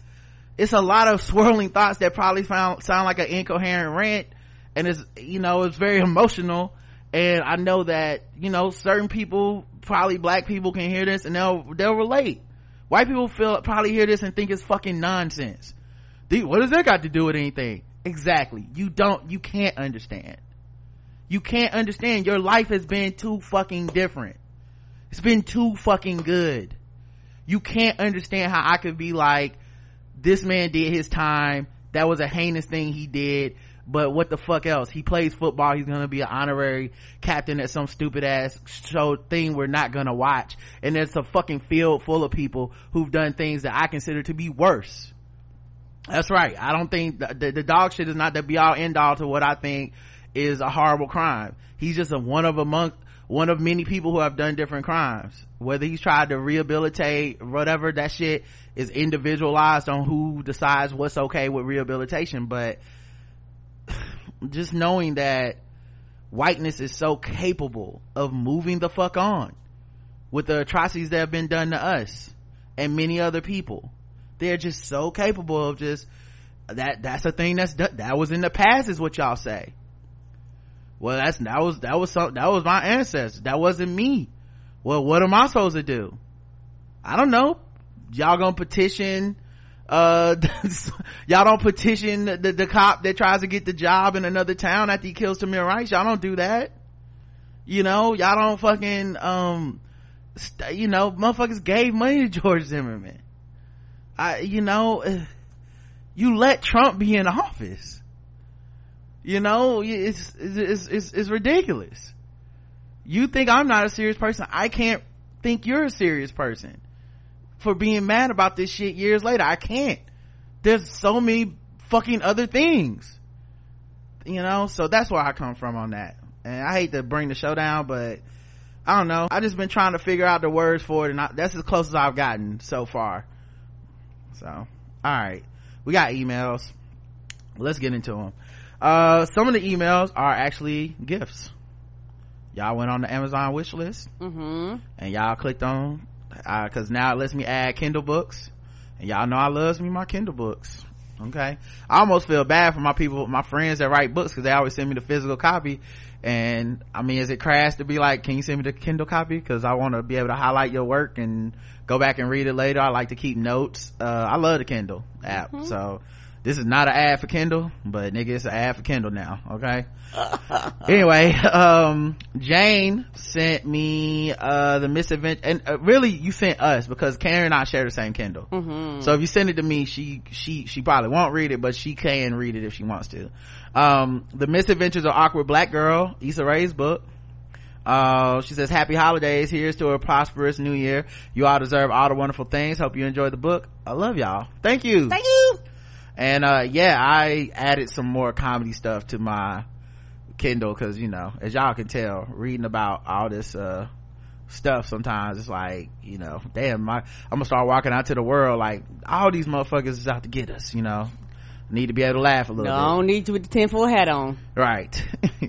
it's a lot of swirling thoughts that probably sound, sound like an incoherent rant. And it's you know it's very emotional. And i know that you know certain people probably black people can hear this and they'll they'll relate. White people feel probably hear this and think it's fucking nonsense. Dude, what does that got to do with anything? Exactly. You don't you can't understand. You can't understand. Your life has been too fucking different. It's been too fucking good. You can't understand how i could be like this man did his time. That was a heinous thing he did. But what the fuck else? He plays football. He's gonna be an honorary captain at some stupid ass show thing we're not gonna watch. And there's a fucking field full of people who've done things that i consider to be worse. That's right. I don't think the, the, the dog shit is not the be all end all to what i think is a horrible crime. He's just a one of among one of many people who have done different crimes whether he's tried to rehabilitate whatever that shit is individualized on who decides what's okay with rehabilitation. But just knowing that whiteness is so capable of moving the fuck on with the atrocities that have been done to us and many other people they're just so capable of just that that's a thing that's that was in the past is what y'all say. Well that's that was that was some that was my ancestors. That wasn't me well what am i supposed to do? I don't know. Y'all gonna petition uh y'all don't petition the, the cop that tries to get the job in another town after he kills Tamir Rice. Y'all don't do that. You know y'all don't fucking um st- you know motherfuckers gave money to George Zimmerman. I you know you let Trump be in office. You know it's it's it's, it's ridiculous you think I'm not a serious person I can't think you're a serious person for being mad about this shit years later. I can't. There's so many fucking other things. You know, so that's where I come from on that. And I hate to bring the show down, but I don't know. I just been trying to figure out the words for it and I, that's as close as I've gotten so far. So, alright. We got emails. Let's get into them. Uh, some of the emails are actually gifts. Y'all went on the Amazon wish list. Mm-hmm. and y'all clicked on uh, cause now it lets me add kindle books. And y'all know i loves me my kindle books. Okay? I almost feel bad for my people my friends that write books because they always send me the physical copy. And i mean is it crass to be like can you send me the kindle copy? Because i want to be able to highlight your work and go back and read it later. I like to keep notes. Uh, i love the kindle app. So this is not an ad for kindle but nigga it's an ad for kindle now okay? Anyway um jane sent me uh the misadventure and uh, really you sent us because karen and i share the same kindle. Mm-hmm. so if you send it to me she she she probably won't read it but she can read it if she wants to. Um the misadventures of awkward black girl Issa Rae's book. Uh she says happy holidays. Here's to a prosperous new year. You all deserve all the wonderful things. Hope you enjoy the book. I love y'all. Thank you. Thank you and uh yeah i added some more comedy stuff to my kindle because you know as y'all can tell reading about all this uh stuff sometimes it's like you know damn my i'm gonna start walking out to the world like all these motherfuckers is out to get us you know need to be able to laugh a little bit. No, bit I don't need you with the tinfoil hat on. right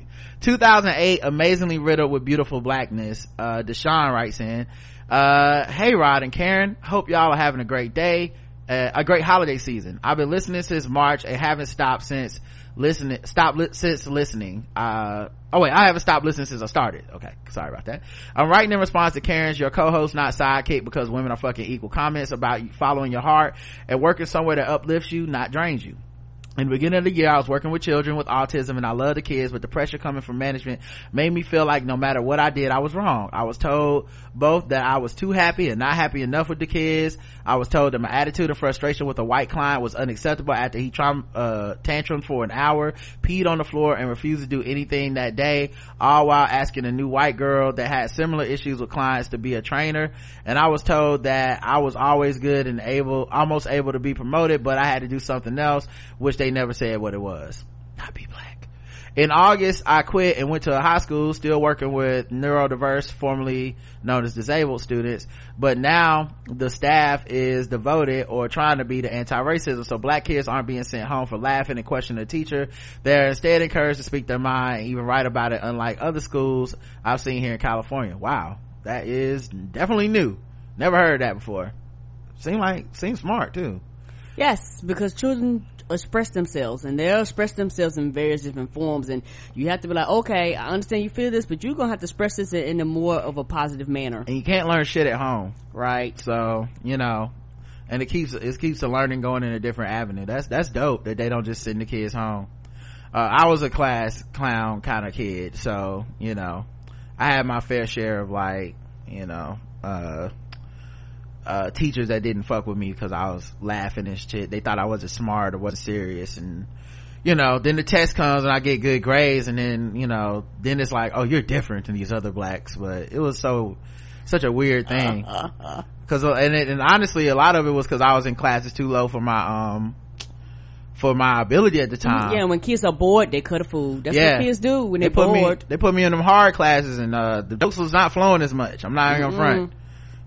2008 amazingly riddled with beautiful blackness uh deshaun writes in uh hey rod and karen hope y'all are having a great day uh, a great holiday season. I've been listening since march. And haven't stopped since listening stopped li- since listening. Uh oh wait i haven't stopped listening since i started. Okay sorry about that. I'm writing in response to karen's your co-host not sidekick because women are fucking equal comments about following your heart and working somewhere that uplifts you not drains you in the beginning of the year, I was working with children with autism and I love the kids, but the pressure coming from management made me feel like no matter what I did, I was wrong. I was told both that I was too happy and not happy enough with the kids. I was told that my attitude and frustration with a white client was unacceptable after he tram- uh, tantrum for an hour, peed on the floor and refused to do anything that day, all while asking a new white girl that had similar issues with clients to be a trainer. And I was told that I was always good and able, almost able to be promoted, but I had to do something else, which they never said what it was. Not be black. In August, I quit and went to a high school, still working with neurodiverse, formerly known as disabled students. But now the staff is devoted or trying to be to anti-racism. So black kids aren't being sent home for laughing and questioning the teacher. They're instead encouraged to speak their mind and even write about it, unlike other schools I've seen here in California. Wow. That is definitely new. Never heard that before. Seem like, seems smart too. Yes, because children express themselves and they'll express themselves in various different forms and you have to be like, okay, I understand you feel this, but you're gonna have to express this in a more of a positive manner. And you can't learn shit at home. Right. So, you know, and it keeps, it keeps the learning going in a different avenue. That's, that's dope that they don't just send the kids home. Uh, I was a class clown kind of kid, so, you know, I had my fair share of like, you know, uh, uh, teachers that didn't fuck with me because I was laughing and shit. They thought I wasn't smart or wasn't serious and, you know, then the test comes and I get good grades and then, you know, then it's like, oh, you're different than these other blacks. But it was so, such a weird thing. Cause, uh, and, it, and honestly, a lot of it was cause I was in classes too low for my, um, for my ability at the time. Yeah, when kids are bored, they cut a food. That's Yeah. what kids do when They they're put bored. me, they put me in them hard classes and, uh, the jokes was not flowing as much. I'm not even gonna front.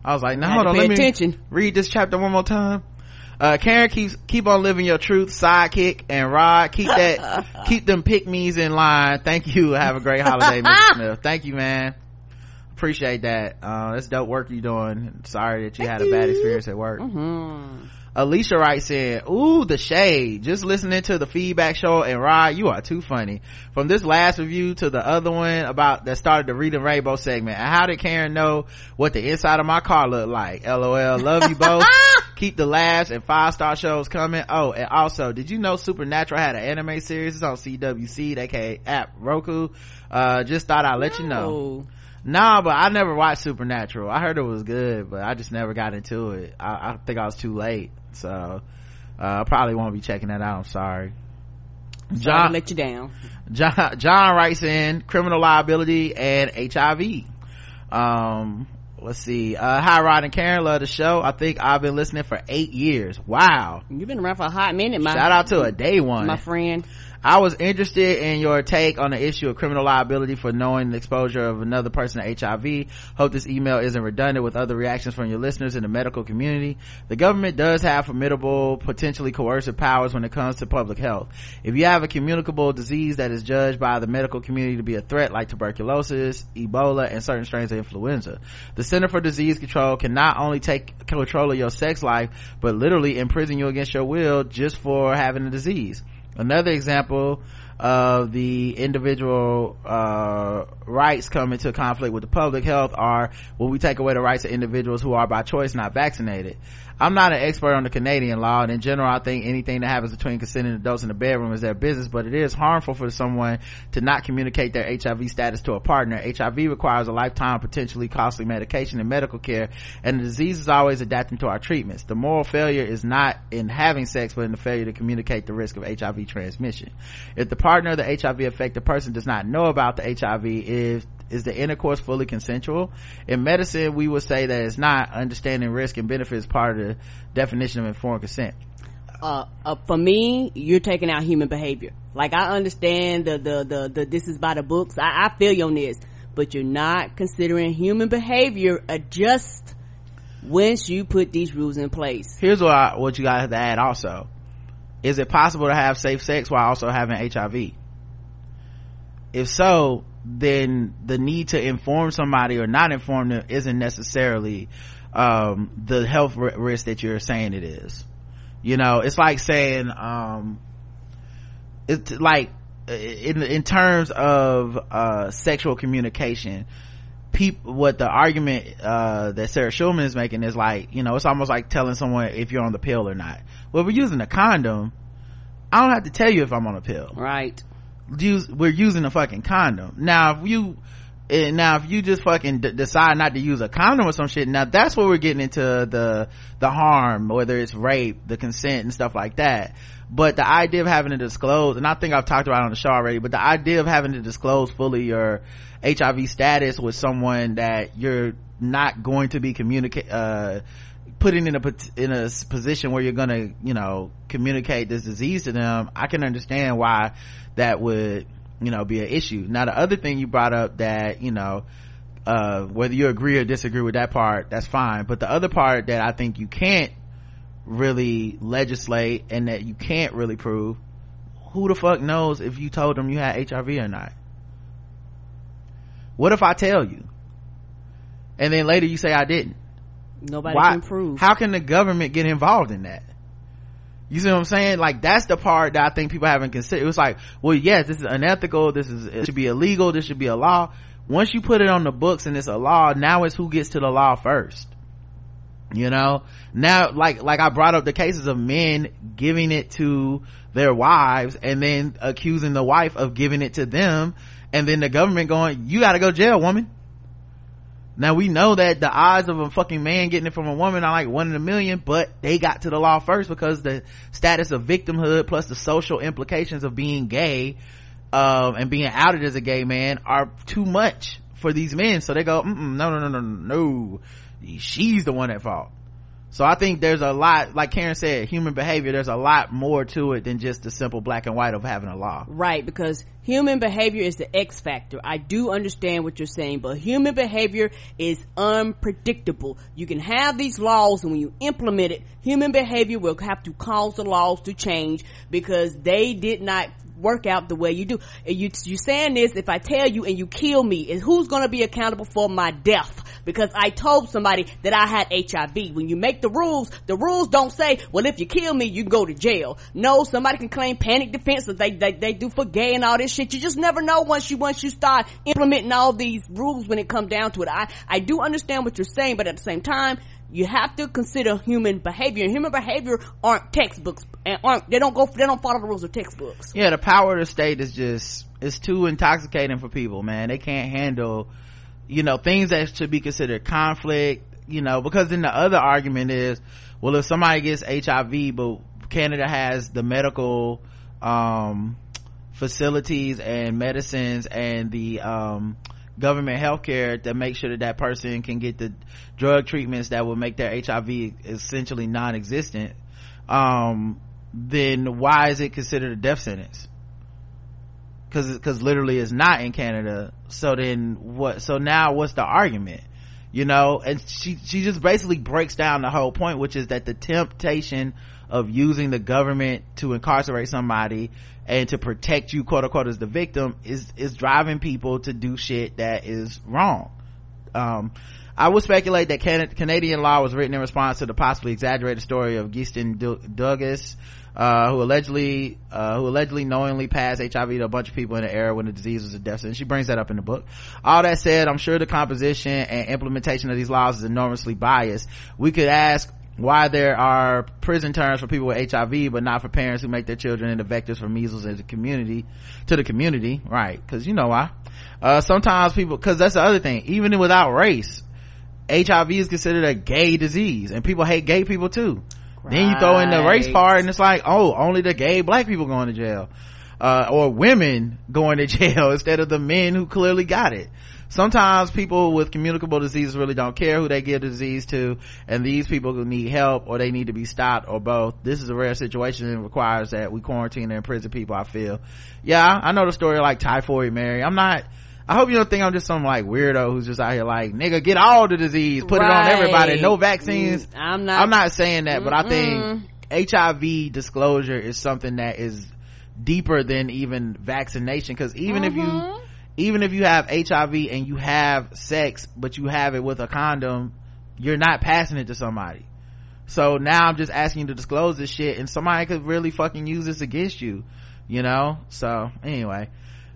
I was like, no, hold on, let me read this chapter one more time. Uh, Karen keeps, keep on living your truth, sidekick, and Rod, keep that, keep them pick me's in line. Thank you. Have a great holiday, Mr. Smith. Thank you, man. Appreciate that. Uh, that's dope work you doing. Sorry that you had a bad experience at work. Mm-hmm. Alicia writes in, ooh, the shade. Just listening to the feedback show and Rod, you are too funny. From this last review to the other one about that started the Reading Rainbow segment. And how did Karen know what the inside of my car looked like? LOL. Love you both. Keep the laughs and five star shows coming. Oh, and also, did you know Supernatural had an anime series? It's on CW Seed, aka app Roku. Uh, just thought I'd let you know. Nah, but I never watched Supernatural. I heard it was good, but I just never got into it. I, I think I was too late, so uh, I probably won't be checking that out. I'm sorry. Sorry John to let you down. John John writes in criminal liability and HIV. Um, let's see. Uh, hi Rod and Karen, love the show. I think I've been listening for eight years. Wow. You've been around for a hot minute, my Shout out to a day one. my friend. I was interested in your take on the issue of criminal liability for knowing the exposure of another person to HIV. Hope this email isn't redundant with other reactions from your listeners in the medical community. The government does have formidable, potentially coercive powers when it comes to public health. If you have a communicable disease that is judged by the medical community to be a threat like tuberculosis, Ebola, and certain strains of influenza, the Center for Disease Control can not only take control of your sex life, but literally imprison you against your will just for having the disease another example of the individual uh, rights come into conflict with the public health are when we take away the rights of individuals who are by choice not vaccinated i'm not an expert on the canadian law and in general i think anything that happens between consenting adults in the bedroom is their business but it is harmful for someone to not communicate their hiv status to a partner. Hiv requires a lifetime potentially costly medication and medical care and the disease is always adapting to our treatments. The moral failure is not in having sex but in the failure to communicate the risk of hiv transmission. If the partner of the hiv affected person does not know about the hiv is is the intercourse fully consensual in medicine we would say that it's not understanding risk and benefits part of the definition of informed consent uh, uh, for me, you're taking out human behavior. Like I understand the the the, the this is by the books. I, I feel you on this, but you're not considering human behavior adjust once you put these rules in place. here's what I, what you guys have to add also is it possible to have safe sex while also having hiv if so then the need to inform somebody or not inform them isn't necessarily um, the health risk that you're saying it is. You know it's like saying um it's like in in terms of uh sexual communication people what the argument uh that sarah schulman is making is like you know it's almost like telling someone if you're on the pill or not. Well we're using a condom i don't have to tell you if i'm on a pill. Right. Use we're using a fucking condom. Now if you eh, now if you just fucking d- decide not to use a condom or some shit now that's where we're getting into the the harm whether it's rape the consent and stuff like that. But the idea of having to disclose and i think i've talked about it on the show already but the idea of having to disclose fully your hiv status with someone that you're not going to be communicate uh putting in a in a position where you're gonna you know communicate this disease to them i can understand why that would you know be an issue. Now the other thing you brought up that you know uh whether you agree or disagree with that part that's fine. But the other part that i think you can't really legislate and that you can't really prove who the fuck knows if you told them you had hiv or not? What if i tell you? And then later you say i didn't. Nobody why can prove. how can the government get involved in that You see what I'm saying? Like that's the part that I think people haven't considered. It was like, well, yes, this is unethical. This is, it should be illegal. This should be a law. Once you put it on the books and it's a law, now it's who gets to the law first. You know, now, like, like I brought up the cases of men giving it to their wives and then accusing the wife of giving it to them. And then the government going, you gotta go jail, woman. Now we know that the odds of a fucking man getting it from a woman are like one in a million, but they got to the law first because the status of victimhood plus the social implications of being gay, um, and being outed as a gay man are too much for these men. So they go, no, no, no, no, no. She's the one at fault. So I think there's a lot, like Karen said, human behavior, there's a lot more to it than just the simple black and white of having a law. Right, because human behavior is the X factor. I do understand what you're saying, but human behavior is unpredictable. You can have these laws and when you implement it, human behavior will have to cause the laws to change because they did not work out the way you do. And you, you saying this, if I tell you and you kill me, is who's gonna be accountable for my death? Because I told somebody that I had HIV. When you make the rules, the rules don't say, well, if you kill me, you can go to jail. No, somebody can claim panic defense that they, they, they do for gay and all this shit. You just never know once you, once you start implementing all these rules when it comes down to it. I, I do understand what you're saying, but at the same time, you have to consider human behavior. And human behavior aren't textbooks and aren't they don't go they don't follow the rules of textbooks. Yeah, the power of the state is just it's too intoxicating for people, man. They can't handle you know things that should be considered conflict. You know, because then the other argument is, well, if somebody gets HIV, but Canada has the medical um facilities and medicines and the um government healthcare to make sure that that person can get the drug treatments that will make their HIV essentially non-existent, um, then why is it considered a death sentence? Cause, cause literally it's not in Canada. So then what, so now what's the argument? You know, and she, she just basically breaks down the whole point, which is that the temptation of using the government to incarcerate somebody and to protect you quote unquote as the victim is is driving people to do shit that is wrong um, I would speculate that Can- Canadian law was written in response to the possibly exaggerated story of Giston Douglas, uh, who allegedly, uh, who allegedly knowingly passed HIV to a bunch of people in the era when the disease was a death sentence. She brings that up in the book. All that said, I'm sure the composition and implementation of these laws is enormously biased. We could ask why there are prison terms for people with HIV, but not for parents who make their children into vectors for measles in the community, to the community, right? Cause you know why. Uh, sometimes people, cause that's the other thing, even without race, HIV is considered a gay disease and people hate gay people too. Right. Then you throw in the race part and it's like, oh, only the gay black people going to jail. Uh, or women going to jail instead of the men who clearly got it sometimes people with communicable diseases really don't care who they give the disease to and these people who need help or they need to be stopped or both this is a rare situation and requires that we quarantine and imprison people i feel yeah i know the story like typhoid mary i'm not I hope you don't think I'm just some like weirdo who's just out here like, nigga, get all the disease, put right. it on everybody, no vaccines. Mm, I'm not, I'm not saying that, Mm-mm. but I think HIV disclosure is something that is deeper than even vaccination. Cause even mm-hmm. if you, mm-hmm even if you have hiv and you have sex but you have it with a condom you're not passing it to somebody. So now i'm just asking you to disclose this shit and somebody could really fucking use this against you you know? So anyway.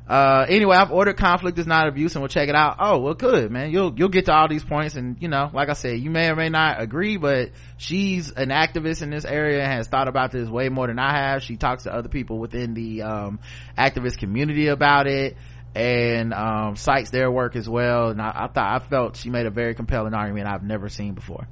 Uh anyway i've ordered conflict is not abuse and we'll check it out. Oh well good man. You'll you'll get to all these points and you know like i said you may or may not agree but she's an activist in this area and has thought about this way more than i have. She talks to other people within the um activist community about it and um, cites their work as well. And I, I thought i felt she made a very compelling argument i've never seen before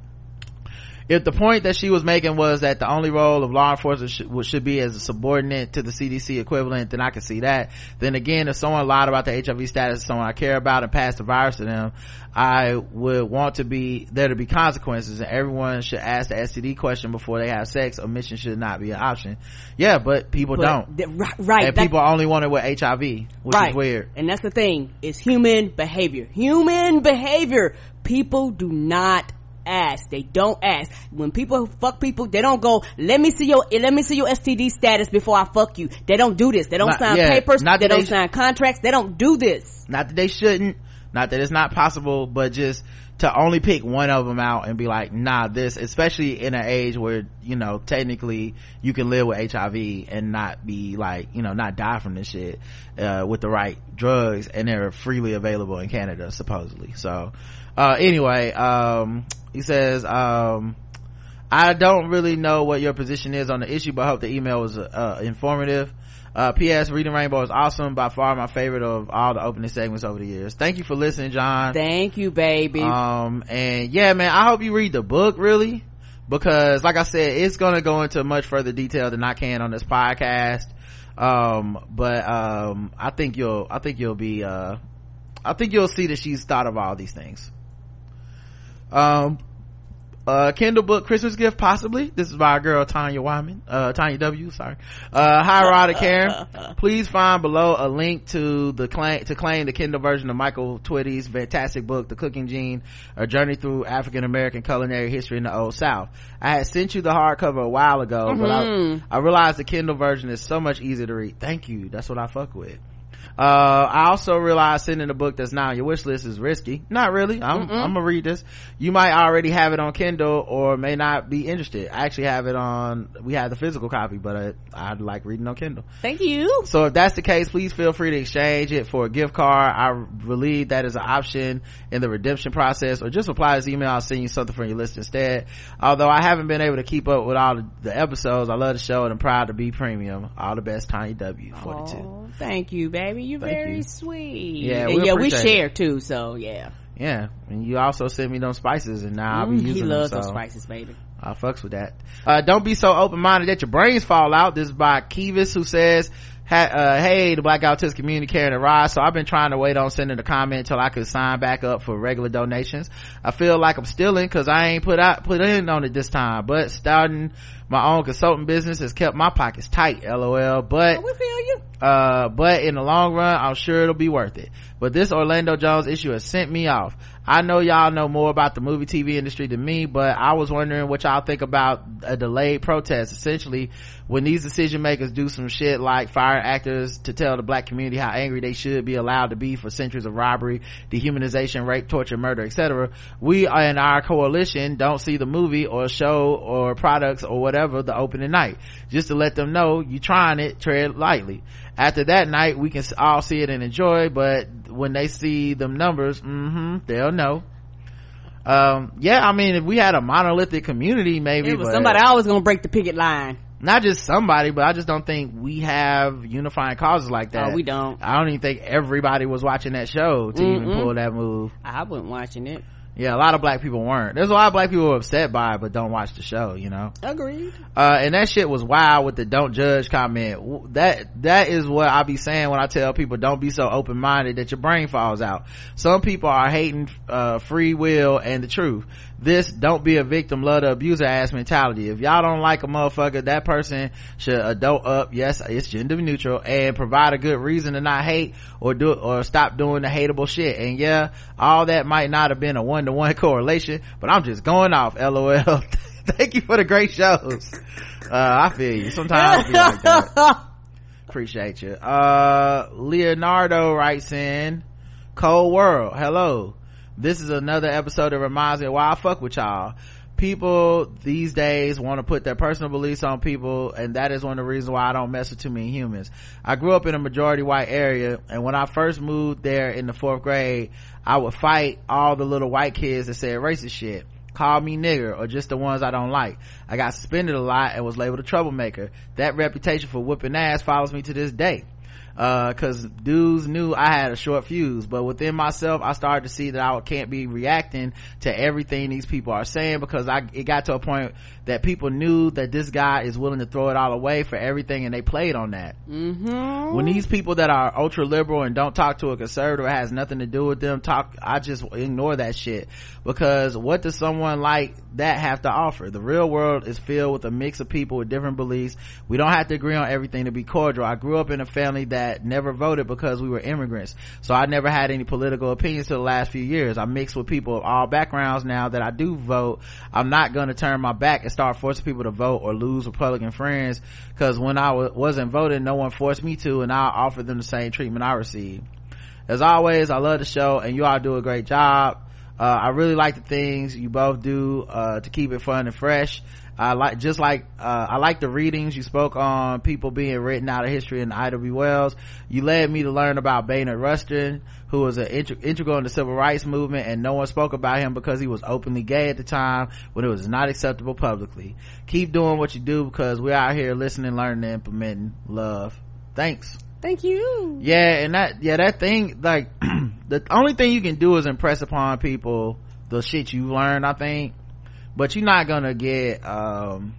if the point that she was making was that the only role of law enforcement should, should be as a subordinate to the CDC equivalent, then I can see that. Then again, if someone lied about the HIV status of someone I care about and passed the virus to them, I would want to be there to be consequences and everyone should ask the STD question before they have sex. Omission should not be an option. Yeah, but people but don't. Th- right. And people only want it with HIV, which right. is weird. And that's the thing. It's human behavior. Human behavior. People do not ask. They don't ask. When people fuck people, they don't go, let me see your, let me see your STD status before I fuck you. They don't do this. They don't not, sign yeah, papers. Not they don't they sh- sign contracts. They don't do this. Not that they shouldn't. Not that it's not possible, but just to only pick one of them out and be like nah this especially in an age where you know technically you can live with hiv and not be like you know not die from this shit uh, with the right drugs and they're freely available in canada supposedly so uh, anyway um, he says um, I don't really know what your position is on the issue, but I hope the email was uh, informative. Uh, P.S. Reading Rainbow is awesome. By far my favorite of all the opening segments over the years. Thank you for listening, John. Thank you, baby. Um, and yeah, man, I hope you read the book really, because like I said, it's gonna go into much further detail than I can on this podcast. Um, but, um, I think you'll, I think you'll be, uh, I think you'll see that she's thought of all these things. Um, uh, Kindle book Christmas gift, possibly. This is by our girl Tanya Wyman, uh, Tanya W, sorry. Uh, hi Rod Karen. Please find below a link to the claim, to claim the Kindle version of Michael Twitty's fantastic book, The Cooking Gene, A Journey Through African American Culinary History in the Old South. I had sent you the hardcover a while ago, but I, I realized the Kindle version is so much easier to read. Thank you. That's what I fuck with. Uh, I also realized sending a book that's not on your wish list is risky. Not really. I'm, I'm gonna read this. You might already have it on Kindle or may not be interested. I actually have it on, we have the physical copy, but I, I'd like reading on Kindle. Thank you. So if that's the case, please feel free to exchange it for a gift card. I believe that is an option in the redemption process or just reply to this email. I'll send you something from your list instead. Although I haven't been able to keep up with all the, episodes, I love the show and I'm proud to be premium. All the best, Tiny W, 42. Aw, thank you, baby. You're Thank very you. sweet. Yeah, we yeah, we share too. So yeah, Yeah. And you also sent me those spices and now I'll be Mm, using he them. loves so those spices, baby. I fucks with that. Uh, don't be so open-minded that your brains fall out. This is by Kevis who says, uh, hey, the Black Autistic Community Karen and Rod. So I've been trying to wait on sending a comment until I could sign back up for regular donations. I feel like I'm stealing cause I ain't put out, put in on it this time, but starting my own consulting business has kept my pockets tight, lol. But, you. uh, but in the long run, I'm sure it'll be worth it. But this Orlando Jones issue has sent me off. I know y'all know more about the movie TV industry than me, but I was wondering what y'all think about a delayed protest. Essentially, when these decision makers do some shit like fire actors to tell the black community how angry they should be allowed to be for centuries of robbery, dehumanization, rape, torture, murder, etc. We in our coalition don't see the movie or show or products or whatever the opening night. Just to let them know you trying it, tread lightly. After that night, we can all see it and enjoy, but when they see them numbers, hmm they'll know. Um, yeah, I mean, if we had a monolithic community, maybe, It was but somebody always gonna break the picket line. not just somebody, but I just don't think we have unifying causes like that. Oh, we don't. I don't even think everybody was watching that show to even Mm-mm. pull that move. I wasn't watching it. Yeah, a lot of black people weren't. There's a lot of black people are upset by it, but don't watch the show, you know? Agreed. uh and that shit was wild with the don't judge comment that that is what i be saying when i tell people don't be so open-minded that your brain falls out some people are hating uh free will and the truth this don't be a victim love the abuser ass mentality. If y'all don't like a motherfucker that person should adult up. Yes it's gender neutral and provide a good reason to not hate or do or stop doing the hateable shit. And yeah all that might not have been a one-to-one correlation but i'm just going off lol. Thank you for the great shows. Uh i feel you. Sometimes I like that. Appreciate you. Uh leonardo writes in cold world hello this is another episode that reminds me of why i fuck with y'all people these days want to put their personal beliefs on people and that is one of the reasons why i don't mess with too many humans i grew up in a majority white area and when i first moved there in the fourth grade i would fight all the little white kids that said racist shit call me nigger or just the ones I don't like. I got suspended a lot and was labeled a troublemaker. That reputation for whooping ass follows me to this day. Uh, cause dudes knew I had a short fuse, but within myself, I started to see that I can't be reacting to everything these people are saying because I, it got to a point that people knew that this guy is willing to throw it all away for everything and they played on that. Mm-hmm. when these people that are ultra liberal and don't talk to a conservative has nothing to do with them talk i just ignore that shit. Because what does someone like that have to offer? The real world is filled with a mix of people with different beliefs. We don't have to agree on everything to be cordial. I grew up in a family that never voted because we were immigrants. So i never had any political opinions till the last few years. I mix with people of all backgrounds now that i do vote. I'm not going to turn my back and start forcing people to vote or lose republican friends because when I w- wasn't voting no one forced me to and i offered them the same treatment i received. As always i love the show and you all do a great job. Uh, i really like the things you both do uh, to keep it fun and fresh I like just like uh, I like the readings you spoke on people being written out of history in Ida B. Wells. You led me to learn about Bayard Rustin, who was an int- integral in the civil rights movement, and no one spoke about him because he was openly gay at the time when it was not acceptable publicly. Keep doing what you do because we're out here listening, learning, and implementing. Love. Thanks. Thank you. Yeah, and that yeah that thing like the only thing you can do is impress upon people the shit you learned. I think but you're not gonna get um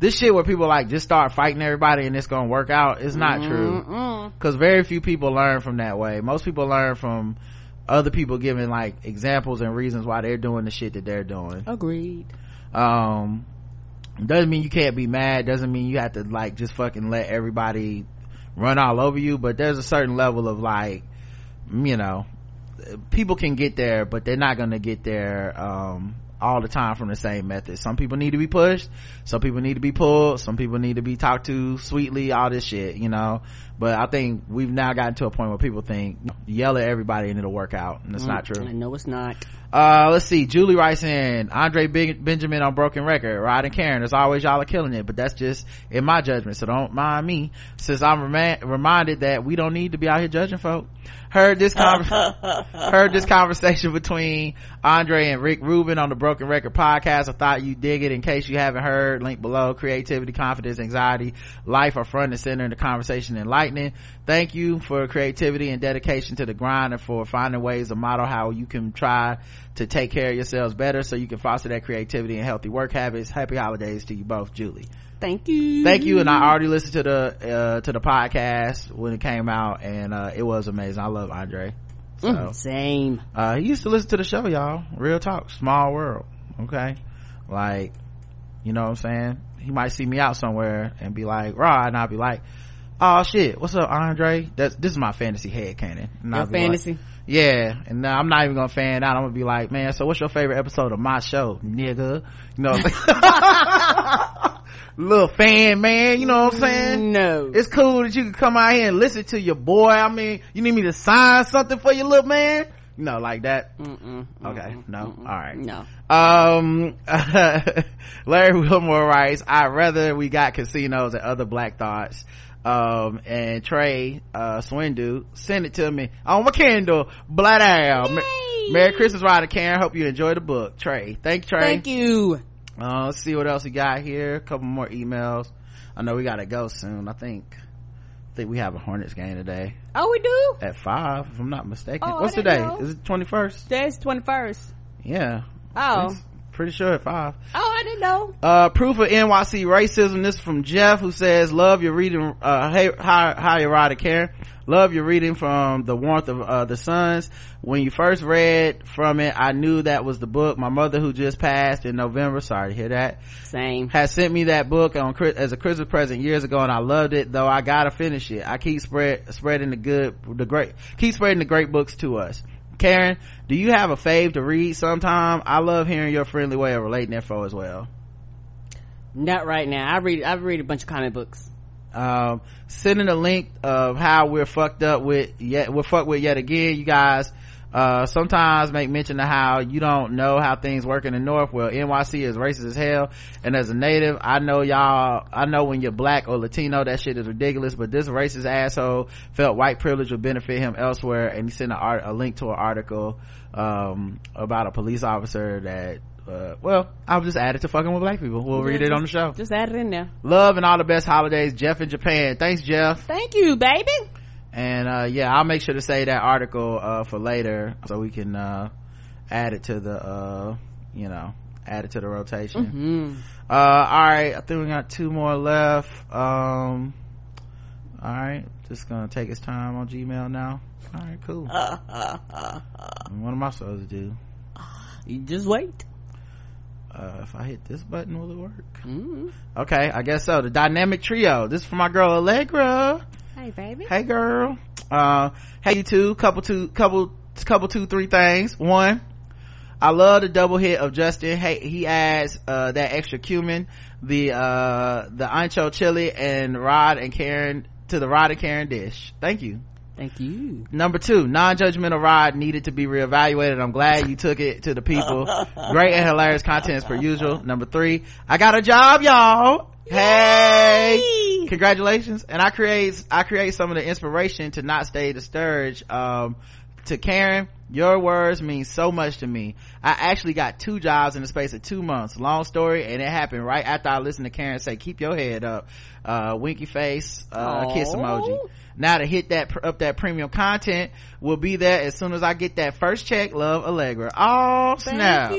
this shit where people like just start fighting everybody and it's gonna work out is not true. Because very few people learn from that way. Most people learn from other people giving like examples and reasons why they're doing the shit that they're doing. Agreed. um doesn't mean you can't be mad. Doesn't mean you have to like just fucking let everybody run all over you. But there's a certain level of like you know people can get there but they're not gonna get there um all the time from the same method. Some people need to be pushed. Some people need to be pulled. Some people need to be talked to sweetly all this shit you know? But i think we've now gotten to a point where people think yell at everybody and it'll work out and it's not true. I know it's not. uh let's see. Julie writes in andre Big- benjamin on broken record rod and karen. As always y'all are killing it but that's just in my judgment so don't mind me. Since i'm rema- reminded that we don't need to be out here judging folk heard this conver- heard this conversation between andre and rick rubin on the broken record podcast. I thought you dig it in case you haven't heard. Link below. Creativity confidence anxiety life are front and center in the conversation enlightening thank you for creativity and dedication to the grind and for finding ways to model how you can try to take care of yourselves better so you can foster that creativity and healthy work habits. Happy holidays to you both julie Thank you. thank you and i already listened to the uh to the podcast when it came out and uh it was amazing. I love andre so. Mm, same. uh he used to listen to the show y'all. Real talk. Small world okay? Like you know what i'm saying? He might see me out somewhere and be like rod and i'll be like oh shit. What's up andre? That's this is my fantasy head canon. And Your I'll like, fantasy. yeah and now i'm not even gonna fan out. I'm gonna be like man so what's your favorite episode of my show nigga? You know little fan man you know what i'm saying? No. it's cool that you can come out here and listen to your boy. I mean you need me to sign something for your little man? No like that? Mm-mm, okay no? all right. No. um larry wilmore writes i'd rather we got casinos and other black thoughts. Um and trey uh swindu send it to me. On my kindle. Blood out merry christmas ryder karen. Hope you enjoy the book. Trey. Thank you trey. Thank you. Uh, let's see what else we got here. A couple more emails. I know we gotta go soon. I think, I think we have a Hornets game today Oh, we do? at five, if I'm not mistaken. Oh, What's today? know. Is it 21st? Today's 21st. Yeah. Oh. Pretty sure at five. Oh, I didn't know. Uh, proof of NYC racism. This is from Jeff who says, love your reading, uh, hey, hi, hi, erotic Karen. Love your reading from the warmth of, uh, the suns. When you first read from it, I knew that was the book. My mother who just passed in November, sorry to hear that, Same. Has sent me that book on as a Christmas present years ago, and I loved it. Though I gotta finish it. I keep spread spreading the good, the great, keep spreading the great books to us. Karen, do you have a fave to read sometime? I love hearing your friendly way of relating info as well. Not right now. I read. I read a bunch of comic books. Um, sending a link of how we're fucked up with yet we're fucked with yet again. You guys, uh, sometimes make mention of how you don't know how things work in the north. Well, NYC is racist as hell, and as a native, I know y'all. I know when you're black or Latino, that shit is ridiculous. But this racist asshole felt white privilege would benefit him elsewhere, and he sent a, art, a link to an article um, about a police officer that. Uh, well, I'll just add it to fucking with black people. We'll read it on the show. Just add it in there. Love and all the best holidays, Jeff in Japan. Thanks, Jeff. Thank you, baby. And uh yeah, I'll make sure to say that article uh for later so we can uh add it to the uh you know, add it to the rotation. Hmm. Uh all right, I think we got two more left. Um all right, just gonna take his time on Gmail now. All right, cool. what am I supposed to do? You just wait. Uh, if I hit this button, will it work? Mm. Okay, I guess so. The dynamic trio. This is for my girl Allegra. Hey, baby. Hey girl. Uh, hey you two. Couple two, couple, couple two, three things. One, I love the double hit of Justin. Hey, he adds, uh, that extra cumin, the, uh, the ancho chili and Rod and Karen to the Rod and Karen dish. Thank you. Thank you. Number two, non-judgmental ride needed to be reevaluated. I'm glad you took it to the people. Great and hilarious content as per usual. Number three, I got a job, y'all. Hey, congratulations. And I create, I create some of the inspiration to not stay discouraged. Um, to Karen, your words mean so much to me. I actually got two jobs in the space of two months. Long story, and it happened right after I listened to Karen say, keep your head up. Uh, winky face, uh, kiss emoji. Now to hit that, up that premium content will be there as soon as I get that first check. Love Allegra. Oh, snap.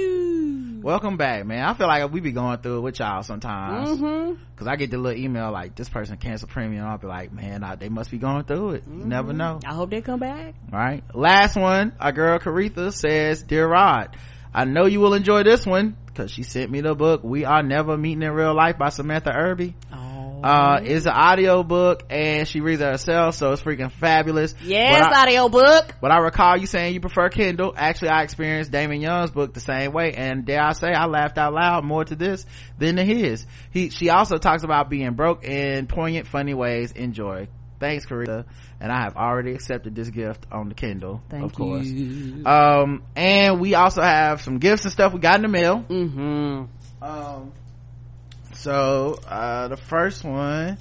Welcome back, man. I feel like we be going through it with y'all sometimes. Mm-hmm. Cause I get the little email like, this person canceled premium. I'll be like, man, I, they must be going through it. You never know. I hope they come back. Right. Last one, our girl Koritha says, Dear Rod, I know you will enjoy this one because she sent me the book We Are Never Meeting in Real Life by Samantha Irby. Oh. Uh, it's an audio book and she reads it herself, so it's freaking fabulous. yes, But I- audio book. but I recall you saying you prefer Kindle. Actually, I experienced Damon Young's book the same way, and dare I say, I laughed out loud more to this than to his. He, she also talks about being broke in poignant, funny ways. Enjoy. Thanks, Koritha. And I have already accepted this gift on the Kindle, Thank of course. you. Um, and we also have some gifts and stuff we got in the mail. Mm-hmm. Um, so, uh, the first one,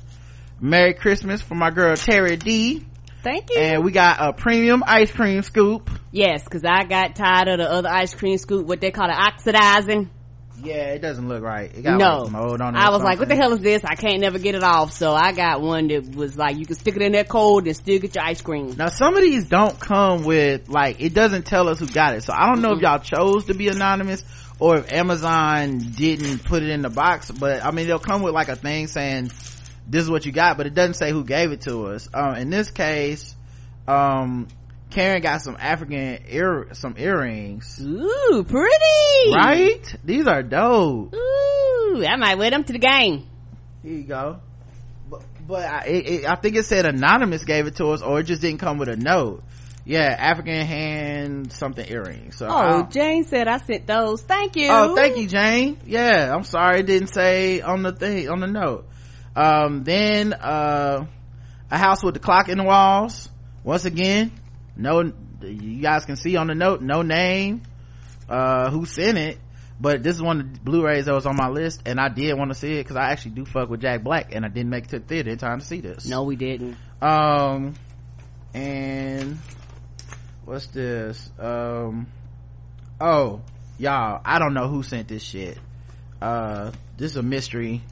Merry Christmas for my girl Terry D. Thank you. And we got a premium ice cream scoop. yes, because I got tired of the other ice cream scoop, what they call it, oxidizing. Yeah, it doesn't look right. It got No. like mold on it. I was like, what the hell is this? I can't never get it off. So I got one that was like, you can stick it in there cold and still get your ice cream. Now some of these don't come with like it doesn't tell us who got it. So I don't know if y'all chose to be anonymous or if Amazon didn't put it in the box. But I mean, they'll come with like a thing saying this is what you got, but it doesn't say who gave it to us. Um, in this case, um, Karen got some African ear some earrings, Ooh, pretty. right? These are dope. Ooh, I might wear them to the game. Here you go. But, but I, it, it, I think it said anonymous gave it to us, or it just didn't come with a note. Yeah, African hand something earrings. So Oh, don't- Jane said I sent those. Thank you. oh, thank you, Jane. Yeah, I'm sorry it didn't say on the thing on the note. Um, then uh, a house with the clock in the walls. Once again, no, you guys can see on the note, no name, uh, who sent it. But this is one of the Blu-rays that was on my list, and I did want to see it because I actually do fuck with Jack Black, and I didn't make it to the theater in time to see this. No, we didn't. Um, and what's this? Um, oh, y'all, I don't know who sent this shit. Uh, this is a mystery,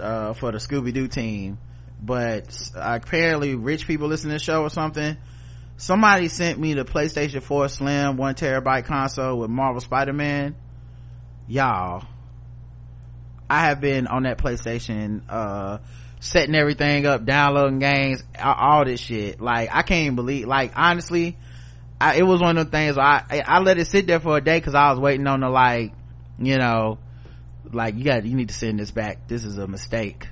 uh, for the Scooby-Doo team, but apparently rich people listen to the show or something. Somebody sent me the PlayStation 4 Slim one terabyte console with Marvel Spider-Man. Y'all, I have been on that PlayStation, uh, setting everything up, downloading games, all, this shit. Like, I can't believe, like, honestly, I, it was one of the things I, I, I let it sit there for a day cause I was waiting on the like, you know, like, you got, you need to send this back. This is a mistake.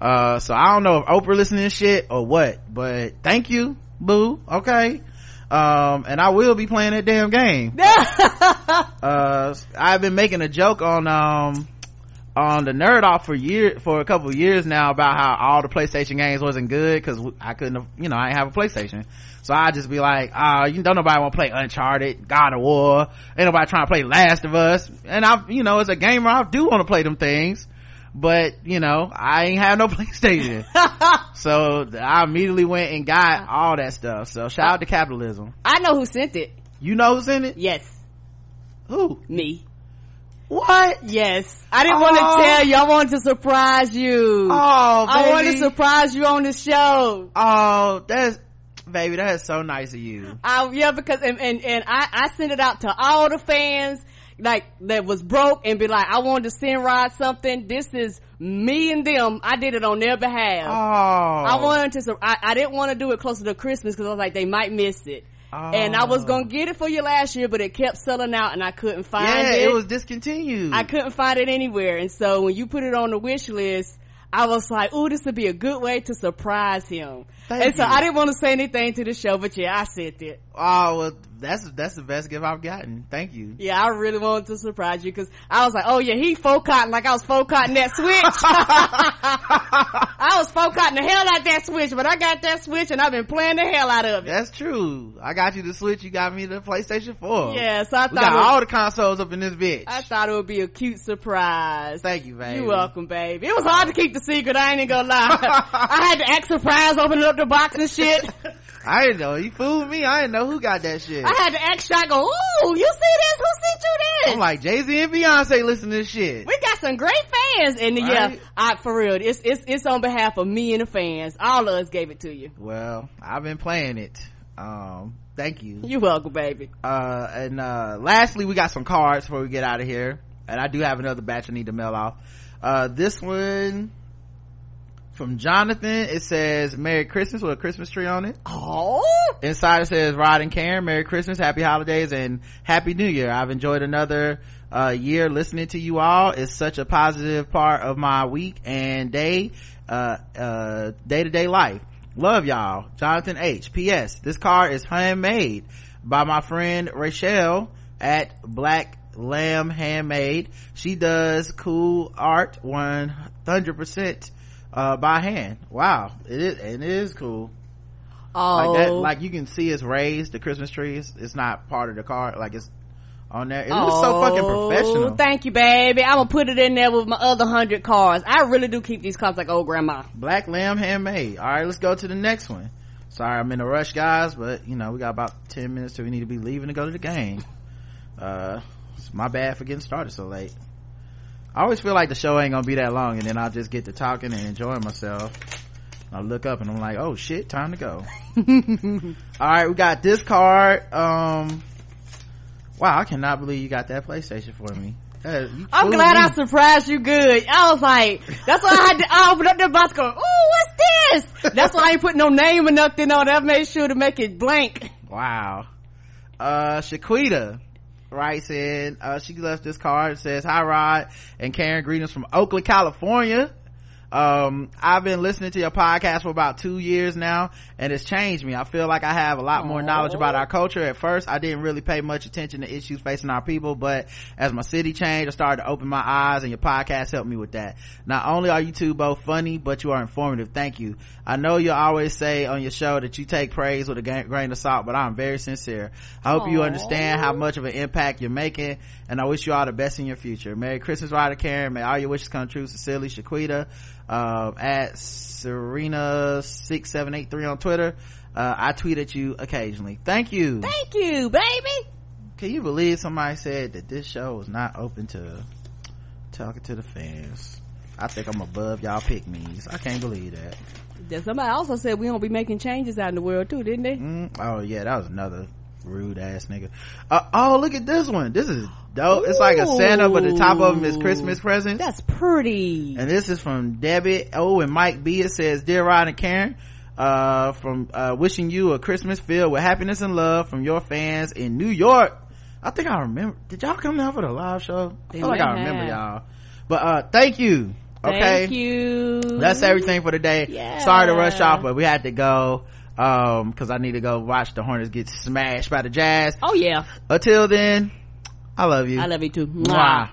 Uh, so I don't know if Oprah listening to shit or what, but thank you, boo. Okay. Um, and I will be playing that damn game. uh, I've been making a joke on, um, on the nerd off for year for a couple of years now about how all the PlayStation games wasn't good because I couldn't, have, you know, I didn't have a PlayStation. So I just be like, ah, you don't nobody want to play Uncharted, God of War, ain't nobody trying to play Last of Us. And I, you know, as a gamer, I do want to play them things, but you know, I ain't have no PlayStation. so I immediately went and got all that stuff. So shout out to capitalism. I know who sent it. You know who sent it? Yes, Who? me. What? Yes, I didn't want Oh. to tell you. I wanted to surprise you. Oh, I wanted to surprise you on the show. Oh, that's, baby, that is so nice of you. I, yeah, because and and, and I, I sent it out to all the fans like that was broke and be like, I wanted to send Rod something. This is me and them. I did it on their behalf. Oh. I wanted to. I, I didn't want to do it closer to Christmas because I was like they might miss it. Oh. And I was gonna get it for you last year, but it kept selling out, and I couldn't find Yeah, it. Yeah, it was discontinued. I couldn't find it anywhere, and so when you put it on the wish list, I was like, "Ooh, this would be a good way to surprise him." Thank and so. I didn't want to say anything to the show, but yeah, I said it. Oh, well, that's, that's the best gift I've gotten. Thank you. Yeah, I really wanted to surprise you because I was like, "Oh yeah, he folk cotton like I was folk cotton that switch." I was folk cotton the hell out that switch, but I got that switch and I've been playing the hell out of it. That's true. I got you the Switch. You got me the PlayStation 4. Yeah, so I We thought got all the consoles up in this bitch. I thought it would be a cute surprise. Thank you, baby. You're welcome, baby. It was hard to keep the secret. I ain't even gonna lie. I had to act surprised, opening up the box and shit. I didn't know. You fooled me. I didn't know who got that shit. I had to act shy. Go, ooh, you see this? Who sent you this? I'm like, Jay-Z and Beyonce listen to this shit. we got some great fans, and yeah, Right. I for real, it's it's it's on behalf of me and the fans. All of us gave it to you. Well, I've been playing it. Um, thank you. You're welcome, baby. Uh, and, uh, lastly, we got some cards before we get out of here. And I do have another batch I need to mail off. Uh, this one from Jonathan, it says, Merry Christmas with a Christmas tree on it. Oh, Inside it says, Rod and Karen, Merry Christmas, Happy Holidays, and Happy New Year. I've enjoyed another, uh, year listening to you all. It's such a positive part of my week and day, uh, uh, day-to-day life. Love y'all. Jonathan H. P.S. This card is handmade by my friend Rachel at Black Lamb Handmade. She does cool art 100% uh, by hand. Wow. It is, and it is cool oh, like that like you can see it's raised the christmas trees. it's not part of the car. like it's on there it looks so fucking Oh, professional Thank you, baby. I'm gonna put it in there with my other hundred cars. I really do keep these cars like old grandma. black lamb handmade all right let's go to the next one sorry i'm in a rush guys but you know we got about 10 minutes till we need to be leaving to go to the game uh it's my bad for getting started so late i always feel like the show ain't gonna be that long and then i'll just get to talking and enjoying myself I look up and I'm like, oh shit, time to go. All right, we got this card. Um, wow, I cannot believe you got that PlayStation for me. I'm glad me. I surprised you good. I was like, that's why I had to I opened up the box going, oh, what's this? That's why I ain't put no name or nothing on it. I made sure to make it blank. Wow. Uh, Shaquita writes in, uh, she left this card. Says, Hi Rod and Karen, greetings from Oakland, California. Um, I've been listening to your podcast for about two years now and it's changed me. I feel like I have a lot more Aw. knowledge about our culture. At first, I didn't really pay much attention to issues facing our people, but as my city changed, I started to open my eyes and your podcast helped me with that. Not only are you two both funny, but you are informative. Thank you. I know you always say on your show that you take praise with a grain of salt, but I'm very sincere. I hope you understand how much of an impact you're making, and I wish you all the best in your future. Merry Christmas, Ryder Karen. May all your wishes come true. Sincerely, Shaquita, uh, at Serena6783 on Twitter. Uh, I tweet at you occasionally. Thank you. Thank you, baby. Can you believe somebody said that this show is not open to talking to the fans? I think I'm above y'all pick me's. I can't believe that. Somebody also said we don't be making changes out in the world too, didn't they? Mm, oh yeah, that was another rude ass nigga. Uh, oh, look at this one. This is dope. It's like a Santa, but the top of them is Christmas presents. That's pretty. and this is from Debbie oh and Mike B. It says, "Dear Rod and Karen, uh, from uh, wishing you a Christmas filled with happiness and love from your fans in New York." I think I remember. Did y'all come down for the live show? I They feel like I remember have. y'all. But uh, thank you. Okay, Thank you. that's everything for today. Yeah. Sorry to rush off, but we had to go um because I need to go watch the Hornets get smashed by the Jazz. Oh yeah. Until then, I love you. I love you too. Mwah.